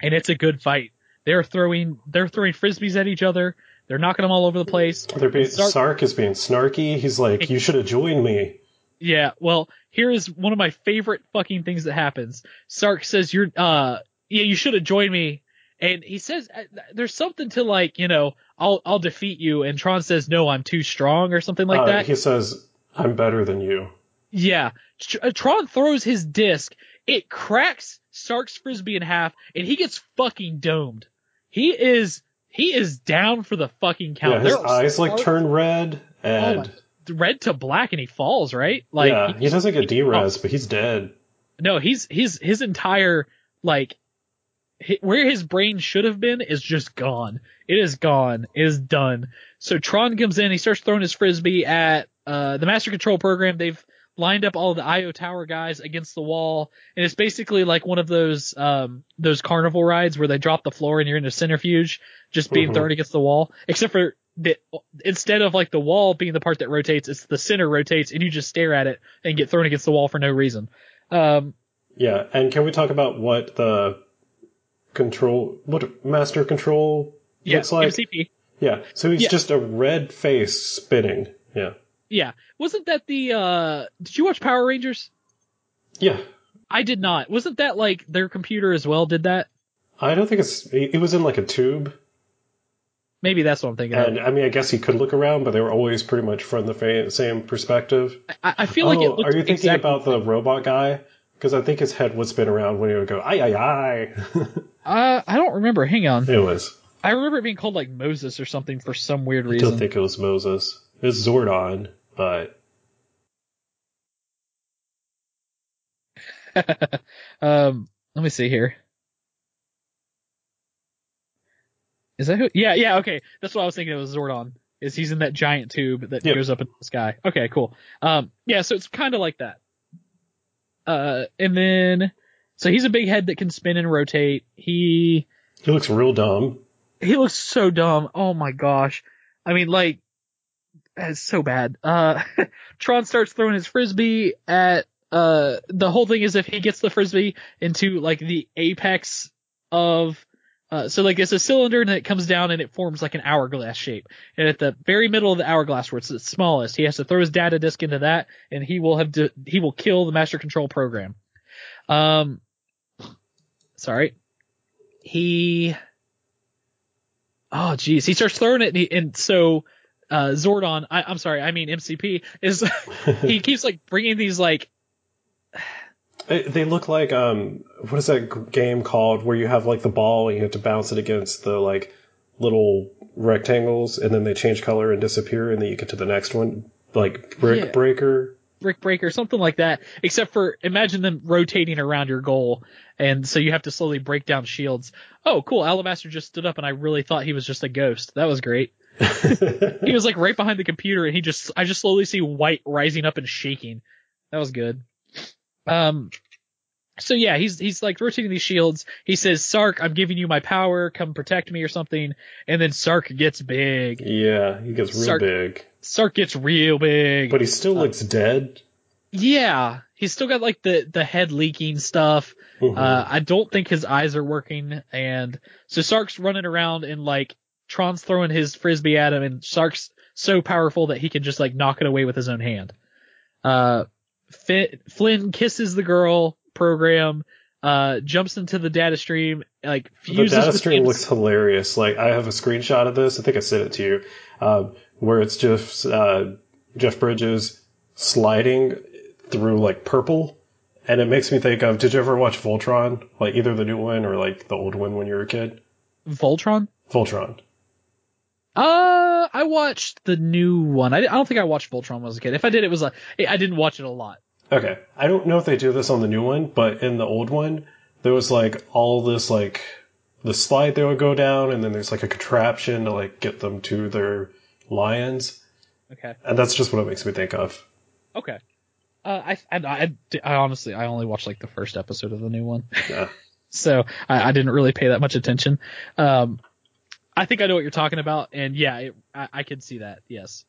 and it's a good fight. They're throwing they're throwing frisbees at each other. They're knocking them all over the place. They're being, Sark- Sark is being snarky. He's like, "You should have joined me." Yeah, well, here is one of my favorite fucking things that happens. Sark says, "You're, uh, yeah, you should have joined me," and he says, uh, "There's something to like, you know, I'll, I'll defeat you," and Tron says, "No, I'm too strong," or something like Uh, that. He says, "I'm better than you." Yeah, uh, Tron throws his disc, it cracks Sark's frisbee in half, and he gets fucking domed. He is, he is down for the fucking count. yeah, his There are eyes like Sark- turn red, oh and my- red to black, and he falls right. Like, yeah, he doesn't get he- derez, but he's dead. No, he's his his entire like hi- where his brain should have been is just gone. It is gone. It is done. So Tron comes in. He starts throwing his frisbee at uh, the master control program. They've lined up all the IO Tower guys against the wall, and it's basically like one of those um those carnival rides where they drop the floor and you're in a centrifuge, just being Mhm. thrown against the wall. Except for the instead of like the wall being the part that rotates, it's the center rotates, and you just stare at it and get thrown against the wall for no reason. Um, Yeah, and can we talk about what the control, what master control yeah, looks like? MCP. Yeah, so he's Yeah. just a red face spinning. Yeah, Yeah. Wasn't that the uh did you watch Power Rangers? yeah. I did not. Wasn't that like their computer as well did that? I don't think it's. It was in like a tube, Maybe that's what I'm thinking and of. I mean, I guess he could look around, but they were always pretty much from the fa- same perspective. I, I feel like oh, it looked are you thinking exactly- about the robot guy? Because I think his head would spin around when he would go, "Ay ay ay." Uh I don't remember. Hang on. it was. I remember it being called like Moses or something for some weird reason. I don't think it was Moses. It was Zordon, but um let me see here. Is that who? Yeah, yeah, okay. That's what I was thinking. It was Zordon. Is he's in that giant tube that Yep. goes up in the sky? Okay, cool. Um, yeah, so it's kind of like that. Uh, and then so he's a big head that can spin and rotate. He he looks real dumb. he looks so dumb. Oh my gosh. I mean, like, it's so bad. Uh, Tron starts throwing his frisbee at, uh, the whole thing is if he gets the frisbee into like the apex of, uh, so like it's a cylinder and it comes down and it forms like an hourglass shape. And at the very middle of the hourglass where it's the smallest, he has to throw his data disk into that and he will have to, he will kill the master control program. Um, sorry. He, Oh geez, he starts throwing it, and, he, and so uh, Zordon, I, I'm sorry, I mean MCP is he keeps like bringing these like They, they look like um, what is that game called where you have like the ball and you have to bounce it against the like little rectangles and then they change color and disappear and then you get to the next one like brick Yeah. breaker. brick breaker, something like that. Except for imagine them rotating around your goal, and so you have to slowly break down shields. Oh, cool! Alabaster just stood up, and I really thought he was just a ghost. That was great. He was like right behind the computer, and he just I just slowly see white rising up and shaking. That was good. Um, so yeah, he's he's like rotating these shields. He says, "Sark, I'm giving you my power. Come protect me or something." And then Sark gets big. Yeah, he gets real Sark- big. Sark gets real big. But he still looks dead. Yeah, he's still got like the the head leaking stuff. Mhm. Uh, I don't think his eyes are working, and so Sark's running around and like Tron's throwing his frisbee at him, and Sark's so powerful that he can just like knock it away with his own hand. Uh, Flynn kisses the girl program, uh, jumps into the data stream, like the data stream looks hilarious. Like I have a screenshot of this. I think I sent it to you, um, where it's just uh, Jeff Bridges sliding through like purple, and it makes me think of. Did you ever watch Voltron? Like either the new one or like the old one when you were a kid. Voltron. Voltron. Uh, I watched the new one. I, I don't think I watched Voltron when I was a kid. If I did, it was like I didn't watch it a lot. Okay, I don't know if they do this on the new one, but in the old one, there was like all this like the slide they would go down, and then there's like a contraption to like get them to their lions, Okay. and that's just what it makes me think of. Okay. Uh, I, I, I, I honestly, I only watched like the first episode of the new one, Yeah. so I, I didn't really pay that much attention. Um, I think I know what you're talking about, and yeah, it, I, I can see that. Yes.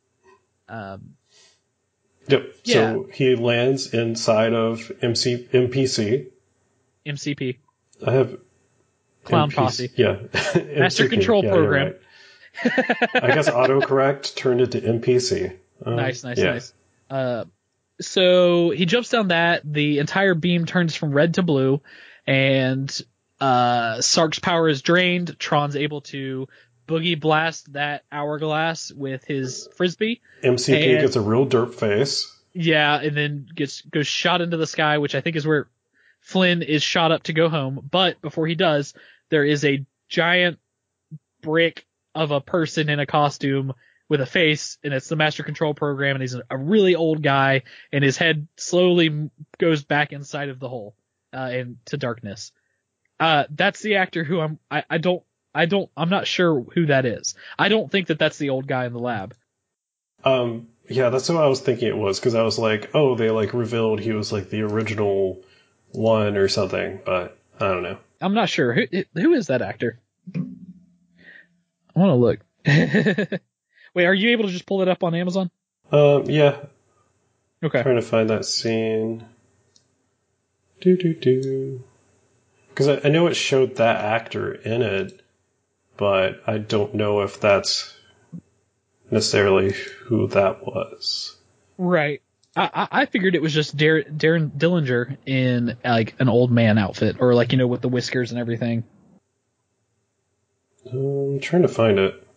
Um, Yep. Yeah. So he lands inside of MC MPC. MCP, I have Clown MPC Posse. Yeah. Master MCP. Control Yeah, Program. right. I guess autocorrect turned it to MPC. Uh, nice, nice, yeah. nice. Uh, so he jumps down that. The entire beam turns from red to blue, and uh, Sark's power is drained. Tron's able to boogie blast that hourglass with his frisbee. MCP And- gets a real derp face. Yeah, and then gets goes shot into the sky, which I think is where Flynn is shot up to go home. But before he does, there is a giant brick of a person in a costume with a face, and it's the Master Control Program, and he's a really old guy, and his head slowly goes back inside of the hole, uh, into darkness. Uh, that's the actor who I'm. I, I don't. I don't. I'm not sure who that is. I don't think that that's the old guy in the lab. Um, yeah, that's what I was thinking it was because I was like, oh, they like revealed he was like the original one or something, but I don't know. I'm not sure. Who who is that actor? I want to look. Wait, are you able to just pull it up on Amazon? Um, yeah, Okay. trying to find that scene. Do do do. Because I, I know it showed that actor in it, but I don't know if that's necessarily who that was. Right. I, I figured it was just Dar- Darren Dillinger in like an old man outfit, or like you know with the whiskers and everything. Um, I'm trying to find it.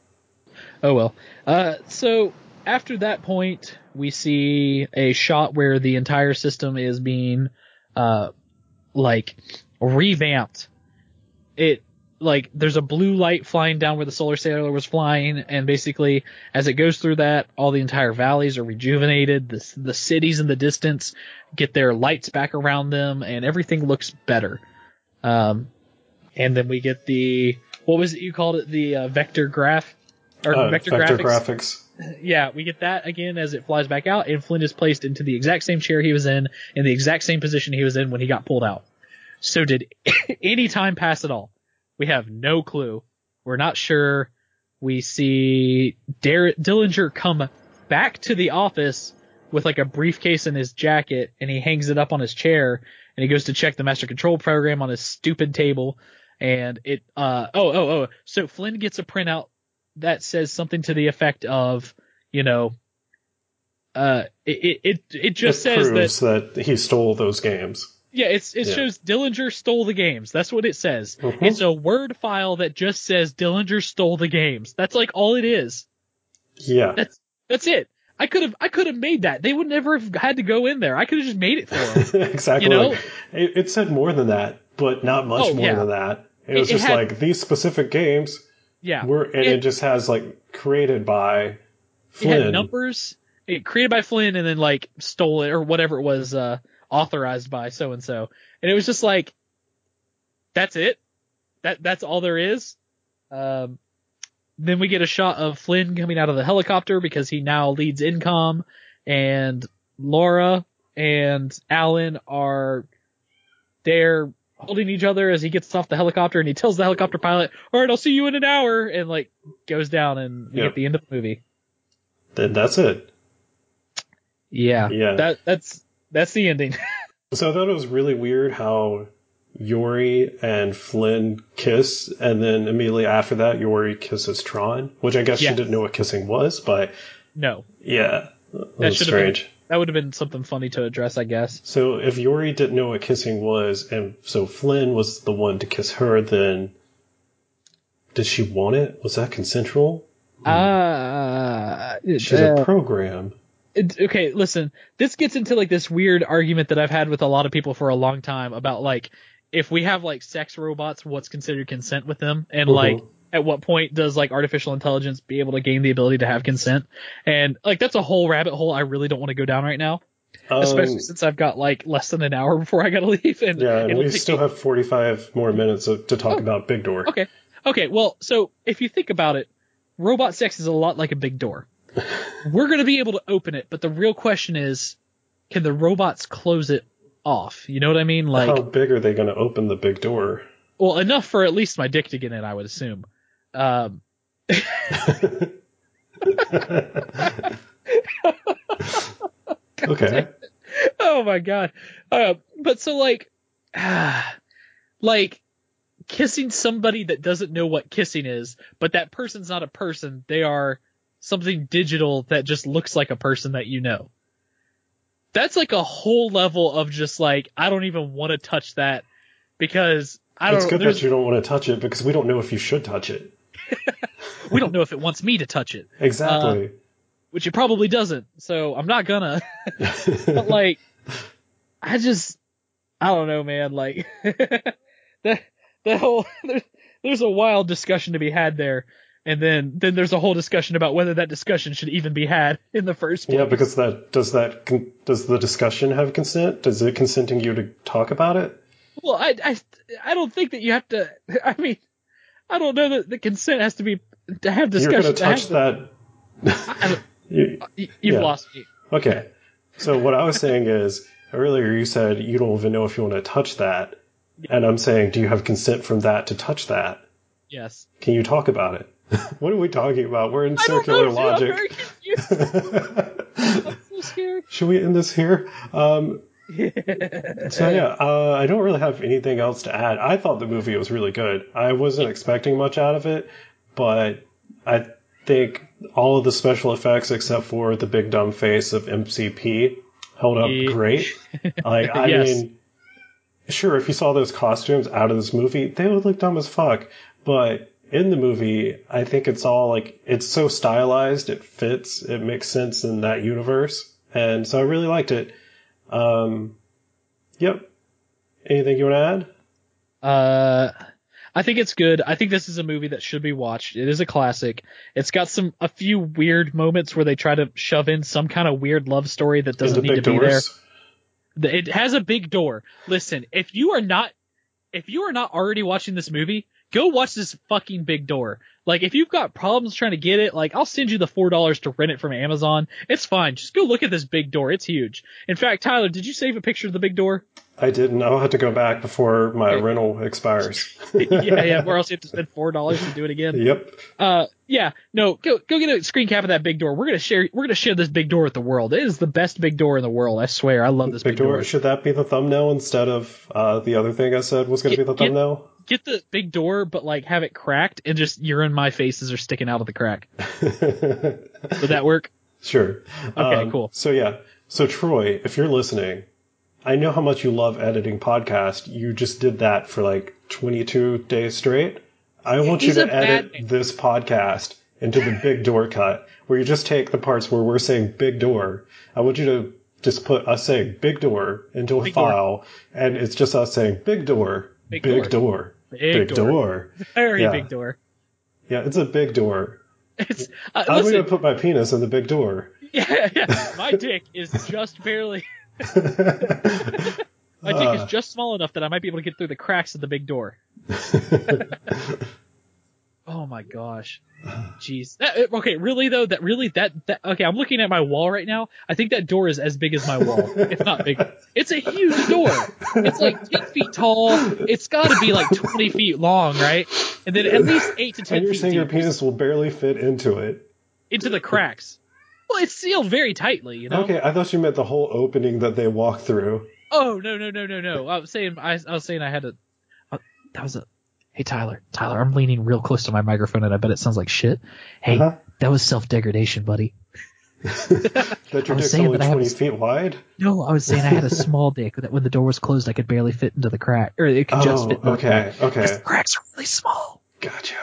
Oh well. Uh, so after that point, we see a shot where the entire system is being, uh, like revamped. It like there's a blue light flying down where the solar sailer was flying, and basically as it goes through that, all the entire valleys are rejuvenated. The the cities in the distance get their lights back around them, and everything looks better. Um, and then we get the what was it you called it the uh, vector graph or Uh, vector, vector graphics graphics. yeah, we get that again as it flies back out, and Flynn is placed into the exact same chair he was in, in the exact same position he was in when he got pulled out. So did any time pass at all? We have no clue. We're not sure. We see Dar- Dillinger come back to the office with like a briefcase in his jacket, and he hangs it up on his chair, and he goes to check the master control program on his stupid table, and it, uh, oh, oh, oh, so Flynn gets a printout that says something to the effect of, you know, uh, it it it just it says that proves that, he stole those games. Yeah, it's it Yeah. shows Dillinger stole the games. That's what it says. Mhm. It's a word file that just says Dillinger stole the games. That's like all it is. Yeah. That's that's it. I could have I could have made that. They would never have had to go in there. I could have just made it for them. exactly. You know? it, it said more than that, but not much Oh, more yeah. than that. It It- was it just had- like these specific games yeah. were, and it, It- just has like created by It Flynn. had numbers it, created by Flynn and then like stole it or whatever it was uh, authorized by so and so, and it was just like, that's it. That that's all there is. Um, then we get a shot of Flynn coming out of the helicopter because he now leads ENCOM, and Laura and Alan are there holding each other as he gets off the helicopter and he tells the helicopter pilot, "All right, I'll see you in an hour," and like goes down and we Yep. get the end of the movie. Then that's it. Yeah, Yeah. That that's that's the ending. So I thought it was really weird how Yori and Flynn kiss, and then immediately after that, Yori kisses Tron, which I guess Yes. she didn't know what kissing was, but no, yeah, that, that should have been strange. that would have been something funny to address, I guess. So if Yori didn't know what kissing was, and so Flynn was the one to kiss her, then did she want it? Was that consensual? Uh, She's uh, a program. It, okay, listen, this gets into like this weird argument that I've had with a lot of people for a long time about like if we have like sex robots, what's considered consent with them, and Mhm. like at what point does like artificial intelligence be able to gain the ability to have consent? And like that's a whole rabbit hole I really don't want to go down right now, especially Um, since I've got like less than an hour before I gotta leave. And yeah, and we still me- have 45 more minutes of, to talk Oh, about Big Door. Okay. Okay, well, so if you think about it, robot sex is a lot like a big door. We're going to be able to open it, but the real question is, can the robots close it off? You know what I mean? Like, How big are they going to open the big door? well, enough for at least my dick to get in, I would assume. Um, okay. oh my god. Uh, but so like, like kissing somebody that doesn't know what kissing is, but that person's not a person. They are something digital that just looks like a person that you know. That's like a whole level of just like, I don't even want to touch that because I don't It's good that you don't want to touch it because we don't know if you should touch it. we don't know if it wants me to touch it, Exactly. Uh, which it probably doesn't. So I'm not gonna. but like I just I don't know, man. Like that that whole there's there's a wild discussion to be had there, and then then there's a whole discussion about whether that discussion should even be had in the first place. yeah, because that does that con- does the discussion have consent? Does it consenting you to talk about it? well, I I I don't think that you have to. I mean, I don't know that the consent has to be to have discussion. You're going to touch have that. You- You've Yeah. lost me. okay. So what I was saying is earlier you said you don't even know if you want to touch that, and I'm saying do you have consent from that to touch that? Yes. Can you talk about it? what are we talking about? We're in circular know, dude, I'm logic. I'm so scared. Should we end this here? Um, so yeah, uh, I don't really have anything else to add. I thought the movie was really good. I wasn't expecting much out of it, but I think all of the special effects except for the big dumb face of MCP held up Yeah. great. Like I Yes. mean, sure, if you saw those costumes out of this movie, they would look dumb as fuck. But in the movie, I think it's all like it's so stylized, it fits, it makes sense in that universe, and so I really liked it. Um, yep. Anything you want to add? Uh, I think it's good. I think this is a movie that should be watched. It is a classic. It's got some a few weird moments where they try to shove in some kind of weird love story that doesn't need to be there. It has a big door. Listen, if you are not if you are not already watching this movie, go watch this fucking big door. Like if you've got problems trying to get it, like I'll send you the four dollars to rent it from Amazon. It's fine. Just go look at this big door. It's huge. In fact, Tyler, did you save a picture of the big door? I didn't. I'll have to go back before my Okay. rental expires. yeah, yeah. Or else you have to spend four dollars to do it again. Yep. Uh, yeah, no, go go get a screen cap of that big door. We're gonna share we're gonna share this big door with the world. It is the best big door in the world. I swear. I love this Big big, door. door. Should that be the thumbnail instead of uh, the other thing I said was going to Get- be the thumbnail? Get the big door, but like have it cracked and just urine my faces are sticking out of the crack. Would that work? Sure. Okay, um, cool. So yeah. So Troy, if you're listening, I know how much you love editing podcast. You just did that for like 22 days straight. I want He's you to edit man. this podcast into the big door cut, where you just take the parts where we're saying big door. I want you to just put us saying big door into a Big door. file, and it's just us saying big door, Big big, door. door, Big door. door. Very Yeah. big door. Yeah, it's a big door. It's uh, I'm going to put my penis in the big door. Yeah, yeah. My dick is just barely. My dick Uh. is just small enough that I might be able to get through the cracks of the big door. Oh my gosh. Jeez. That, okay, really though, that really that that okay, I'm looking at my wall right now. I think that door is as big as my wall, if not bigger. It's a huge door. It's like 10 feet tall. It's got to be like 20 feet long, right? And then at least 8 to 10 and you're feet saying your deep penis will barely fit into it. into the cracks. Well, it's sealed very tightly, you know. Okay, I thought you meant the whole opening that they walk through. Oh no no no no no! I was saying I, I was saying I had a uh, that was a hey Tyler Tyler I'm leaning real close to my microphone and I bet it sounds like shit. Hey, Uh-huh. that was self degradation, buddy. That I your was dick's saying only that I have 20 a- feet wide? No, I was saying I had a small dick that when the door was closed I could barely fit into the crack or it could just Oh, fit. Into the okay, crack. okay. The cracks are really small. Gotcha.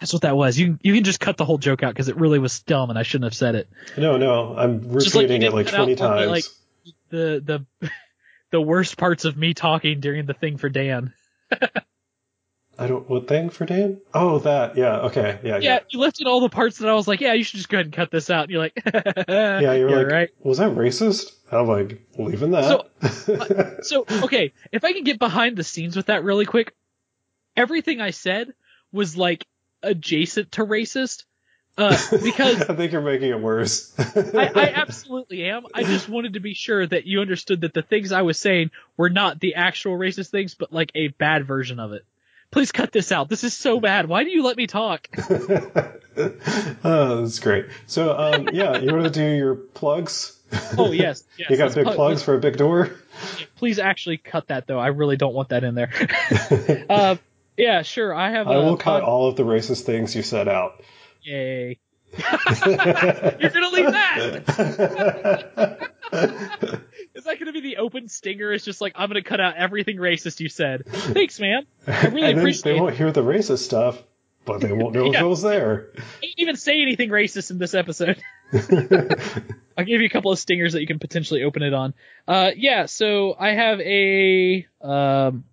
That's what that was. You you can just cut the whole joke out because it really was dumb and I shouldn't have said it. No, no, I'm Just like repeating it like 20 all the, times. like, The the the worst parts of me talking during the thing for Dan. I don't, what thing for Dan? Oh, that, yeah, okay, yeah, Yeah, yeah. you lifted all the parts that I was like, yeah, you should just go ahead and cut this out. And you're like, Yeah, you're, like, right. was that racist? I'm like, leaving that. So okay, if I can get behind the scenes with that really quick, everything I said was like adjacent to racist, uh, because I think you're making it worse. I, I absolutely am. I just wanted to be sure that you understood that the things I was saying were not the actual racist things, but like a bad version of it. Please cut this out. This is so bad. Why do you let me talk? oh, that's great. So, um, yeah, you want to do your plugs? Oh yes, yes. you got big put- plugs for a big door? Please actually cut that though. I really don't want that in there. uh, yeah, sure. I have. I will cut all of the racist things you said out. Yay. You're gonna leave that? Is that gonna be the open stinger? It's just like I'm gonna cut out everything racist you said. Thanks, man. I really appreciate they won't hear the racist stuff, but they won't know if Yeah. it was there. Didn't even say anything racist in this episode. I'll give you a couple of stingers that you can potentially open it on. Uh, yeah, so I have a, um,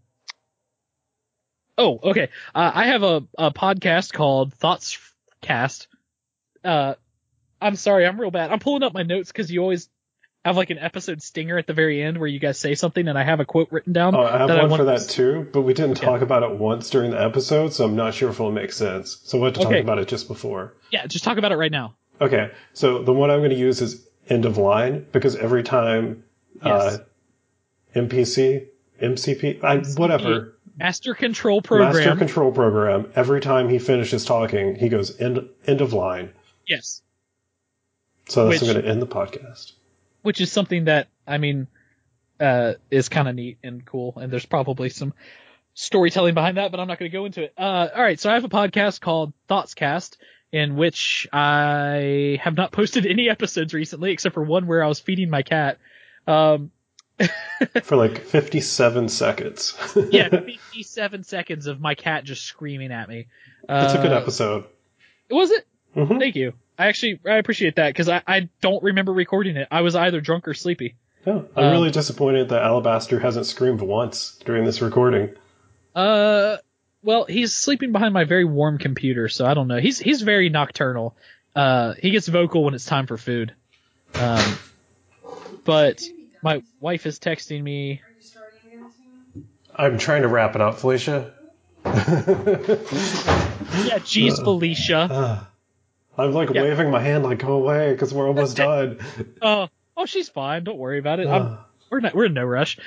oh, okay. Uh, I have a, a podcast called Thoughts Cast. Uh, I'm sorry, I'm real bad. I'm pulling up my notes because you always have like an episode stinger at the very end where you guys say something and I have a quote written down. Oh, I have one want for that too, but we didn't talk about it once during the episode, so I'm not sure if it'll make sense. So we'll have to Okay. talk about it just before. Yeah, just talk about it right now. Okay, so the one I'm going to use is end of line because every time uh, MPC, MCP, I, whatever, Master Control Program. Master Control Program, every time he finishes talking, he goes end, end of line. yes. So that's Which- going to end the podcast. Which is something that I mean uh, is kind of neat and cool, and there's probably some storytelling behind that, but I'm not going to go into it. Uh, all right, so I have a podcast called Thoughtscast, in which I have not posted any episodes recently, except for one where I was feeding my cat. Um, For like 57 seconds. yeah, 57 seconds of my cat just screaming at me. Uh, it's a good episode. Was it? Mhm. Thank you. I actually I appreciate that because I, I don't remember recording it. I was either drunk or sleepy. Yeah, I'm Um, really disappointed that Alabaster hasn't screamed once during this recording. Uh, well, he's sleeping behind my very warm computer, so I don't know. He's he's very nocturnal. Uh, he gets vocal when it's time for food. Um, but my wife is texting me. I'm trying to wrap it up, Felicia. Yeah, geez, Felicia. I'm like Yeah. waving my hand like go away because we're almost done. Oh, oh, she's fine. Don't worry about it. I'm, we're not. We're in no rush.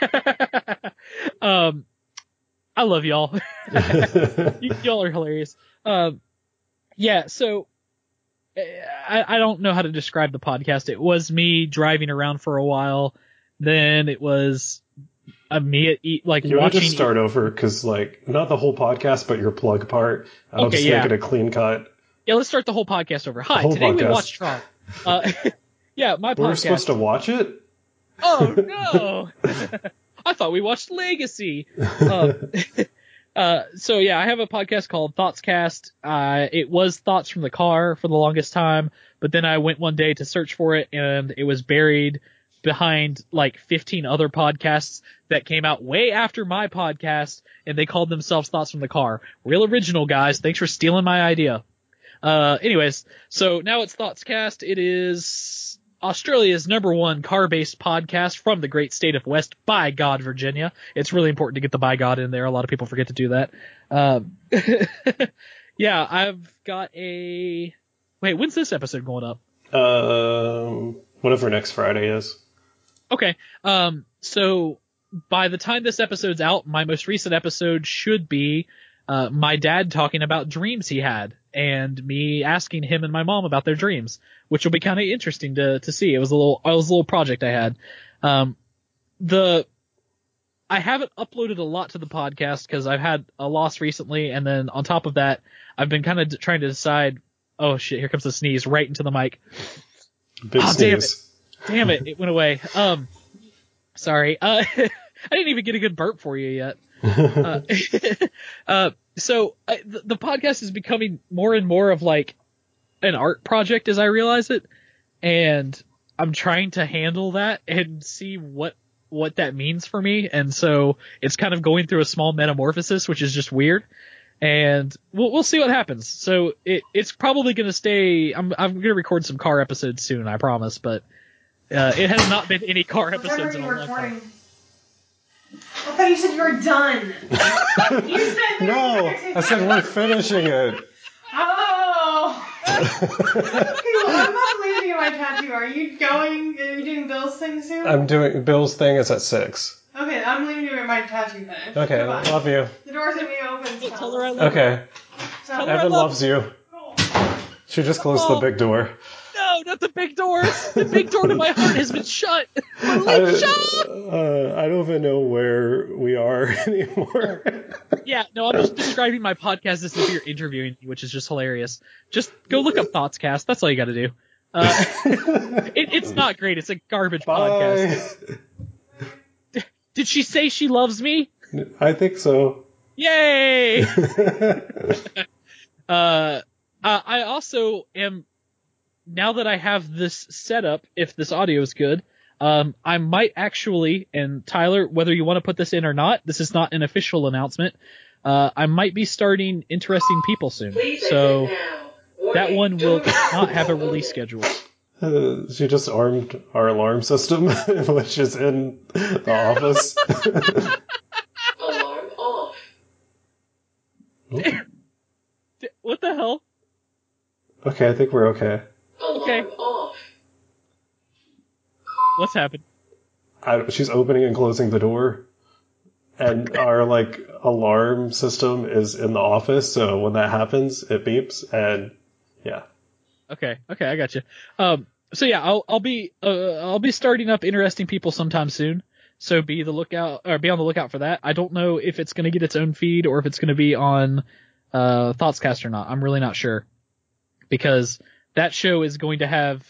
um, I love y'all. Y- y'all are hilarious. Um, yeah. So eh, I, I don't know how to describe the podcast. It was me driving around for a while. Then it was uh, me at eat like You want to watching. just start over because like not the whole podcast, but your plug part. I'll Okay, just yeah. make it a clean cut. Yeah, let's start the whole podcast over. Hi, today we podcast. watched Tron. Uh, yeah, my We're podcast. supposed to watch it. Oh no! I thought we watched Legacy. Uh, uh, so yeah, I have a podcast called Thoughtscast. Uh, it was Thoughts from the Car for the longest time, but then I went one day to search for it, and it was buried behind like 15 other podcasts that came out way after my podcast, and they called themselves Thoughts from the Car. Real original, guys. Thanks for stealing my idea. Uh, anyways, so now it's Thoughts Cast. It is Australia's number one car-based podcast from the great state of West by God, Virginia. It's really important to get the by God in there. A lot of people forget to do that. Um, yeah, I've got a. Wait, when's this episode going up? Um, whatever next Friday is. Okay. Um, so by the time this episode's out, my most recent episode should be uh, my dad talking about dreams he had and me asking him and my mom about their dreams, which will be kind of interesting to to see. It was a little it was a little project I had. Um, the I haven't uploaded a lot to the podcast because I've had a loss recently, and then on top of that, I've been kind of d- trying to decide. Oh shit! Here comes the sneeze right into the mic. Big Oh, damn sneeze. Damn it! It went away. Um, sorry. Uh, I didn't even get a good burp for you yet. uh, uh, so I, the, the podcast is becoming more and more of like an art project as I realize it, and I'm trying to handle that and see what what that means for me. And so it's kind of going through a small metamorphosis, which is just weird. And we'll we'll see what happens. So it it's probably going to stay. I'm I'm going to record some car episodes soon, I promise. But uh, it has not been any car episodes in a long time. Recording? I thought you said you were done. you said No, I said we're finishing it. Oh. I'm not leaving you my tattoo. Are you going? Are you doing Bill's thing soon? I'm doing Bill's thing is at six. okay, I'm leaving you at my tattoo finish. Okay, Goodbye. love you. The door's gonna be open. Tell her I love Okay, So, Tell her I Evan love loves you. Oh. She just closed Oh. the big door. Not the big door. The big door to my heart has been shut. I, shut. uh, I don't even know where we are anymore. Yeah, no, I'm just describing my podcast as if you're interviewing me, which is just hilarious. Just go look up Thoughtscast. That's all you got to do. Uh, it, it's not great. It's a garbage podcast. Did she say she loves me? I think so. Yay! uh, uh, I also am now that I have this setup. If this audio is good, um, I might actually, and Tyler, whether you want to put this in or not, this is not an official announcement. Uh, I might be starting interesting people soon, so that one will not have a release schedule. Uh, she just armed our alarm system, which is in the office. Alarm off. What the hell? okay, I think we're okay. Alarm Okay. off. What's happened? I, she's opening and closing the door, and our like alarm system is in the office. So when that happens, it beeps, and yeah. Okay, okay, I got you. Um, so yeah, I'll I'll be uh, I'll be starting up interesting people sometime soon. So be the lookout or be on the lookout for that. I don't know if it's going to get its own feed or if it's going to be on uh, Thoughtscast or not. I'm really not sure because that show is going to have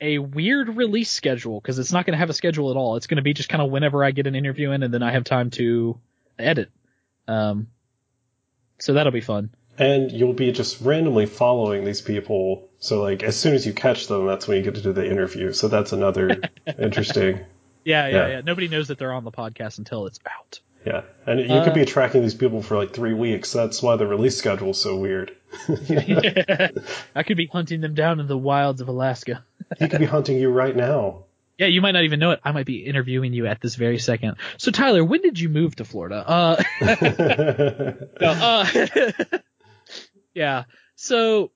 a weird release schedule because it's not going to have a schedule at all. It's going to be just kind of whenever I get an interview in and then I have time to edit. Um, so that'll be fun. And you'll be just randomly following these people. So like as soon as you catch them, that's when you get to do the interview. So that's another interesting. Yeah, yeah, Yeah. yeah, Nobody knows that they're on the podcast until it's out. Yeah, and you Uh, could be tracking these people for like three weeks. That's why the release schedule is so weird. I could be hunting them down in the wilds of Alaska. he could be hunting you right now. Yeah, you might not even know it. I might be interviewing you at this very second. So Tyler, when did you move to Florida? Uh, no, uh, yeah. So,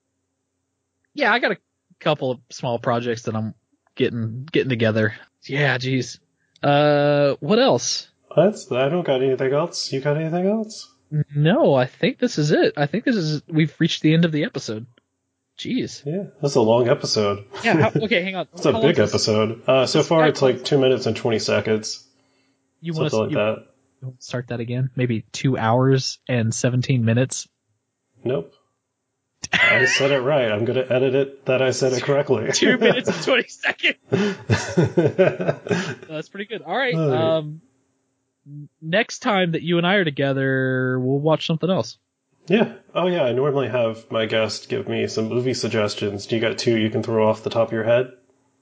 yeah, I got a couple of small projects that I'm getting getting together. Yeah, geez. Uh, what else? That's I don't got anything else. You got anything else? No, I think this is it. I think this is we've reached the end of the episode. Jeez. Yeah, that's a long episode. Yeah. How, okay, hang on. It's a big episode. Uh, so far, it's like two minutes and twenty seconds. You want to like that. start that again? Maybe two hours and seventeen minutes. Nope. I said it right. I'm gonna edit it that I said it correctly. Two minutes and twenty seconds. That's pretty good. All right. All right. Um, next time that you and I are together, we'll watch something else. yeah. Oh yeah. I normally have my guest give me some movie suggestions. Do you got two you can throw off the top of your head?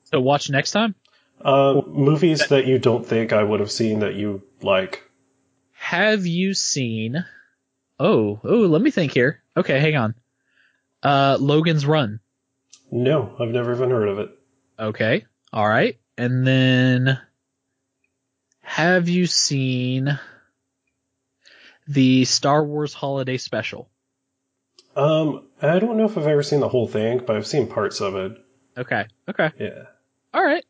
So watch next time. Uh, movies that you don't think I would have seen that you like. Have you seen? Oh, oh, let me think here. Okay, hang on. Uh, Logan's Run. No, I've never even heard of it. Okay. All right. And then have you seen the Star Wars Holiday Special? Um, I don't know if I've ever seen the whole thing, but I've seen parts of it. Okay. Okay. Yeah. All right.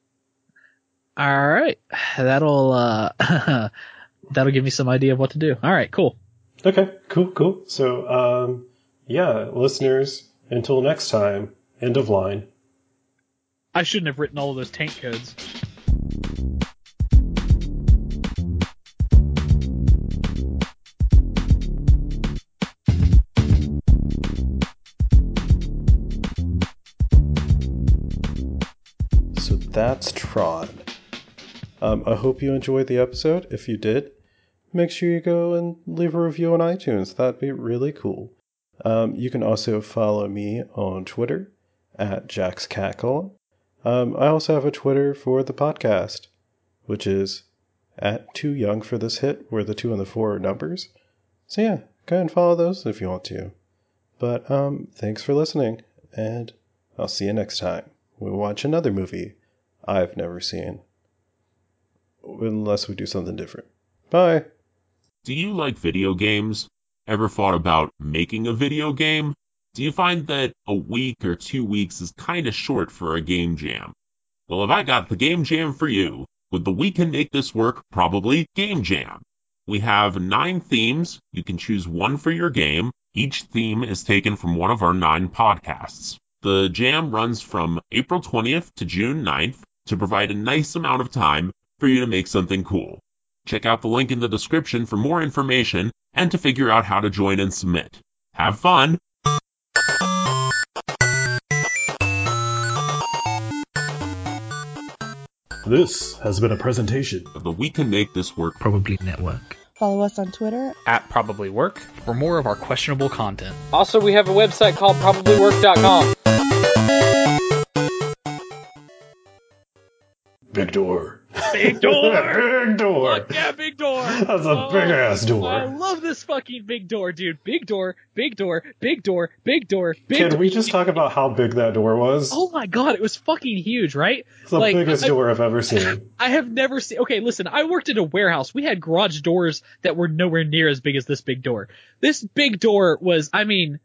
All right. That'll uh that'll give me some idea of what to do. All right, cool. Okay, cool, cool. So, um, yeah, listeners, until next time, end of line. I shouldn't have written all of those tank codes. That's Tron. Um, I hope you enjoyed the episode. If you did, make sure you go and leave a review on iTunes. That'd be really cool. Um, you can also follow me on Twitter at JaxCackle. Um, I also have a Twitter for the podcast, which is at Too Young for This Hit, where the two and the four are numbers. So yeah, go ahead and follow those if you want to. But um, thanks for listening, and I'll see you next time. We watch another movie I've never seen. Unless we do something different. Bye. Do you like video games? Ever thought about making a video game? Do you find that a week or two weeks is kind of short for a game jam? Well, have I got the game jam for you? With the We Can Make This Work Probably Game Jam. We have nine themes. You can choose one for your game. Each theme is taken from one of our nine podcasts. The jam runs from April 20th to June 9th to provide a nice amount of time for you to make something cool. Check out the link in the description for more information and to figure out how to join and submit. Have fun! This has been a presentation of the We Can Make This Work Probably Network. Follow us on Twitter At Probably Work for more of our questionable content. Also, we have a website called probablywork.com. Big door. Big door! Big door. Fuck yeah, big door! That's a Oh, big ass door. I love this fucking big door, dude. Big door, big door, big door, big door, big Can door. we just talk about how big that door was? Oh my god, it was fucking huge, right? it's the like, biggest I- door I've ever seen. I have never seen. Okay, listen, I worked at a warehouse. We had garage doors that were nowhere near as big as this big door. This big door was, I mean,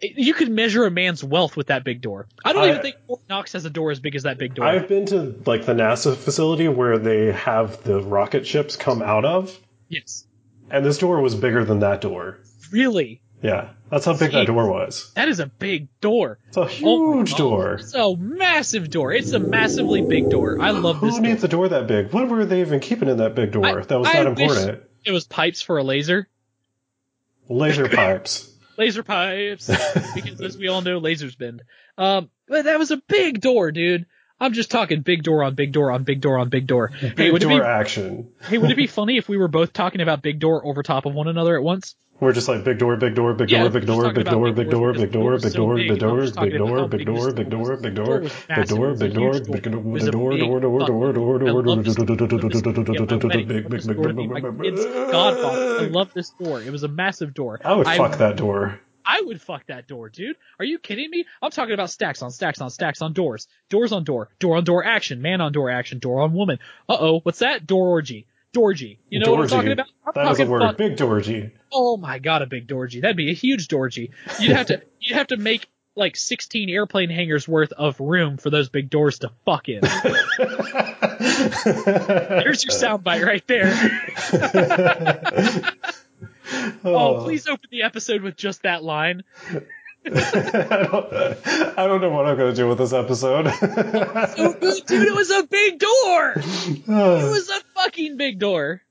you could measure a man's wealth with that big door. I don't I- even think Fort Knox has a door as big as that big door. I've been to like the NASA facility where they have the rocket ships come out of, yes, and this door was bigger than that door. really, Yeah, that's how big that door was. that is a big door. It's a Oh huge God. door. It's a massive door. It's a massively big door. I love this Who door. needs a door that big? What were they even keeping in that big door? I- that was I not important. It was pipes for a laser. Laser pipes. Laser pipes because as we all know lasers bend. Um but that was a big door dude i'm just talking big door on big door on big door on big door hey Big would it door be action. hey would it be funny if we were both talking about big door over top of one another at once We're just like big door, big door, big door, big door, big door, big door, big door, doors big door, big door big door, was so big door, big, I'm just big talking about door, how big door, big door, this big door door, was. big door, Door big was door, massive. door, It was a big door, huge big door. door, It was big a door, big door, door, door, door, I door, love this door. door, I love this door. It was a wedding. I big, want this big, door to be my big, kid's godfather. I love this door. It was a massive door. I would fuck that door. I would fuck that door, dude. Are you kidding me? I'm talking about stacks on stacks on stacks on doors. Doors on door. Door on door action. Man on door action. Door on woman. Uh oh. What's that? Door orgy. Dorgy. You know what I'm talking about? I'm That is a word. Big dorgy. Oh my god, a big dorgy. That'd be a huge dorgy. You'd have to you'd have to make like 16 airplane hangars worth of room for those big doors to fuck in. There's your soundbite right there. Oh, oh, please open the episode with just that line. I don't, I don't know what I'm going to do with this episode. So good, dude. It was a big door. Uh. It was a fucking big door.